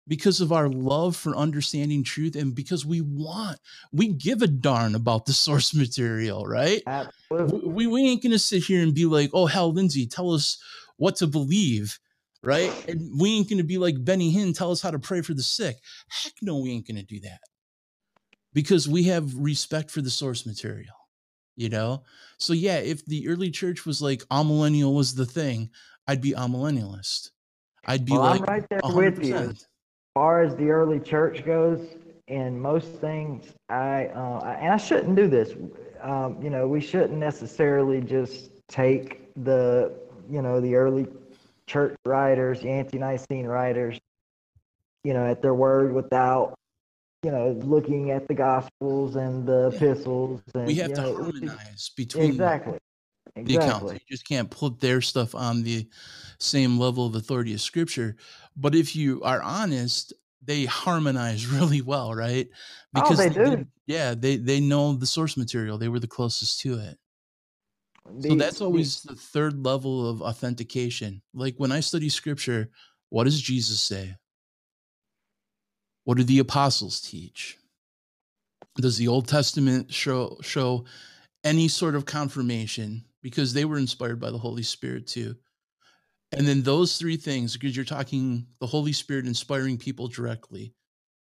Because of our love for understanding truth and because we want, we give a darn about the source material, right? Absolutely. We, we ain't gonna sit here and be like, oh Hal Lindsey, tell us what to believe, right? And we ain't gonna be like Benny Hinn, tell us how to pray for the sick. Heck no, we ain't gonna do that. Because we have respect for the source material, you know? So yeah, if the early church was like amillennial was the thing, I'd be amillennialist. I'd be Well, I'm right there with you. 100%. As far as the early church goes, in most things, I, uh, I and I shouldn't do this. Um, you know, we shouldn't necessarily just take the, you know, the early church writers, the ante-Nicene writers, you know, at their word without, you know, looking at the Gospels and the Yeah. epistles. And, We have to know, harmonize between Exactly. the accounts. Exactly. You just can't put their stuff on the same level of authority as scripture. But if you are honest, they harmonize really well, right? Oh, they do. yeah, they they know the source material. They were the closest to it. So that's the- always the third level of authentication. Like when I study scripture, what does Jesus say? What do the apostles teach? Does the Old Testament show show any sort of confirmation because they were inspired by the Holy Spirit too? And then those three things, because you're talking the Holy Spirit inspiring people directly,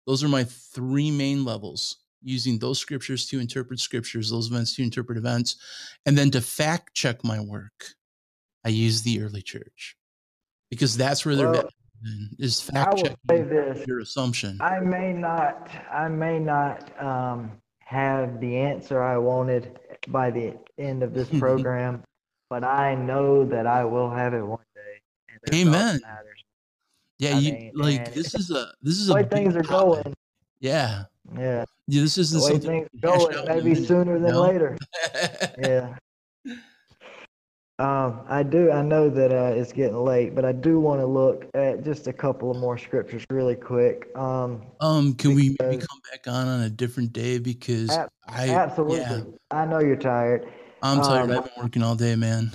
those are my three main levels using those scriptures to interpret scriptures, those events to interpret events, and then to fact check my work. I use the early church because that's where they're Well, is I fact will say checking this. your assumption. I may not, I may not um, have the answer I wanted by the end of this program, but I know that I will have it one Amen. Yeah, I you mean, like this is a this is The a way big things are topic. going, Yeah. yeah, Yeah, this isn't way something things are going, a maybe sooner than later. Yeah. Um, I do. I know that uh, it's getting late, but I do want to look at just a couple of more scriptures really quick. Um, Um, can we maybe come back on on a different day because Ab- I absolutely. yeah, I know you're tired. I'm tired. Um, I've been working all day, man.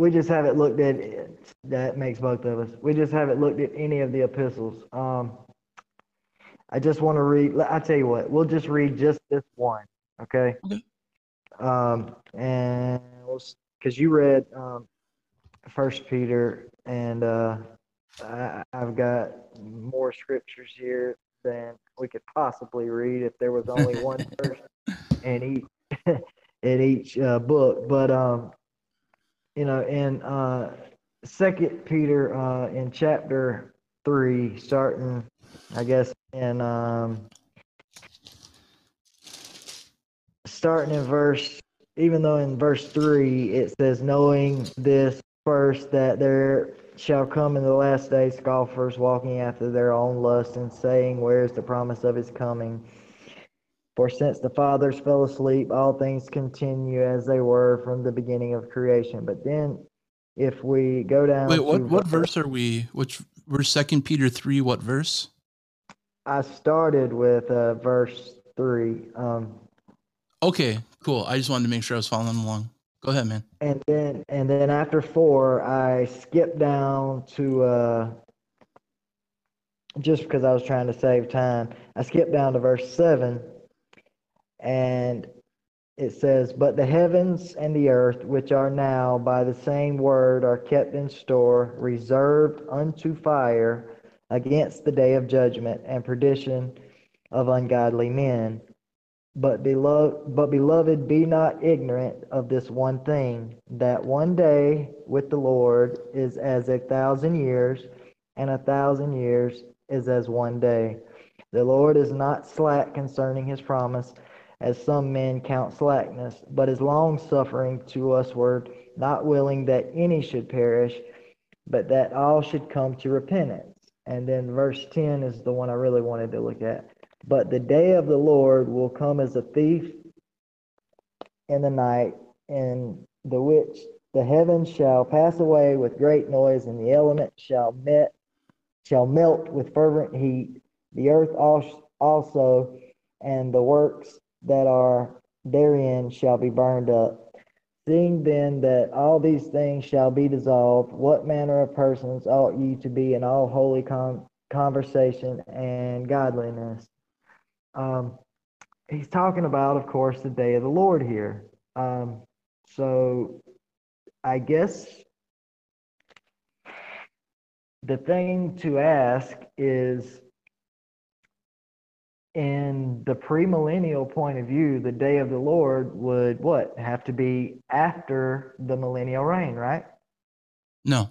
We just haven't looked at it. That makes both of us. We just haven't looked at any of the epistles. Um, I just want to read. I tell you what, we'll just read just this one, okay? Okay. Um, and because you read um, First Peter, and uh, I, I've got more scriptures here than we could possibly read if there was only one verse in each in each uh, book. But um, you know, in uh, Second Peter, uh, in chapter three, starting, I guess, in um, starting in verse, even though in verse three it says, knowing this first that there shall come in the last days scoffers walking after their own lust and saying, Where is the promise of his coming? For since the fathers fell asleep, all things continue as they were from the beginning of creation. But then, if we go down, Wait, what what verse are we? Which we're Second Peter three? What verse? I started with uh, verse three, um, Okay, cool. I just wanted to make sure I was following along. Go ahead, man. and then and then after four, I skipped down to uh, just because I was trying to save time. I skipped down to verse seven, and it says, "But the heavens and the earth, which are now by the same word, are kept in store, reserved unto fire, against the day of judgment and perdition of ungodly men." But beloved, but beloved, be not ignorant of this one thing, that one day with the Lord is as a thousand years, and a thousand years is as one day. The Lord is not slack concerning his promise, as some men count slackness, but is long suffering to usward, not willing that any should perish, but that all should come to repentance. And then verse 10 is the one I really wanted to look at. But the day of the Lord will come as a thief in the night, in the which the heavens shall pass away with great noise, and the elements shall met shall melt with fervent heat. The earth also, and the works that are therein shall be burned up. Seeing then that all these things shall be dissolved, what manner of persons ought ye to be in all holy con- conversation and godliness? Um, he's talking about, of course, the day of the Lord here. Um, so I guess the thing to ask is in the premillennial point of view, the day of the Lord would what have to be after the millennial reign, right? No.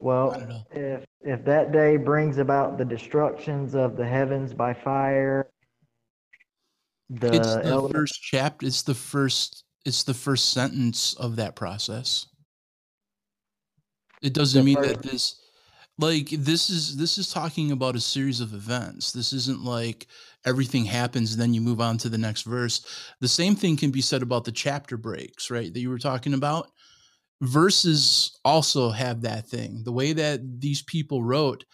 Well, if if that day brings about the destructions of the heavens by fire, the it's the element- first chapter. It's the first. It's the first sentence of that process. It doesn't mean that this like this is this is talking about a series of events this isn't like everything happens and then you move on to the next verse. The same thing can be said about the chapter breaks right that you were talking about. Verses also have that thing. The way that these people wrote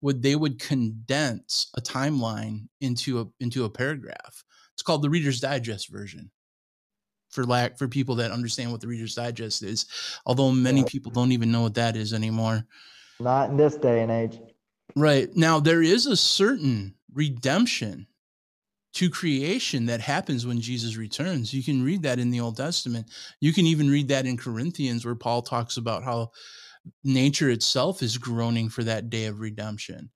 would they would condense a timeline into a into a paragraph. It's called the reader's digest version. For lack for people that understand what the reader's digest is although many people don't even know what that is anymore. Not in this day and age. Right. Now, there is a certain redemption to creation that happens when Jesus returns. You can read that in the Old Testament. You can even read that in Corinthians, where Paul talks about how nature itself is groaning for that day of redemption.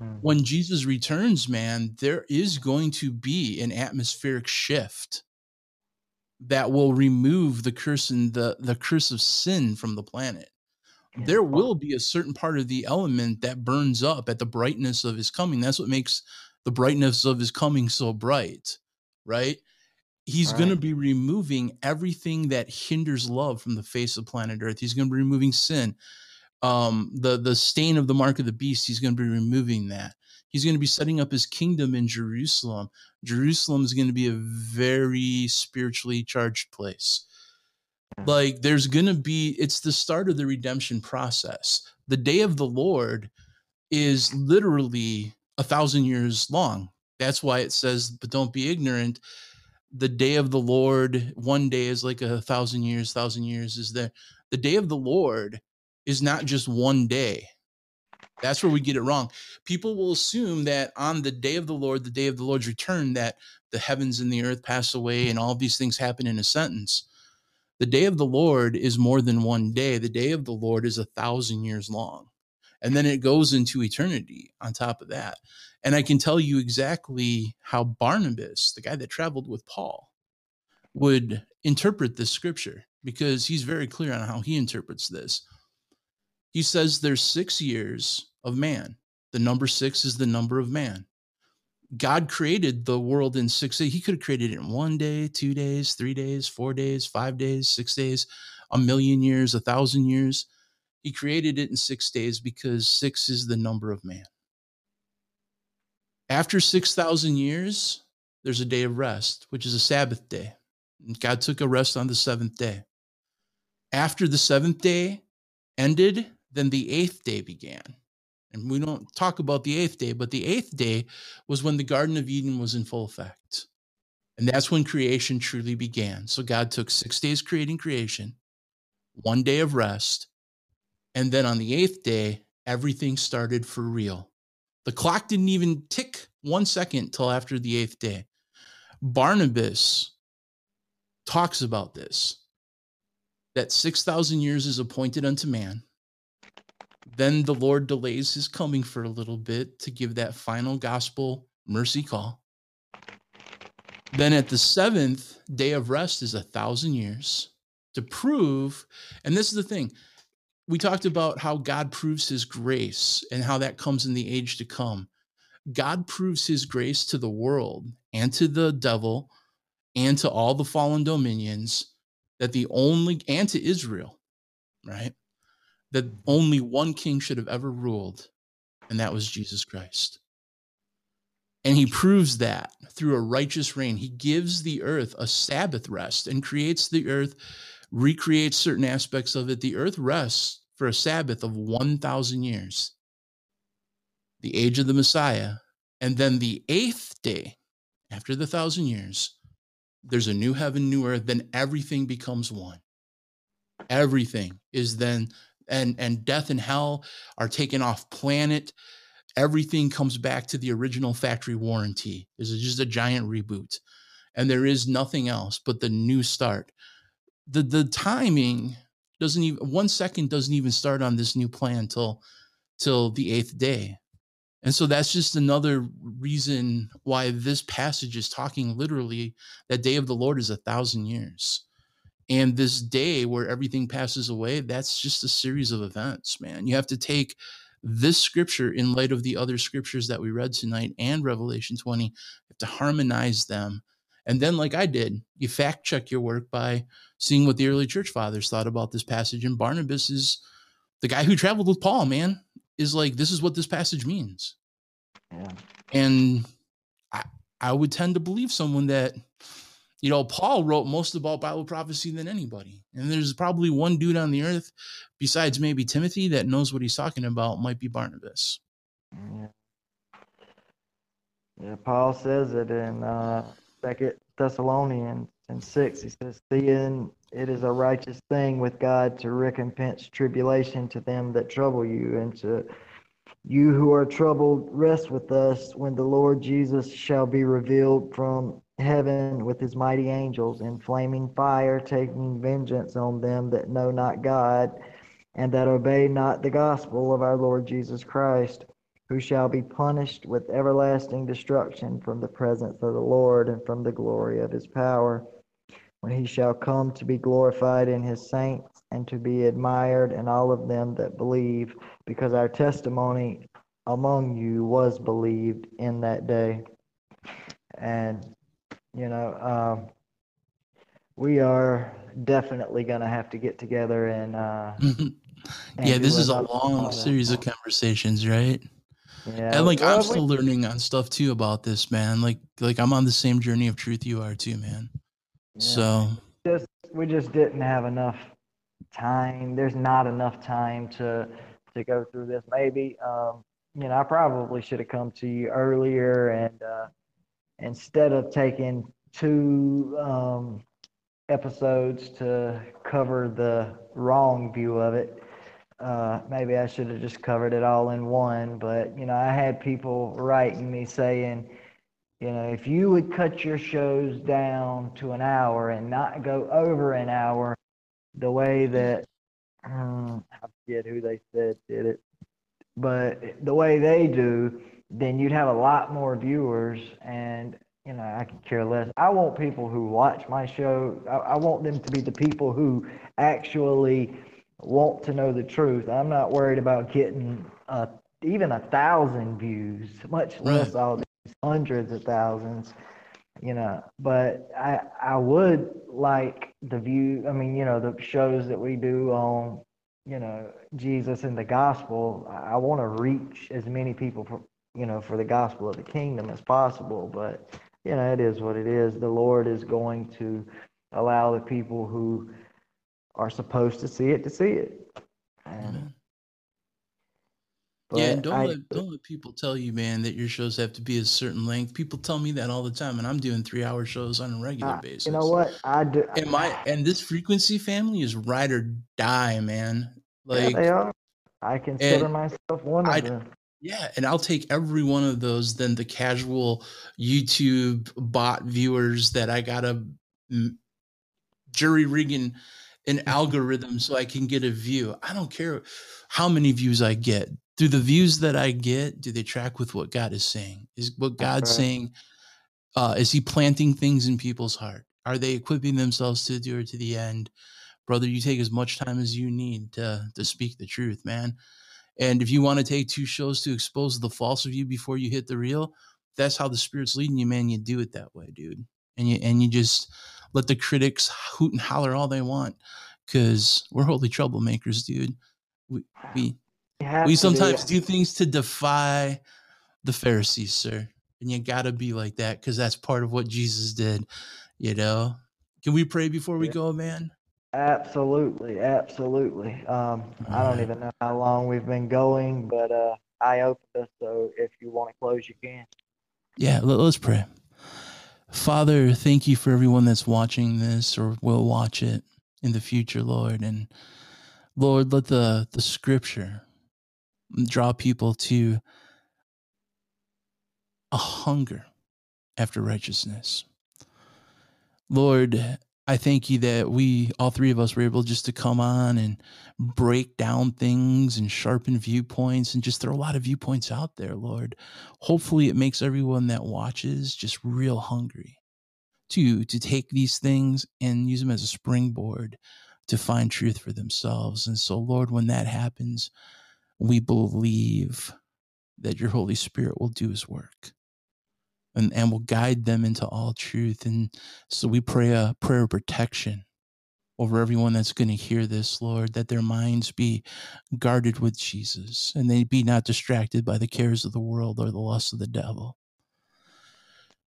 Mm-hmm. When Jesus returns, man, there is going to be an atmospheric shift that will remove the curse and the, the curse of sin from the planet there will be a certain part of the element that burns up at the brightness of his coming. That's what makes the brightness of his coming so bright, right? He's right. going to be removing everything that hinders love from the face of planet Earth. He's going to be removing sin, um, the the stain of the mark of the beast. He's going to be removing that. He's going to be setting up his kingdom in Jerusalem. Jerusalem is going to be a very spiritually charged place like there's going to be, it's the start of the redemption process. The day of the Lord is literally a thousand years long. That's why it says, but don't be ignorant. The day of the Lord, one day is like a thousand years, thousand years is there. The day of the Lord is not just one day. That's where we get it wrong. People will assume that on the day of the Lord, the day of the Lord's return, that the heavens and the earth pass away and all these things happen in a sentence. The day of the Lord is more than one day. The day of the Lord is a thousand years long. And then it goes into eternity on top of that. And I can tell you exactly how Barnabas, the guy that traveled with Paul, would interpret this scripture because he's very clear on how he interprets this. He says there's six years of man. The number six is the number of man. God created the world in six days. He could have created it in one day, two days, three days, four days, five days, six days, a million years, a thousand years. He created it in six days because six is the number of man. After 6,000 years, there's a day of rest, which is a Sabbath day. And God took a rest on the seventh day. After the seventh day ended, then the eighth day began. And we don't talk about the eighth day, but the eighth day was when the Garden of Eden was in full effect. And that's when creation truly began. So God took six days creating creation, one day of rest. And then on the eighth day, everything started for real. The clock didn't even tick one second till after the eighth day. Barnabas talks about this that 6,000 years is appointed unto man, then the Lord delays his coming for a little bit to give that final gospel mercy call. Then at the seventh day of rest is a thousand years to prove, and this is the thing. We talked about how God proves his grace and how that comes in the age to come. God proves his grace to the world and to the devil and to all the fallen dominions that the only, and to Israel, right? that only one king should have ever ruled, and that was Jesus Christ. And he proves that through a righteous reign. He gives the earth a Sabbath rest and creates the earth, recreates certain aspects of it. The earth rests for a Sabbath of 1,000 years, the age of the Messiah. And then the eighth day, after the thousand years, there's a new heaven, new earth, then everything becomes one. everything is then and and death and hell are taken off planet everything comes back to the original factory warranty this is just a giant reboot and there is nothing else but the new start the the timing doesn't even one second doesn't even start on this new plan till till the eighth day. And so that's just another reason why this passage is talking literally that day of the lord is a thousand years. And this day where everything passes away that's just a series of events man. You have to take this scripture in light of the other scriptures that we read tonight and revelation 20 you have to harmonize them and then like i did you fact check your work by seeing what the early church fathers thought about this passage and barnabas is the guy who traveled with paul man is like this is what this passage means Yeah. and i i would tend to believe someone that you know, Paul wrote most about Bible prophecy than anybody. And there's probably one dude on the earth, besides maybe Timothy, that knows what he's talking about, might be Barnabas. Yeah. Yeah, Paul says it in uh Second Thessalonians in six. He says, "Seeing it is a righteous thing with God to recompense tribulation to them that trouble you, and to you who are troubled, rest with us when the Lord Jesus shall be revealed from heaven with his mighty angels in flaming fire, taking vengeance on them that know not God, and that obey not the gospel of our Lord Jesus Christ." Who shall be punished with everlasting destruction from the presence of the Lord and from the glory of his power, when he shall come to be glorified in his saints and to be admired in all of them that believe, because our testimony among you was believed in that day. And, you know, um, we are definitely going to have to get together and, uh, and yeah, this is a long series of conversations, right? Yeah, And like well, I'm we- still learning on stuff too about this, man. Like like I'm on the same journey of truth you are too, man. yeah. So just we just didn't have enough time. There's not enough time to to go through this. Maybe um, you know I probably should have come to you earlier, and uh, instead of taking two um, episodes to cover the wrong view of it, uh, maybe I should have just covered it all in one. But you know I had people writing me saying. You know, if you would cut your shows down to an hour and not go over an hour, the way that um, I forget who they said did it, but the way they do, then you'd have a lot more viewers. And you know, I could care less. I want people who watch my show. I, I want them to be the people who actually want to know the truth. I'm not worried about getting uh, even a thousand views, much less all these hundreds of thousands you know. But i i would like the view i mean you know the shows that we do on you know jesus and the gospel. I, I want to reach as many people for you know for the gospel of the kingdom as possible. But you know it is what it is. The lord is going to allow the people who are supposed to see it to see it and yeah, and don't I- let don't let people tell you, man, that your shows have to be a certain length. People tell me that all the time, and I'm doing three hour shows on a regular basis. you know what i do And my and this frequency family is ride or die, man. Yeah, Like they are. I consider myself one of I- them. Yeah, and I'll take every one of those than the casual YouTube bot viewers that I gotta mm, jury rigging an algorithm so I can get a view. I don't care how many views I get. Do the views that I get, do they track with what God is saying? Is what God's right. saying, uh, is he planting things in people's heart? Are they equipping themselves to do it to the end? Brother, you take as much time as you need to to speak the truth, man. And if you want to take two shows to expose the false of you before you hit the real, that's how the spirit's leading you, man. You do it that way, dude. And you and you just let the critics hoot and holler all they want, because we're holy troublemakers, dude. We we we sometimes do things to defy the Pharisees, sir. And you gotta be like that because that's part of what Jesus did, you know. Can we pray before we Yeah. go, man? Absolutely, absolutely. Um, I don't Alright. even know how long we've been going, but uh, I opened us, so if you want to close, you can. Yeah, let, us pray. Father, thank you for everyone that's watching this or will watch it. in the future, Lord. And Lord, let the, the scripture draw people to a hunger after righteousness. Lord, I thank you that we, all three of us, were able just to come on and break down things and sharpen viewpoints and just throw a lot of viewpoints out there, Lord. Hopefully, it makes everyone that watches just real hungry to to take these things and use them as a springboard to find truth for themselves. And so, Lord, when that happens, we believe that your Holy Spirit will do his work and, and will guide them into all truth. And so we pray a prayer of protection over everyone that's going to hear this, Lord, that their minds be guarded with Jesus and they be not distracted by the cares of the world or the lusts of the devil.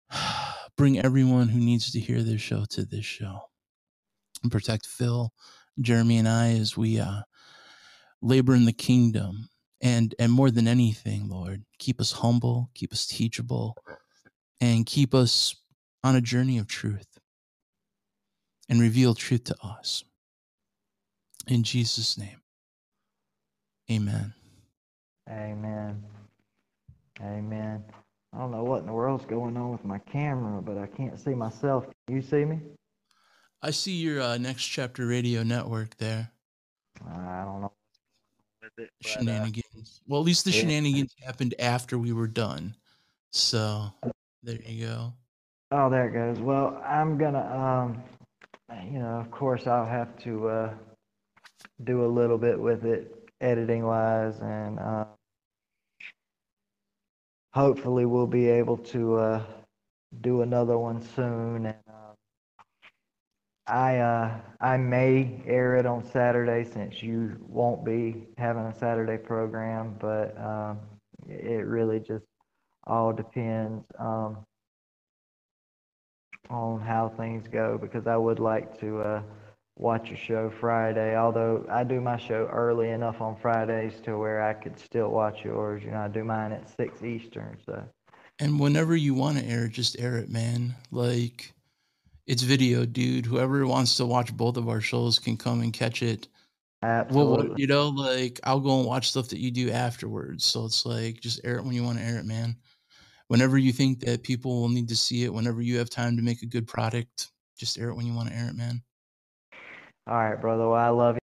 Bring everyone who needs to hear this show to this show and protect Phil, Jeremy, and I as we uh, labor in the kingdom. And, and more than anything, Lord, keep us humble, keep us teachable, and keep us on a journey of truth and reveal truth to us. In Jesus' name, amen. Amen. Amen. I don't know what in the world's going on with my camera, but I can't see myself. Can you see me? I see your uh, Next Chapter Radio Network there. I don't know. It, but, uh, shenanigans. Uh, well, at least the yeah. shenanigans happened after we were done. So there you go. Oh, there it goes. Well, I'm gonna, um, you know, of course, I'll have to uh, do a little bit with it, editing wise, and uh, hopefully, we'll be able to uh, do another one soon. And uh, I, uh, I may air it on Saturday since you won't be having a Saturday program, but um, it really just all depends um, on how things go because I would like to uh, watch your show Friday. Although I do my show early enough on Fridays to where I could still watch yours. You know, I do mine at six Eastern. So. And whenever you want to air, just air it, man. Like it's video, dude. Whoever wants to watch both of our shows can come and catch it. Absolutely. Well, you know, like I'll go and watch stuff that you do afterwards. So it's like just air it when you want to air it, man whenever you think that people will need to see it, whenever you have time to make a good product, just air it when you want to air it, man. All right, brother. Well, I love you.